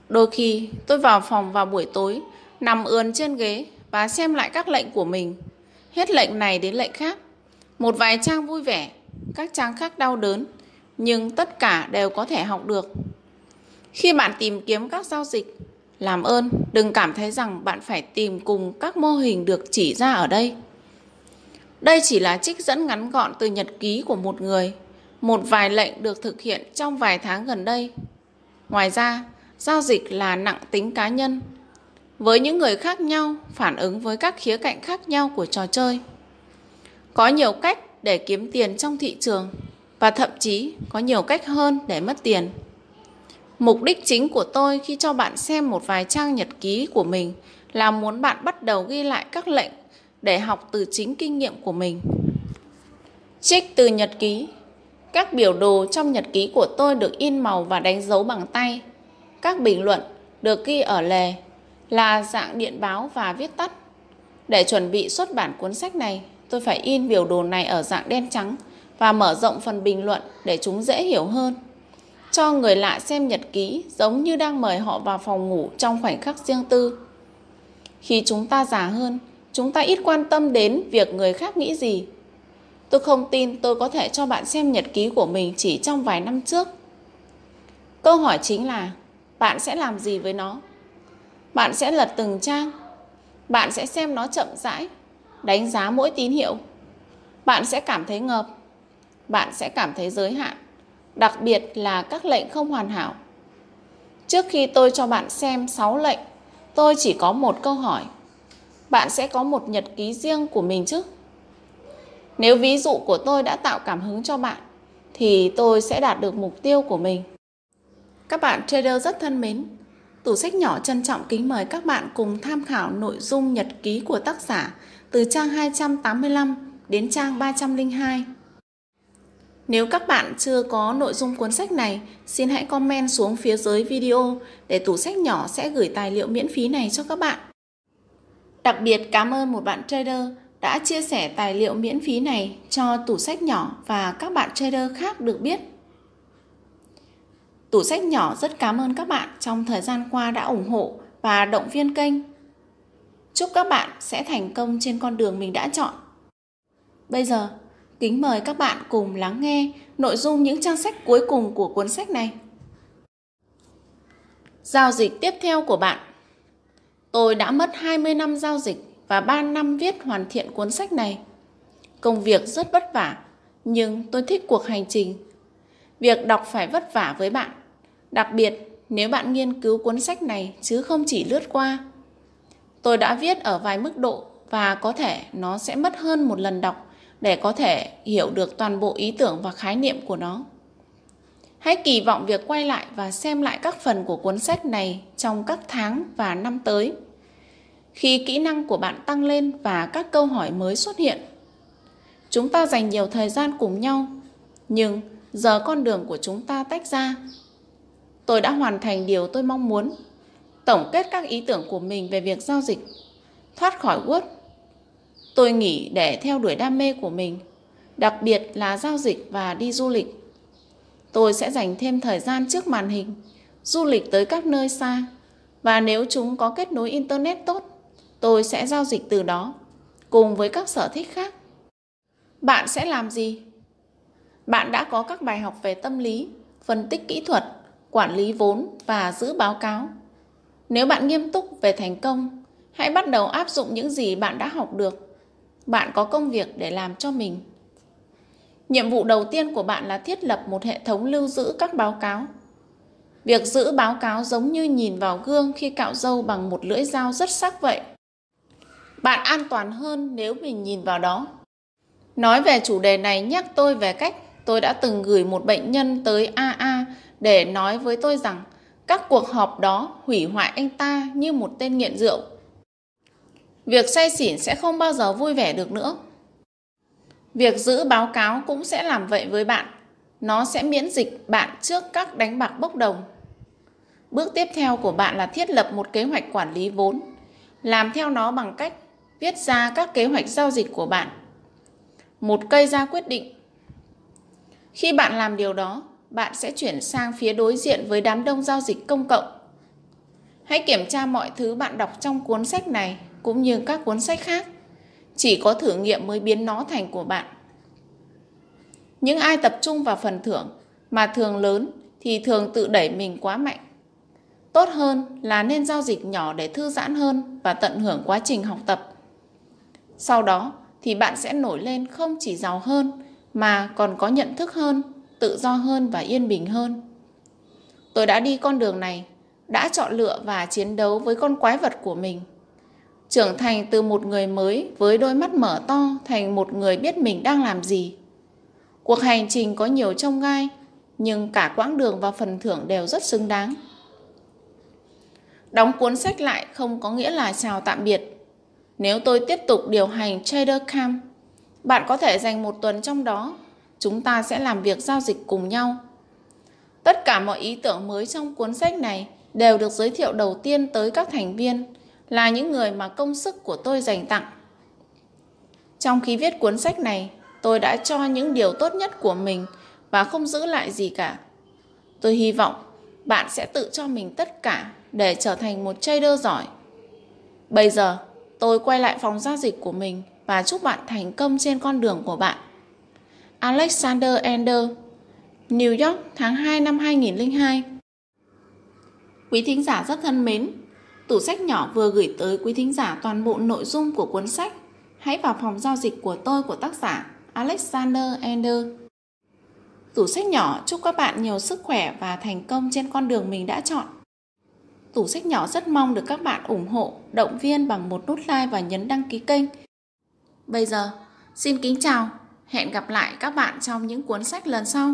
Đôi khi tôi vào phòng vào buổi tối, nằm ườn trên ghế và xem lại các lệnh của mình. Hết lệnh này đến lệnh khác. Một vài trang vui vẻ, các trang khác đau đớn, nhưng tất cả đều có thể học được. Khi bạn tìm kiếm các giao dịch, làm ơn đừng cảm thấy rằng bạn phải tìm cùng các mô hình được chỉ ra ở đây. Đây chỉ là trích dẫn ngắn gọn từ nhật ký của một người, một vài lệnh được thực hiện trong vài tháng gần đây. Ngoài ra, giao dịch là nặng tính cá nhân. Với những người khác nhau, phản ứng với các khía cạnh khác nhau của trò chơi. Có nhiều cách để kiếm tiền trong thị trường và thậm chí có nhiều cách hơn để mất tiền. Mục đích chính của tôi khi cho bạn xem một vài trang nhật ký của mình là muốn bạn bắt đầu ghi lại các lệnh để học từ chính kinh nghiệm của mình. Trích từ nhật ký Các biểu đồ trong nhật ký của tôi được in màu và đánh dấu bằng tay. Các bình luận được ghi ở lề là dạng điện báo và viết tắt. Để chuẩn bị xuất bản cuốn sách này, tôi phải in biểu đồ này ở dạng đen trắng và mở rộng phần bình luận để chúng dễ hiểu hơn. Cho người lạ xem nhật ký giống như đang mời họ vào phòng ngủ trong khoảnh khắc riêng tư. Khi chúng ta già hơn, chúng ta ít quan tâm đến việc người khác nghĩ gì. Tôi không tin tôi có thể cho bạn xem nhật ký của mình chỉ trong vài năm trước. Câu hỏi chính là bạn sẽ làm gì với nó? Bạn sẽ lật từng trang. Bạn sẽ xem nó chậm rãi, đánh giá mỗi tín hiệu. Bạn sẽ cảm thấy ngợp. Bạn sẽ cảm thấy giới hạn, đặc biệt là các lệnh không hoàn hảo. Trước khi tôi cho bạn xem 6 lệnh, tôi chỉ có một câu hỏi bạn sẽ có một nhật ký riêng của mình chứ. Nếu ví dụ của tôi đã tạo cảm hứng cho bạn, thì tôi sẽ đạt được mục tiêu của mình. Các bạn trader rất thân mến, tủ sách nhỏ trân trọng kính mời các bạn cùng tham khảo nội dung nhật ký của tác giả từ trang 285 đến trang 302. Nếu các bạn chưa có nội dung cuốn sách này, xin hãy comment xuống phía dưới video để tủ sách nhỏ sẽ gửi tài liệu miễn phí này cho các bạn. Đặc biệt cảm ơn một bạn trader đã chia sẻ tài liệu miễn phí này cho tủ sách nhỏ và các bạn trader khác được biết. Tủ sách nhỏ rất cảm ơn các bạn trong thời gian qua đã ủng hộ và động viên kênh. Chúc các bạn sẽ thành công trên con đường mình đã chọn. Bây giờ, kính mời các bạn cùng lắng nghe nội dung những trang sách cuối cùng của cuốn sách này. Giao dịch tiếp theo của bạn Tôi đã mất 20 năm giao dịch và 3 năm viết hoàn thiện cuốn sách này. Công việc rất vất vả, nhưng tôi thích cuộc hành trình. Việc đọc phải vất vả với bạn, đặc biệt nếu bạn nghiên cứu cuốn sách này chứ không chỉ lướt qua. Tôi đã viết ở vài mức độ và có thể nó sẽ mất hơn một lần đọc để có thể hiểu được toàn bộ ý tưởng và khái niệm của nó. Hãy kỳ vọng việc quay lại và xem lại các phần của cuốn sách này trong các tháng và năm tới. Khi kỹ năng của bạn tăng lên và các câu hỏi mới xuất hiện, chúng ta dành nhiều thời gian cùng nhau, nhưng giờ con đường của chúng ta tách ra. Tôi đã hoàn thành điều tôi mong muốn, tổng kết các ý tưởng của mình về việc giao dịch, thoát khỏi Word. Tôi nghỉ để theo đuổi đam mê của mình, đặc biệt là giao dịch và đi du lịch. Tôi sẽ dành thêm thời gian trước màn hình, du lịch tới các nơi xa, và nếu chúng có kết nối Internet tốt, tôi sẽ giao dịch từ đó, cùng với các sở thích khác. Bạn sẽ làm gì? Bạn đã có các bài học về tâm lý, phân tích kỹ thuật, quản lý vốn và giữ báo cáo. Nếu bạn nghiêm túc về thành công, hãy bắt đầu áp dụng những gì bạn đã học được. Bạn có công việc để làm cho mình. Nhiệm vụ đầu tiên của bạn là thiết lập một hệ thống lưu giữ các báo cáo. Việc giữ báo cáo giống như nhìn vào gương khi cạo râu bằng một lưỡi dao rất sắc vậy. Bạn an toàn hơn nếu mình nhìn vào đó. Nói về chủ đề này, nhắc tôi về cách tôi đã từng gửi một bệnh nhân tới AA để nói với tôi rằng các cuộc họp đó hủy hoại anh ta như một tên nghiện rượu. Việc say xỉn sẽ không bao giờ vui vẻ được nữa. Việc giữ báo cáo cũng sẽ làm vậy với bạn. Nó sẽ miễn dịch bạn trước các đánh bạc bốc đồng. Bước tiếp theo của bạn là thiết lập một kế hoạch quản lý vốn. Làm theo nó bằng cách viết ra các kế hoạch giao dịch của bạn. Một cây ra quyết định. Khi bạn làm điều đó, bạn sẽ chuyển sang phía đối diện với đám đông giao dịch công cộng. Hãy kiểm tra mọi thứ bạn đọc trong cuốn sách này cũng như các cuốn sách khác. Chỉ có thử nghiệm mới biến nó thành của bạn. Những ai tập trung vào phần thưởng mà thường lớn thì thường tự đẩy mình quá mạnh. Tốt hơn là nên giao dịch nhỏ để thư giãn hơn và tận hưởng quá trình học tập. Sau đó thì bạn sẽ nổi lên không chỉ giàu hơn mà còn có nhận thức hơn, tự do hơn và yên bình hơn. Tôi đã đi con đường này, đã chọn lựa và chiến đấu với con quái vật của mình trưởng thành từ một người mới với đôi mắt mở to thành một người biết mình đang làm gì. Cuộc hành trình có nhiều trông gai, nhưng cả quãng đường và phần thưởng đều rất xứng đáng. Đóng cuốn sách lại không có nghĩa là chào tạm biệt. Nếu tôi tiếp tục điều hành Trader Camp, bạn có thể dành một tuần trong đó. Chúng ta sẽ làm việc giao dịch cùng nhau. Tất cả mọi ý tưởng mới trong cuốn sách này đều được giới thiệu đầu tiên tới các thành viên là những người mà công sức của tôi dành tặng. Trong khi viết cuốn sách này, tôi đã cho những điều tốt nhất của mình và không giữ lại gì cả. Tôi hy vọng bạn sẽ tự cho mình tất cả để trở thành một trader giỏi. Bây giờ, tôi quay lại phòng giao dịch của mình và chúc bạn thành công trên con đường của bạn. Alexander Ender, New York, tháng 2 năm 2002 Quý thính giả rất thân mến, Tủ sách nhỏ vừa gửi tới quý thính giả toàn bộ nội dung của cuốn sách. Hãy vào phòng giao dịch của tôi của tác giả Alexander Ender. Tủ sách nhỏ chúc các bạn nhiều sức khỏe và thành công trên con đường mình đã chọn. Tủ sách nhỏ rất mong được các bạn ủng hộ, động viên bằng một nút like và nhấn đăng ký kênh. Bây giờ, xin kính chào, hẹn gặp lại các bạn trong những cuốn sách lần sau.